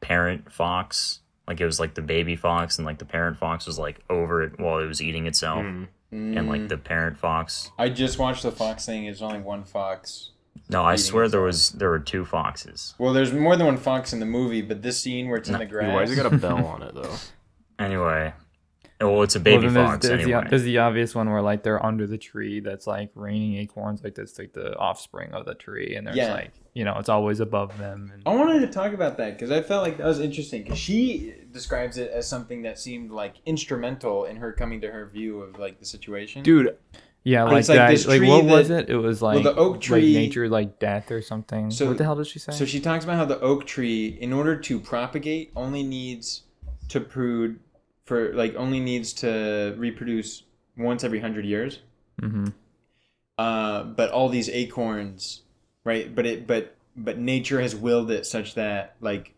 parent fox? Like it was like the baby fox, and like the parent fox was like over it while it was eating itself, Mm. And like mm. the parent fox. I just watched the fox thing. There's only one fox. No, I swear there was there were two foxes. Well, there's more than one fox in the movie, but this scene where it's in No. the Dude, grass. why has it got a bell on it though? Anyway, well, it's a Well, baby then there's, fox there's, anyway. the, there's the obvious one where like they're under the tree that's like raining acorns, like that's like the offspring of the tree, and there's Yeah. like you know it's always above them. And I wanted to talk about that because I felt like that was interesting because she describes it as something that seemed like instrumental in her coming to her view of like the situation. Dude, yeah, like like that. Like tree what was it? It was Well, like the oak tree- like nature, like death or something. So- what the hell does she say? So she talks about how the oak tree, in order to propagate, only needs to prune for like only needs to reproduce once every hundred years. mm-hmm. Uh, but all these acorns, right? But it but but nature has willed it such that like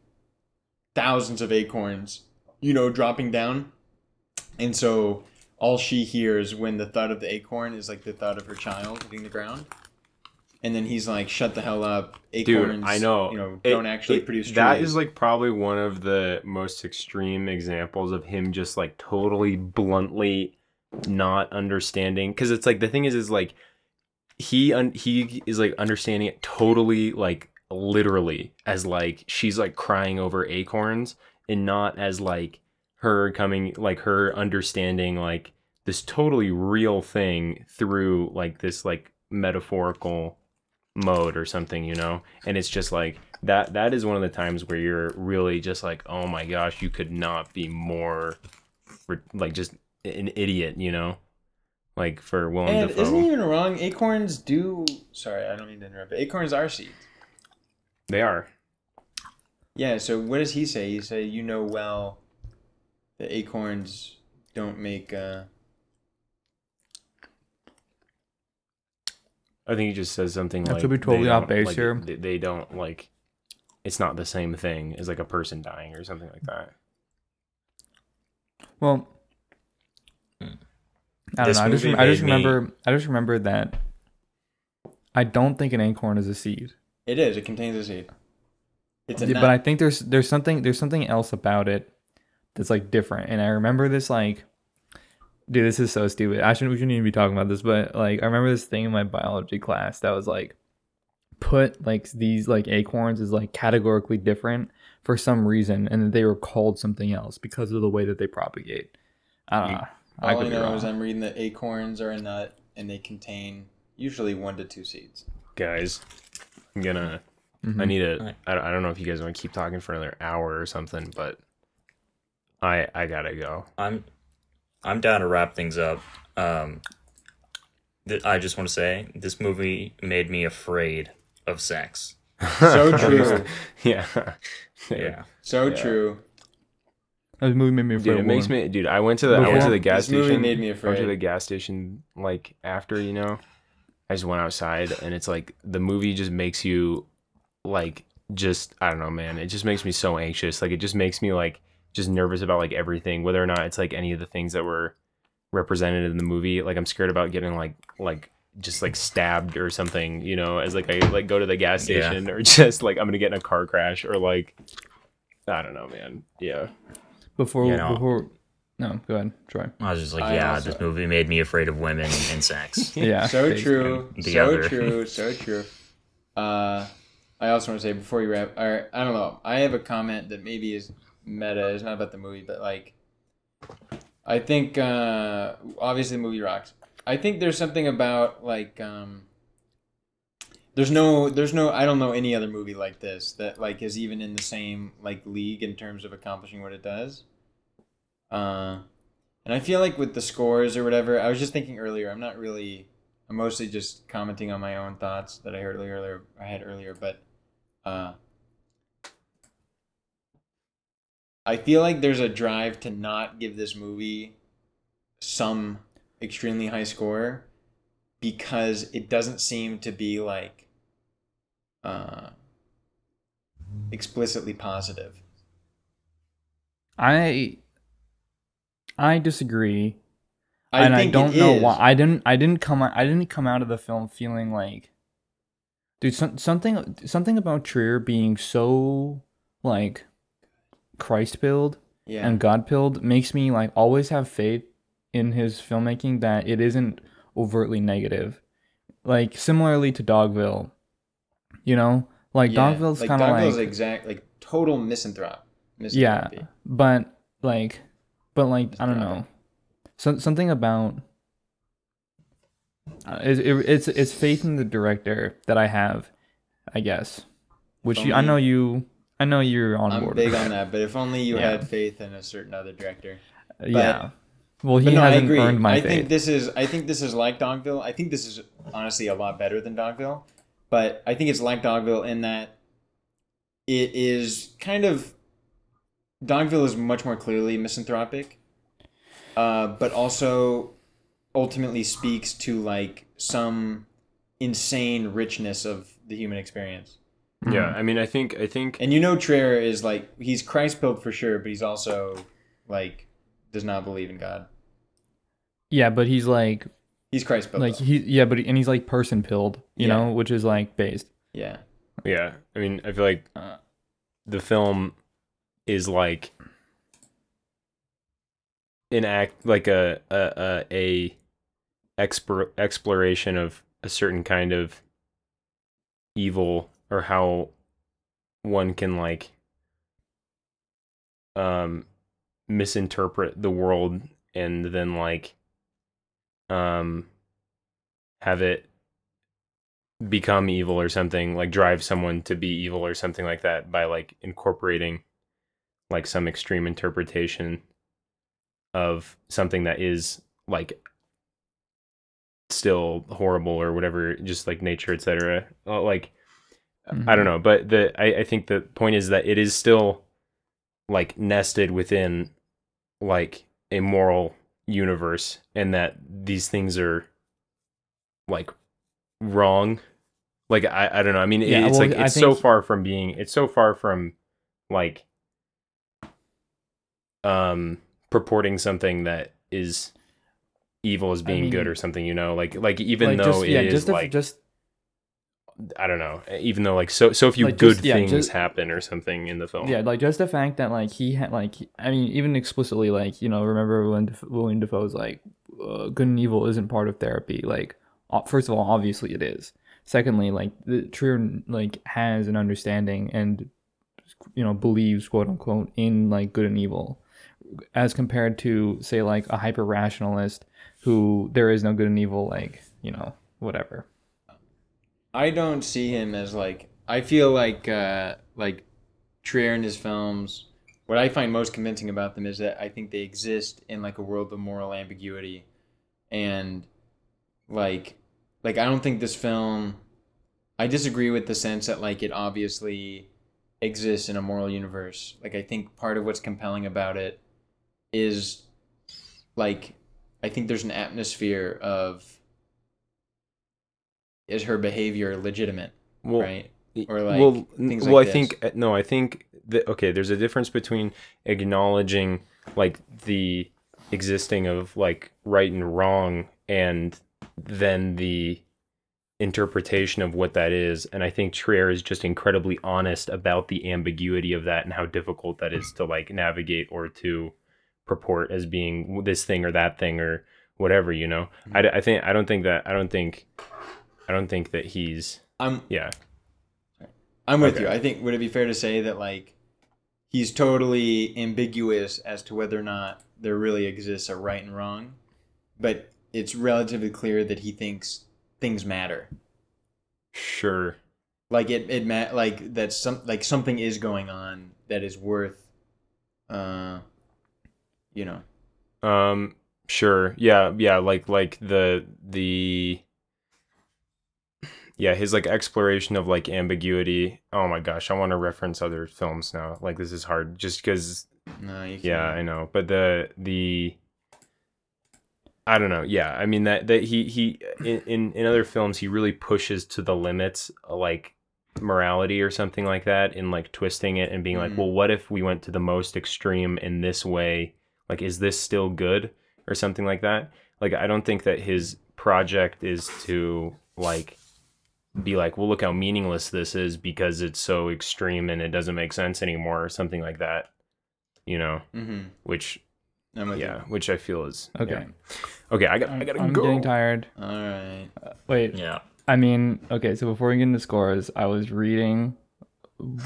thousands of acorns, you know, dropping down, and so all she hears when the thud of the acorn is like the thud of her child hitting the ground. And then he's like, "Shut the hell up, acorns!" Dude, I know. You know, It- don't actually it- produce. That trees. is like probably one of the most extreme examples of him just like totally bluntly not understanding. Because it's like the thing is, is like he un- he is like understanding it totally like literally as like she's like crying over acorns and not as like her coming like her understanding like this totally real thing through like this like metaphorical mode or something you know and it's just like that that is one of the times where you're really just like oh my gosh you could not be more like just an idiot you know like for Willem And Dafoe isn't even wrong? Acorns do. Sorry, I don't mean to interrupt. But acorns are seeds. They are Yeah. So what does he say? He say, "You know well, the acorns don't make." Uh, I think he just says something That like could be totally off don't- base like, here. They, they don't like it's not the same thing as like a person dying or something like that. Well, I don't This know. I just, I just made me- remember. I just remember that. I don't think an acorn is a seed, it is. It contains a seed. It's a Yeah, nut. but I think there's there's something there's something else about it that's like different. And I remember this like, dude, this is so stupid. I shouldn't we shouldn't even be talking about this, but like I remember this thing in my biology class that was like, put like these like acorns is like categorically different for some reason, and that they were called something else because of the way that they propagate. I don't know. I All I, could be know wrong. is I'm reading that acorns are a nut and they contain usually one to two seeds. Guys, I'm gonna I Mhm. need to. Alright. I don't, I don't know if you guys want to keep talking for another hour or something, but I I gotta go. I'm I'm down to wrap things up. Um, th- I just want to say this movie made me afraid of sex. So true. yeah. Yeah, So Yeah. true. This movie made me afraid. Dude, it of makes me dude, I went to the I went to the gas This movie station. made me I went to the gas station like after, you know. I just went outside and it's like the movie just makes you like just I don't know, man. It just makes me so anxious. Like it just makes me like just nervous about like everything, whether or not it's like any of the things that were represented in the movie. Like I'm scared about getting like like just like stabbed or something, you know, as like I like go to the gas Yeah. station or just like I'm gonna get in a car crash or like I don't know, man. Yeah. Before You know. before no, go ahead, Troy. I was just like, I yeah, also- this movie made me afraid of women and sex. Yeah. so basically. true, so Together. true, so true. Uh, I also want to say before you wrap, or I don't know, I have a comment that maybe is meta. It's not about the movie, but like, I think uh, obviously the movie rocks. I think there's something about like um, there's no there's no I don't know any other movie like this that like is even in the same like league in terms of accomplishing what it does. Uh, and I feel like with the scores or whatever, I was just thinking earlier. I'm not really. I'm mostly just commenting on my own thoughts that I heard earlier. I had earlier, but uh, I feel like there's a drive to not give this movie some extremely high score because it doesn't seem to be like uh, explicitly positive. I I disagree. I and I don't know is. why. I didn't. I didn't come. out- I didn't come out of the film feeling like, dude. Some, something. Something about Trier being so like Christ pilled Yeah. and God pilled makes me like always have faith in his filmmaking that it isn't overtly negative. Like similarly to Dogville, you know, like Yeah, Dogville's like kind of Dogville's like exact like total misanthrope. yeah, but like, but like I don't know, so, something about uh, it, it, it's it's faith in the director that I have, I guess. Which you, I know you, I know you're on I'm board. big with. on that, but if only you Yeah. had faith in a certain other director. yeah. Well, he But no, I hasn't agree. earned my I faith. think this is I think this is like Dogville. I think this is honestly a lot better than Dogville, but I think it's like Dogville in that it is kind of Dogville is much more clearly misanthropic, uh, but also ultimately speaks to like some insane richness of the human experience. Yeah. I mean I think I think And you know Trier is like he's Christ pilled for sure, but he's also like does not believe in God. yeah, but he's like, He's Christ pilled. like though. he, yeah, but and he's like person pilled, you Yeah. know, which is like based. yeah. Yeah, I mean, I feel like Uh, the film is like an act, like a a a, a expor- exploration of a certain kind of evil or how one can like um misinterpret the world and then like um have it become evil or something like drive someone to be evil or something like that by like incorporating like some extreme interpretation of something that is like still horrible or whatever just like nature etc Uh, like i don't know but the I, I think the point is that it is still like nested within like a moral universe and that these things are like wrong. Like i, I don't know i mean Yeah, it's well, like it's so far from being it's so far from like um purporting something that is evil as being good mean- or something you know? Like like even like, though just, it yeah, is just like just i don't know even though like so so few Like, good just- yeah, things just- happen or something in the film. Yeah, like just the fact that like he had like I mean even explicitly like you know remember when Def- William Dafoe's like uh, good and evil isn't part of therapy like first of all obviously it is. Secondly like the Trier like has an understanding and you know believes quote unquote in like good and evil as compared to say like a hyper rationalist who there is no good and evil like you know whatever I don't see him as like I feel like uh like Trier and his films what I find most convincing about them is that I think they exist in like a world of moral ambiguity and like like I don't think this film I disagree with the sense that like it obviously exists in a moral universe. Like I think part of what's compelling about it is like I think there's an atmosphere of is her behavior legitimate, well right? Or, like, well, well, I think uh, no, I think that okay. There's a difference between acknowledging like the existing of like right and wrong, and then the interpretation of what that is. And I think Trier is just incredibly honest about the ambiguity of that and how difficult that is to like navigate or to purport as being this thing or that thing or whatever. You know, I, I think I don't think that I don't think I don't think that he's I'm yeah. I'm with Okay. you. I think would it be fair to say that like he's totally ambiguous as to whether or not there really exists a right and wrong, but it's relatively clear that he thinks things matter. Sure. Like it, it ma- like that some like something is going on that is worth, uh, you know, Um sure. Yeah, yeah, like like the the yeah, his like exploration of like ambiguity. Oh my gosh, I want to reference other films now. Like this is hard just cuz no, you can't. yeah, I know. But the the I don't know. Yeah, I mean that that he he in in, in other films he really pushes to the limits uh, like morality or something like that in like twisting it and being like, Mhm. well, what if we went to the most extreme in this way? Like, is this still good or something like that? Like, I don't think that his project is to like be like, well, look how meaningless this is because it's so extreme and it doesn't make sense anymore or something like that. You know, Mm-hmm. which I'm with yeah, which I feel is Okay. yeah. Okay, I got I I'm, gotta I'm go. getting tired. you. All right. Wait, Yeah. I mean, okay, so before we get into scores, I was reading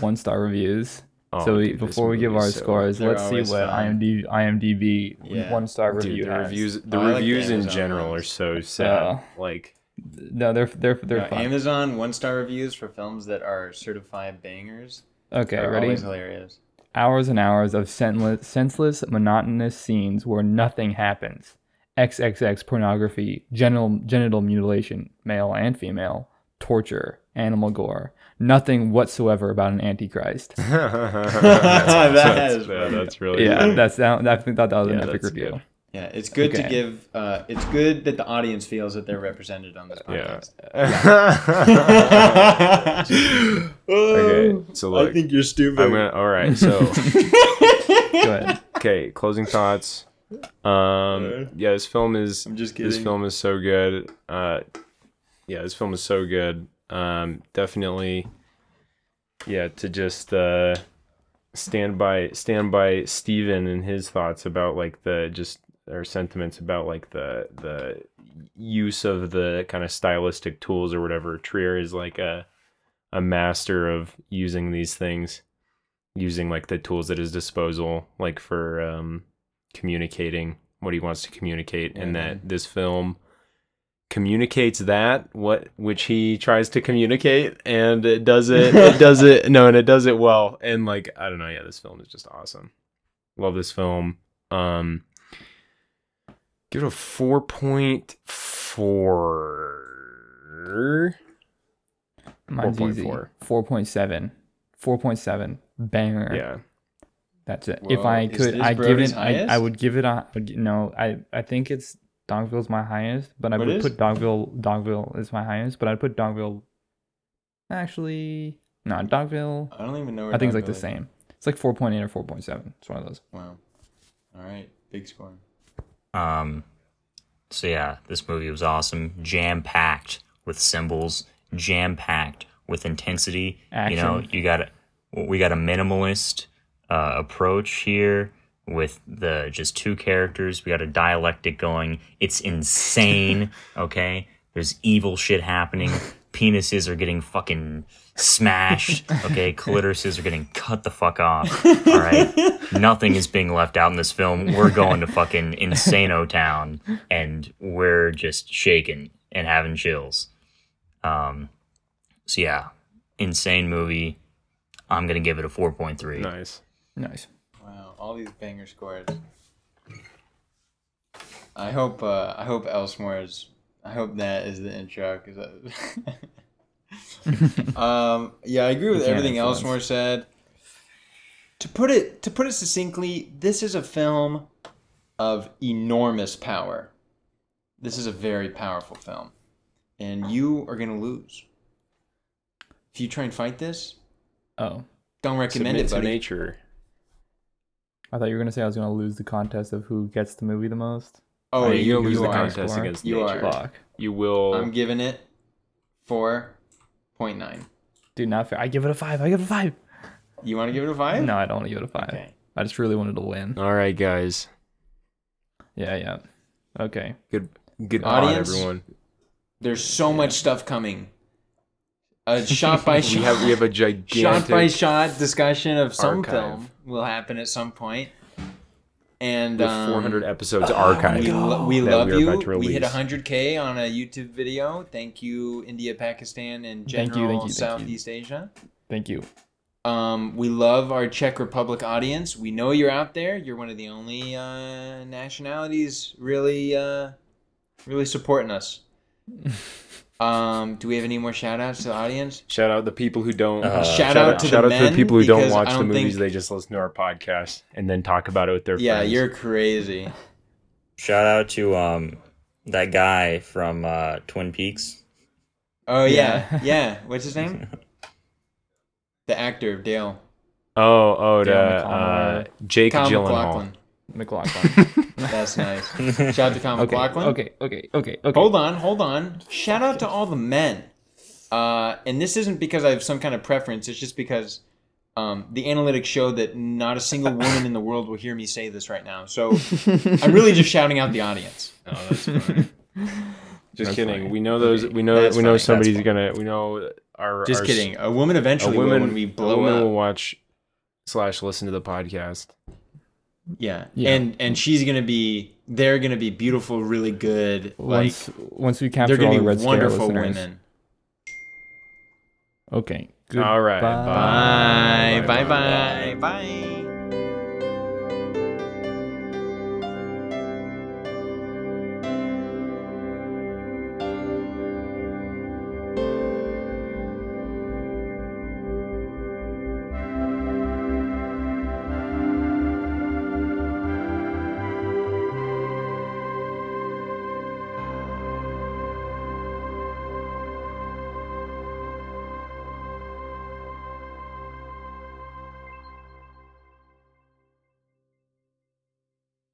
one star reviews. Oh, so we, dude, before we give our so- scores, let's see what fun. IMDb IMDb Yeah. one star Dude, the has. reviews the I like reviews in general ones. are so sad. Uh, like No, they're they're they're Yeah, fun. Amazon one star reviews for films that are certified bangers okay, are ready? always hilarious. Hours and hours of senseless, senseless, monotonous scenes where nothing happens. XXX pornography, genital genital mutilation, male and female, torture, animal gore. Nothing whatsoever about an antichrist. that's, That that's, is yeah, funny. that's really yeah, good. that's that. I think that was an epic that's review. good. Yeah, it's good to give. Uh, it's good that the audience feels that they're represented on this Yeah. podcast. okay, so look, I think you're stupid. I'm gonna. All right, so okay, closing thoughts. Um, yeah, this film is. I'm just kidding. This film is so good. Uh, yeah, this film is so good. Um, definitely. Yeah, to just uh, stand by stand by Steven and his thoughts about like the just or sentiments about like the the use of the kind of stylistic tools or whatever. Trier is like a a master of using these things, using like the tools at his disposal, like for um, communicating what he wants to communicate, and that this film communicates that what which he tries to communicate and it does it it does it no and it does it well and like i don't know yeah this film is just awesome love this film um give it a 4.4 Mine's easy. 4.4. 4.7. 4.7. Banger. yeah That's it. if I could, I give it. I, I would give it a. No, I I think it's Dogville's my highest, but I What would is? put Dogville. Dogville is my highest, but I'd put Dogville. Actually, no, Dogville. I don't even know. Where I think it's like the is. same. It's like 4.8 or 4.7. It's one of those. Wow. All right, big score. Um, so yeah, this movie was awesome, jam packed with symbols, jam packed with intensity. You know, you got a, we got a minimalist uh, approach here with the just two characters. We got a dialectic going. It's insane. okay, there's evil shit happening. Penises are getting fucking smashed. Okay, clitorises are getting cut the fuck off. All right, nothing is being left out in this film. We're going to fucking Insano Town, and we're just shaking and having chills. Um, so yeah, insane movie. I'm gonna give it a 4.3. nice Nice. All these banger scores. I hope. Uh, I hope Elsmore is. I hope that is the intro. Cause that... um, yeah, I agree with everything. Elsmore said. To put it to put it succinctly, this is a film of enormous power. This is a very powerful film, and you are gonna lose. if you try and fight this, Oh, don't recommend Submit it, to nature. I thought you were gonna say I was gonna lose the contest of who gets the movie the most. Oh, oh you, you'll lose you the are. contest Score. against You nature. are. Fuck, You will. I'm giving it four point nine. dude, not fair. I give it a five. I give it a five. You want to give it a five? No, I don't want to give it a five. Okay. I just really wanted to win. All right, guys. Yeah, yeah. Okay. Good. Good Audience? Audience? everyone. There's so much stuff coming. A shot by We shot, have we have a gigantic. shot by shot discussion of some archive. film will happen at some point. And with um, 400 episodes We, archived. lo- we love we you. We hit release. 100k on a YouTube video. Thank you, India, Pakistan, and Thank general you, thank you, thank you. Southeast Asia. Thank you. Um, we love our Czech Republic audience. We know you're out there. You're one of the only uh, nationalities really, uh, really supporting us. um, do we have any more shout outs to the audience? Shout out the people who don't. Uh, shout, shout out to shout the out men to the people who don't watch the don't movies. think- They just listen to our podcast and then talk about it with their yeah, friends. Yeah, you're crazy. Shout out to um that guy from uh, Twin Peaks. Oh yeah, Yeah. yeah. What's his name? the actor Dale. Oh, oh, Dale to, uh, Jake Kyle Gyllenhaal. MacLachlan. MacLachlan. That's nice. Shout out to Kyle okay, MacLachlan. okay, okay, okay, okay. Hold on, hold on. Shout out to all the men. Uh, and this isn't because I have some kind of preference. It's just because um, the analytics show that not a single woman in the world will hear me say this right now. So I'm really just shouting out the audience. Oh, that's funny. Just That's kidding. funny. We know those. We know. That's we know funny. somebody's gonna. We know our. Just our, kidding. A woman A eventually will woman. when we a blow woman up. will watch slash listen to the podcast. Yeah. Yeah. And and she's gonna be. They're gonna be beautiful, really good. Like once once we they're capture gonna the be Red Scare wonderful listeners. women. Okay. All right. Bye. Bye. Bye. Bye. Bye.